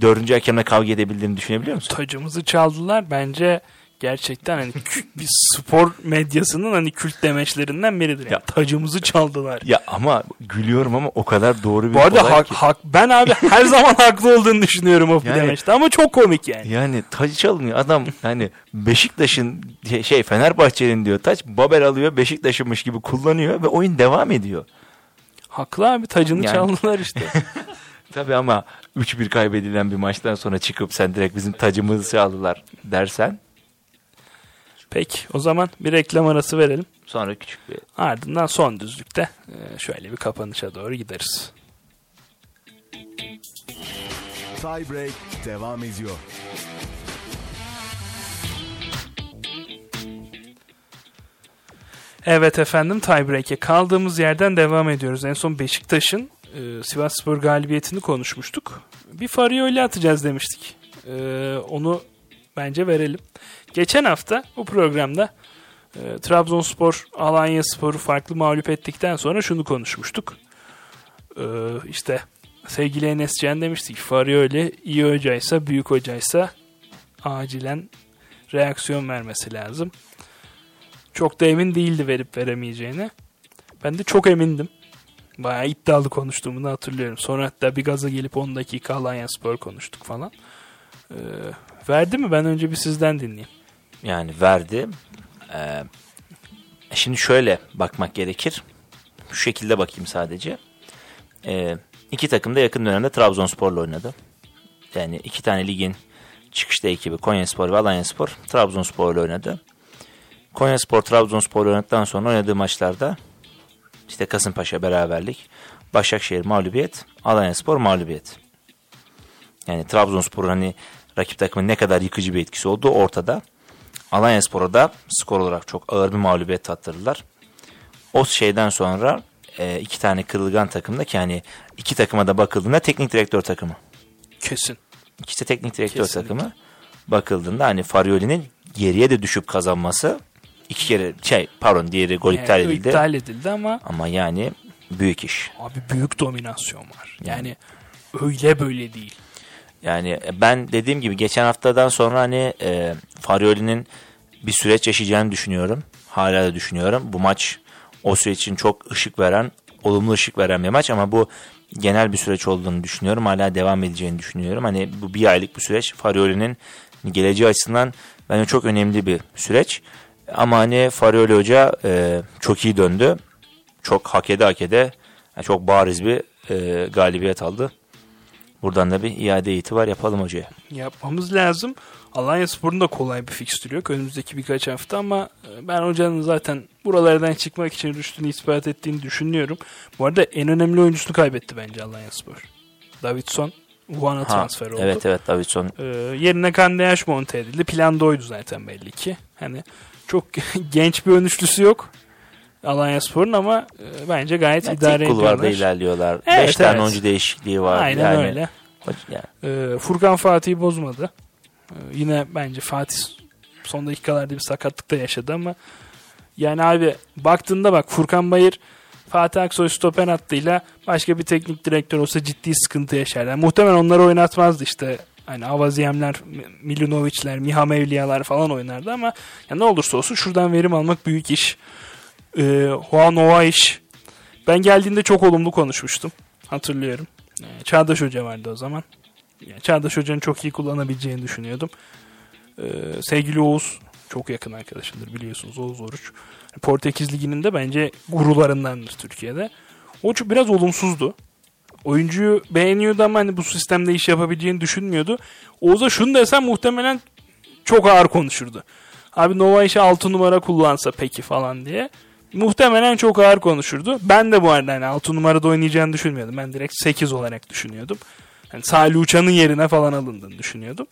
Speaker 3: dördüncü hakemle kavga edebildiğini düşünebiliyor musun?
Speaker 2: Tacımızı çaldılar. Bence gerçekten hani bir spor medyasının hani kült demeçlerinden biridir. Yani.
Speaker 3: Ya.
Speaker 2: Tacımızı çaldılar.
Speaker 3: Ya ama gülüyorum ama o kadar doğru bir
Speaker 2: Bu arada hak,
Speaker 3: ki.
Speaker 2: hak, ben abi her zaman haklı olduğunu düşünüyorum o
Speaker 3: Yani-
Speaker 2: demeçte ama çok komik yani.
Speaker 3: Yani taç çalınıyor. Adam hani Beşiktaş'ın şey Fenerbahçe'nin diyor taç Babel alıyor Beşiktaş'ınmış gibi kullanıyor ve oyun devam ediyor.
Speaker 2: Haklı abi tacını
Speaker 3: Yani-
Speaker 2: çaldılar işte.
Speaker 3: Tabii ama 3-1 kaybedilen bir maçtan sonra çıkıp sen direkt bizim tacımızı çaldılar dersen
Speaker 2: Peki o zaman bir reklam arası verelim.
Speaker 3: sonra küçük bir
Speaker 2: Ardından son düzlükte e, şöyle bir kapanışa doğru gideriz.
Speaker 4: Tie Break devam ediyor.
Speaker 2: Evet efendim tiebreak'e kaldığımız yerden devam ediyoruz. En son Beşiktaş'ın e, Sivasspor galibiyetini konuşmuştuk. Bir Farioli atacağız demiştik. E, onu bence verelim. Geçen hafta bu programda e, Trabzonspor Alanya Spor'u farklı mağlup ettikten sonra şunu konuşmuştuk. E, işte sevgili Enes Can demiştik. Farioli iyi hocaysa büyük hocaysa acilen reaksiyon vermesi lazım. Çok da emin değildi verip veremeyeceğine. Ben de çok emindim. Bayağı iddialı konuştuğumu da hatırlıyorum. Sonra hatta bir gaza gelip 10 dakika Alanya Spor konuştuk falan. Ee, verdi mi? Ben önce bir sizden dinleyeyim.
Speaker 3: yani verdi. Ee, şimdi şöyle bakmak gerekir. Şu şekilde bakayım sadece. Ee, iki takım da yakın dönemde Trabzonspor'la oynadı. Yani iki tane ligin çıkışta ekibi Konyaspor ve Alanyaspor Trabzonspor'la oynadı. Konyaspor Trabzonspor oynadıktan sonra oynadığı maçlarda işte Kasımpaşa beraberlik, Başakşehir mağlubiyet, Alanyaspor mağlubiyet. Yani Trabzonspor'un hani rakip takımın ne kadar yıkıcı bir etkisi olduğu ortada. Alanyaspor'a da skor olarak çok ağır bir mağlubiyet tattırdılar. O şeyden sonra e, iki tane kırılgan takımda ki hani iki takıma da bakıldığında teknik direktör takımı.
Speaker 2: Kesin.
Speaker 3: İkisi de teknik direktör
Speaker 2: Kesinlikle.
Speaker 3: takımı. Bakıldığında hani Farioli'nin geriye de düşüp kazanması iki kere şey pardon diğeri gol iptal
Speaker 2: Yani
Speaker 3: edildi.
Speaker 2: iptal edildi ama
Speaker 3: Ama yani büyük iş.
Speaker 2: abi büyük dominasyon var. Yani öyle böyle değil.
Speaker 3: Yani ben dediğim gibi geçen haftadan sonra hani e, Farioli'nin bir süreç yaşayacağını düşünüyorum. Hala da düşünüyorum. Bu maç o süreç için çok ışık veren, olumlu ışık veren bir maç ama bu genel bir süreç olduğunu düşünüyorum. Hala devam edeceğini düşünüyorum. Hani bu bir aylık bir süreç. Farioli'nin geleceği açısından bence çok önemli bir süreç. Ama hani Farioli Hoca e, çok iyi döndü. Çok hak ede hak ede yani çok bariz bir e, galibiyet aldı. Buradan da bir iade itibar yapalım hocaya.
Speaker 2: Yapmamız lazım. Alanya Spor'un da kolay bir fikstürü yok önümüzdeki birkaç hafta ama e, ben hocanın zaten buralardan çıkmak için rüştünü ispat ettiğini düşünüyorum. Bu arada en önemli oyuncusunu kaybetti bence Alanya Spor. Davidson Wuhan'a
Speaker 3: Ha,
Speaker 2: transfer oldu.
Speaker 3: Evet evet Davidson
Speaker 2: Ee, yerine Kandeyaş monte edildi. Plan da oydu zaten belli ki. Hani çok genç bir ön üçlüsü yok. Alanya Spor'un ama e, bence gayet
Speaker 3: yani
Speaker 2: idare
Speaker 3: tek kulvarda
Speaker 2: ediyorlar.
Speaker 3: ilerliyorlar. 5
Speaker 2: Evet,
Speaker 3: tane
Speaker 2: evet.
Speaker 3: oyuncu değişikliği var.
Speaker 2: Aynen
Speaker 3: yani,
Speaker 2: öyle.
Speaker 3: Yani,
Speaker 2: Ee, Furkan Fatih'i bozmadı. Ee, yine bence Fatih son dakikalarda bir sakatlık da yaşadı ama yani abi baktığında bak Furkan Bayır Fatih Aksoy stoper hattıyla başka bir teknik direktör olsa ciddi sıkıntı yaşar. Yani muhtemelen onları oynatmazdı işte. Hani Avaziyemler, Milunovic'ler, Miha Mevliyalar falan oynardı ama ya ne olursa olsun şuradan verim almak büyük iş. Ee, Juan Ova iş. Ben geldiğinde çok olumlu konuşmuştum. Hatırlıyorum. Ee, Çağdaş Hoca vardı o zaman. Yani Çağdaş Hoca'nın çok iyi kullanabileceğini düşünüyordum. Ee, sevgili Oğuz çok yakın arkadaşımdır biliyorsunuz Oğuz Oruç. Portekiz Ligi'nin de bence gurularındandır Türkiye'de. O biraz olumsuzdu. Oyuncuyu beğeniyordu ama hani bu sistemde iş yapabileceğini düşünmüyordu. Oğuz'a şunu desem muhtemelen çok ağır konuşurdu. Abi Nova işe 6 numara kullansa peki falan diye. muhtemelen çok ağır konuşurdu. Ben de bu arada hani 6 numarada oynayacağını düşünmüyordum. Ben direkt 8 olarak düşünüyordum. Yani Salih Uçan'ın yerine falan alındığını düşünüyordum.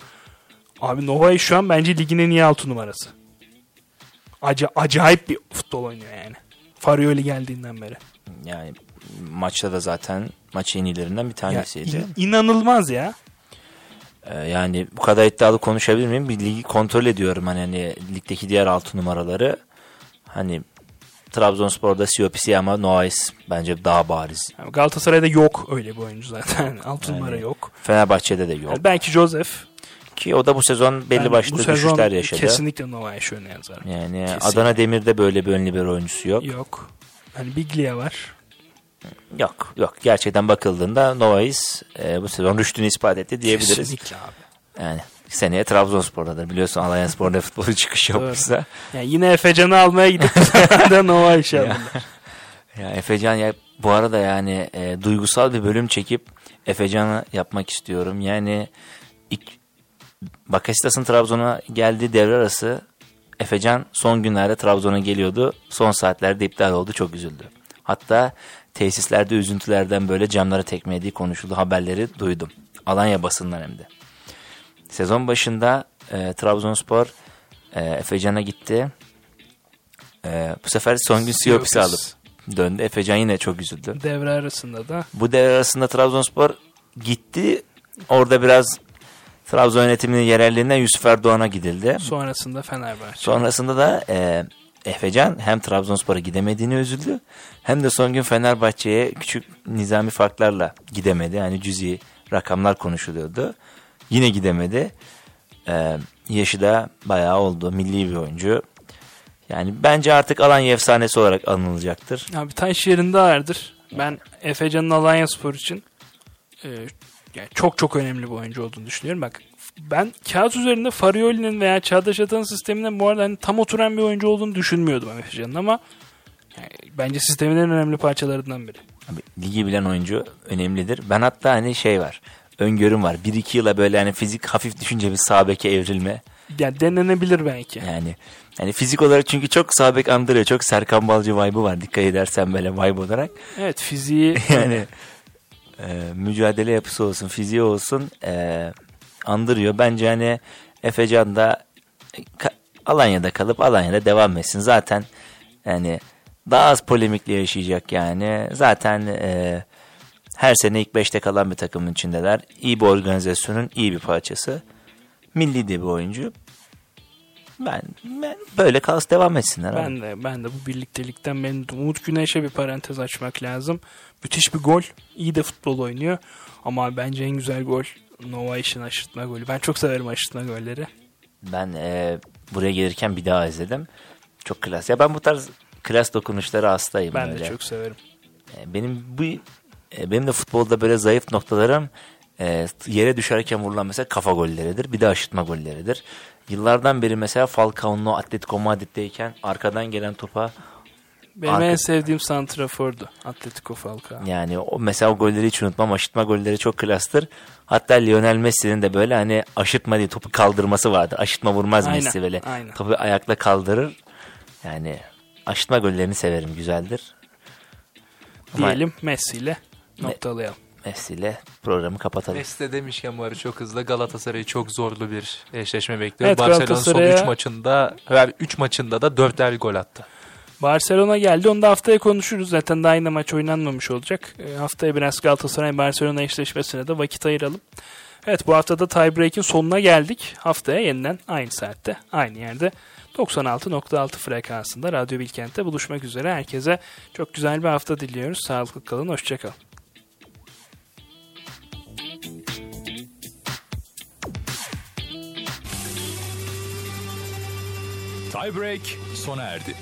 Speaker 2: Abi Nova'yı şu an bence ligin en iyi 6 numarası. Aca acayip bir futbol oynuyor yani. Farioli geldiğinden beri.
Speaker 3: Yani maçta da zaten maç en iyilerinden bir
Speaker 2: Ya,
Speaker 3: tanesiydi.
Speaker 2: in- inanılmaz ya.
Speaker 3: Ee, yani bu kadar iddialı konuşabilir miyim? Bir ligi kontrol ediyorum hani, hani ligdeki diğer altı numaraları. Hani Trabzonspor'da Siopisi ama Noais bence daha bariz.
Speaker 2: Yani Galatasaray'da yok öyle bir oyuncu zaten. 6
Speaker 3: Yani
Speaker 2: numara yok.
Speaker 3: Fenerbahçe'de de yok.
Speaker 2: Yani belki Joseph.
Speaker 3: Ki o da bu sezon belli
Speaker 2: Ben
Speaker 3: başlı
Speaker 2: bu sezon
Speaker 3: düşüşler yaşadı.
Speaker 2: Kesinlikle Nova Eşoğlu'na yazarım.
Speaker 3: Yani
Speaker 2: Kesinlikle.
Speaker 3: Adana Demir'de böyle bir ön libero oyuncusu yok.
Speaker 2: Yok. Hani Biglia var.
Speaker 3: Yok yok. Gerçekten bakıldığında Novais e, bu sezon rüştünü ispat etti diyebiliriz.
Speaker 2: Kesinlikle abi.
Speaker 3: Yani seneye Trabzonspor'dadır. Biliyorsun Alanya Spor'da futbolu çıkış yapmışsa.
Speaker 2: Yani yine Efecan'ı almaya gidip bu sefer de Nova Eşoğlu'na.
Speaker 3: Ya Efecan ya bu arada yani e, duygusal bir bölüm çekip Efecan'ı yapmak istiyorum. Yani ilk, Bakasitas'ın Trabzon'a geldiği devre arası Efecan son günlerde Trabzon'a geliyordu. Son saatlerde iptal oldu. Çok üzüldü. Hatta tesislerde üzüntülerden böyle camlara tekme yediği konuşuldu. Haberleri duydum. Alanya basından hem de. Sezon başında e, Trabzonspor e, Efecan'a gitti. E, bu sefer son gün Siyopis'i alıp döndü. Efecan yine çok üzüldü.
Speaker 2: Devre arasında da
Speaker 3: Bu devre arasında Trabzonspor gitti. Orada biraz Trabzon yönetiminin yerelliğinden Yusuf Erdoğan'a gidildi.
Speaker 2: sonrasında Fenerbahçe.
Speaker 3: Sonrasında da e, Efecan hem Trabzonspor'a gidemediğini üzüldü. Hem de son gün Fenerbahçe'ye küçük nizami farklarla gidemedi. Yani cüzi rakamlar konuşuluyordu. Yine gidemedi. E, yaşı da bayağı oldu. Milli bir oyuncu. Yani bence artık Alanya efsanesi olarak anılacaktır.
Speaker 2: Abi taş yerinde ağırdır. Ben Efecan'ın Alanya Spor için e, yani çok çok önemli bir oyuncu olduğunu düşünüyorum. Bak ben kağıt üzerinde Farioli'nin veya Çağdaş Atan'ın sisteminin bu arada hani tam oturan bir oyuncu olduğunu düşünmüyordum Efecan'ın ama yani bence sistemin en önemli parçalarından biri.
Speaker 3: Abi, ligi bilen oyuncu önemlidir. Ben hatta hani şey var. Öngörüm var. 1-2 yıla böyle hani fizik hafif düşünce bir sağ beke evrilme.
Speaker 2: Yani denenebilir belki.
Speaker 3: Yani yani fizik olarak çünkü çok sağ bek andırıyor. Çok Serkan Balcı vibe'ı var. Dikkat edersen böyle vibe olarak.
Speaker 2: Evet fiziği
Speaker 3: Yani e, mücadele yapısı olsun, fiziği olsun e, andırıyor. Bence hani Efecan da e, Alanya'da kalıp Alanya'da devam etsin. Zaten yani daha az polemikle yaşayacak yani. Zaten e, her sene ilk 5'te kalan bir takımın içindeler. İyi bir organizasyonun iyi bir parçası. Milli de bir oyuncu. Ben, ben böyle kalsın devam etsinler. abi.
Speaker 2: Ben de ben de bu birliktelikten memnunum. Umut Güneş'e bir parantez açmak lazım. Müthiş bir gol. İyi de futbol oynuyor. Ama bence en güzel gol Nova işin aşırtma golü. Ben çok severim aşırtma golleri.
Speaker 3: Ben e, buraya gelirken bir daha izledim. Çok klas. Ya ben bu tarz klas dokunuşlara hastayım.
Speaker 2: Ben
Speaker 3: öyle.
Speaker 2: de çok severim.
Speaker 3: E, Benim bu e, benim de futbolda böyle zayıf noktalarım e, yere düşerken vurulan mesela kafa golleridir. Bir de aşıtma golleridir. Yıllardan beri mesela Falcao'nun Atletico Madrid'deyken arkadan gelen topa
Speaker 2: Benim
Speaker 3: Arka-
Speaker 2: en sevdiğim santrafordu. Atletico Falcao.
Speaker 3: yani o mesela o golleri hiç unutmam. Aşıtma golleri çok klastır. Hatta Lionel Messi'nin de böyle hani aşıtma diye topu kaldırması vardır. Aşıtma vurmaz
Speaker 2: Aynen,
Speaker 3: Messi böyle.
Speaker 2: aynen.
Speaker 3: Topu ayakla kaldırır. Yani aşıtma gollerini severim. Güzeldir. Ama
Speaker 2: Diyelim Messi ile noktalayalım.
Speaker 3: Messi ile programı kapatalım.
Speaker 1: Messi demişken bu arada çok hızlı Galatasaray'ı çok zorlu bir eşleşme bekliyor.
Speaker 2: Evet,
Speaker 1: Barcelona son
Speaker 2: Galatasaray'a-
Speaker 1: 3 maçında her 3 maçında da 4'er gol attı.
Speaker 2: Barcelona geldi. Onu da haftaya konuşuruz. Zaten daha yine maç oynanmamış olacak. E, haftaya biraz Galatasaray-Barcelona eşleşmesine de vakit ayıralım. Evet bu haftada tiebreak'in sonuna geldik. Haftaya yeniden aynı saatte, aynı yerde 96.6 frekansında Radyo Bilkent'te buluşmak üzere. Herkese çok güzel bir hafta diliyoruz. Sağlıklı kalın, hoşçakalın.
Speaker 5: Tiebreak sona erdi.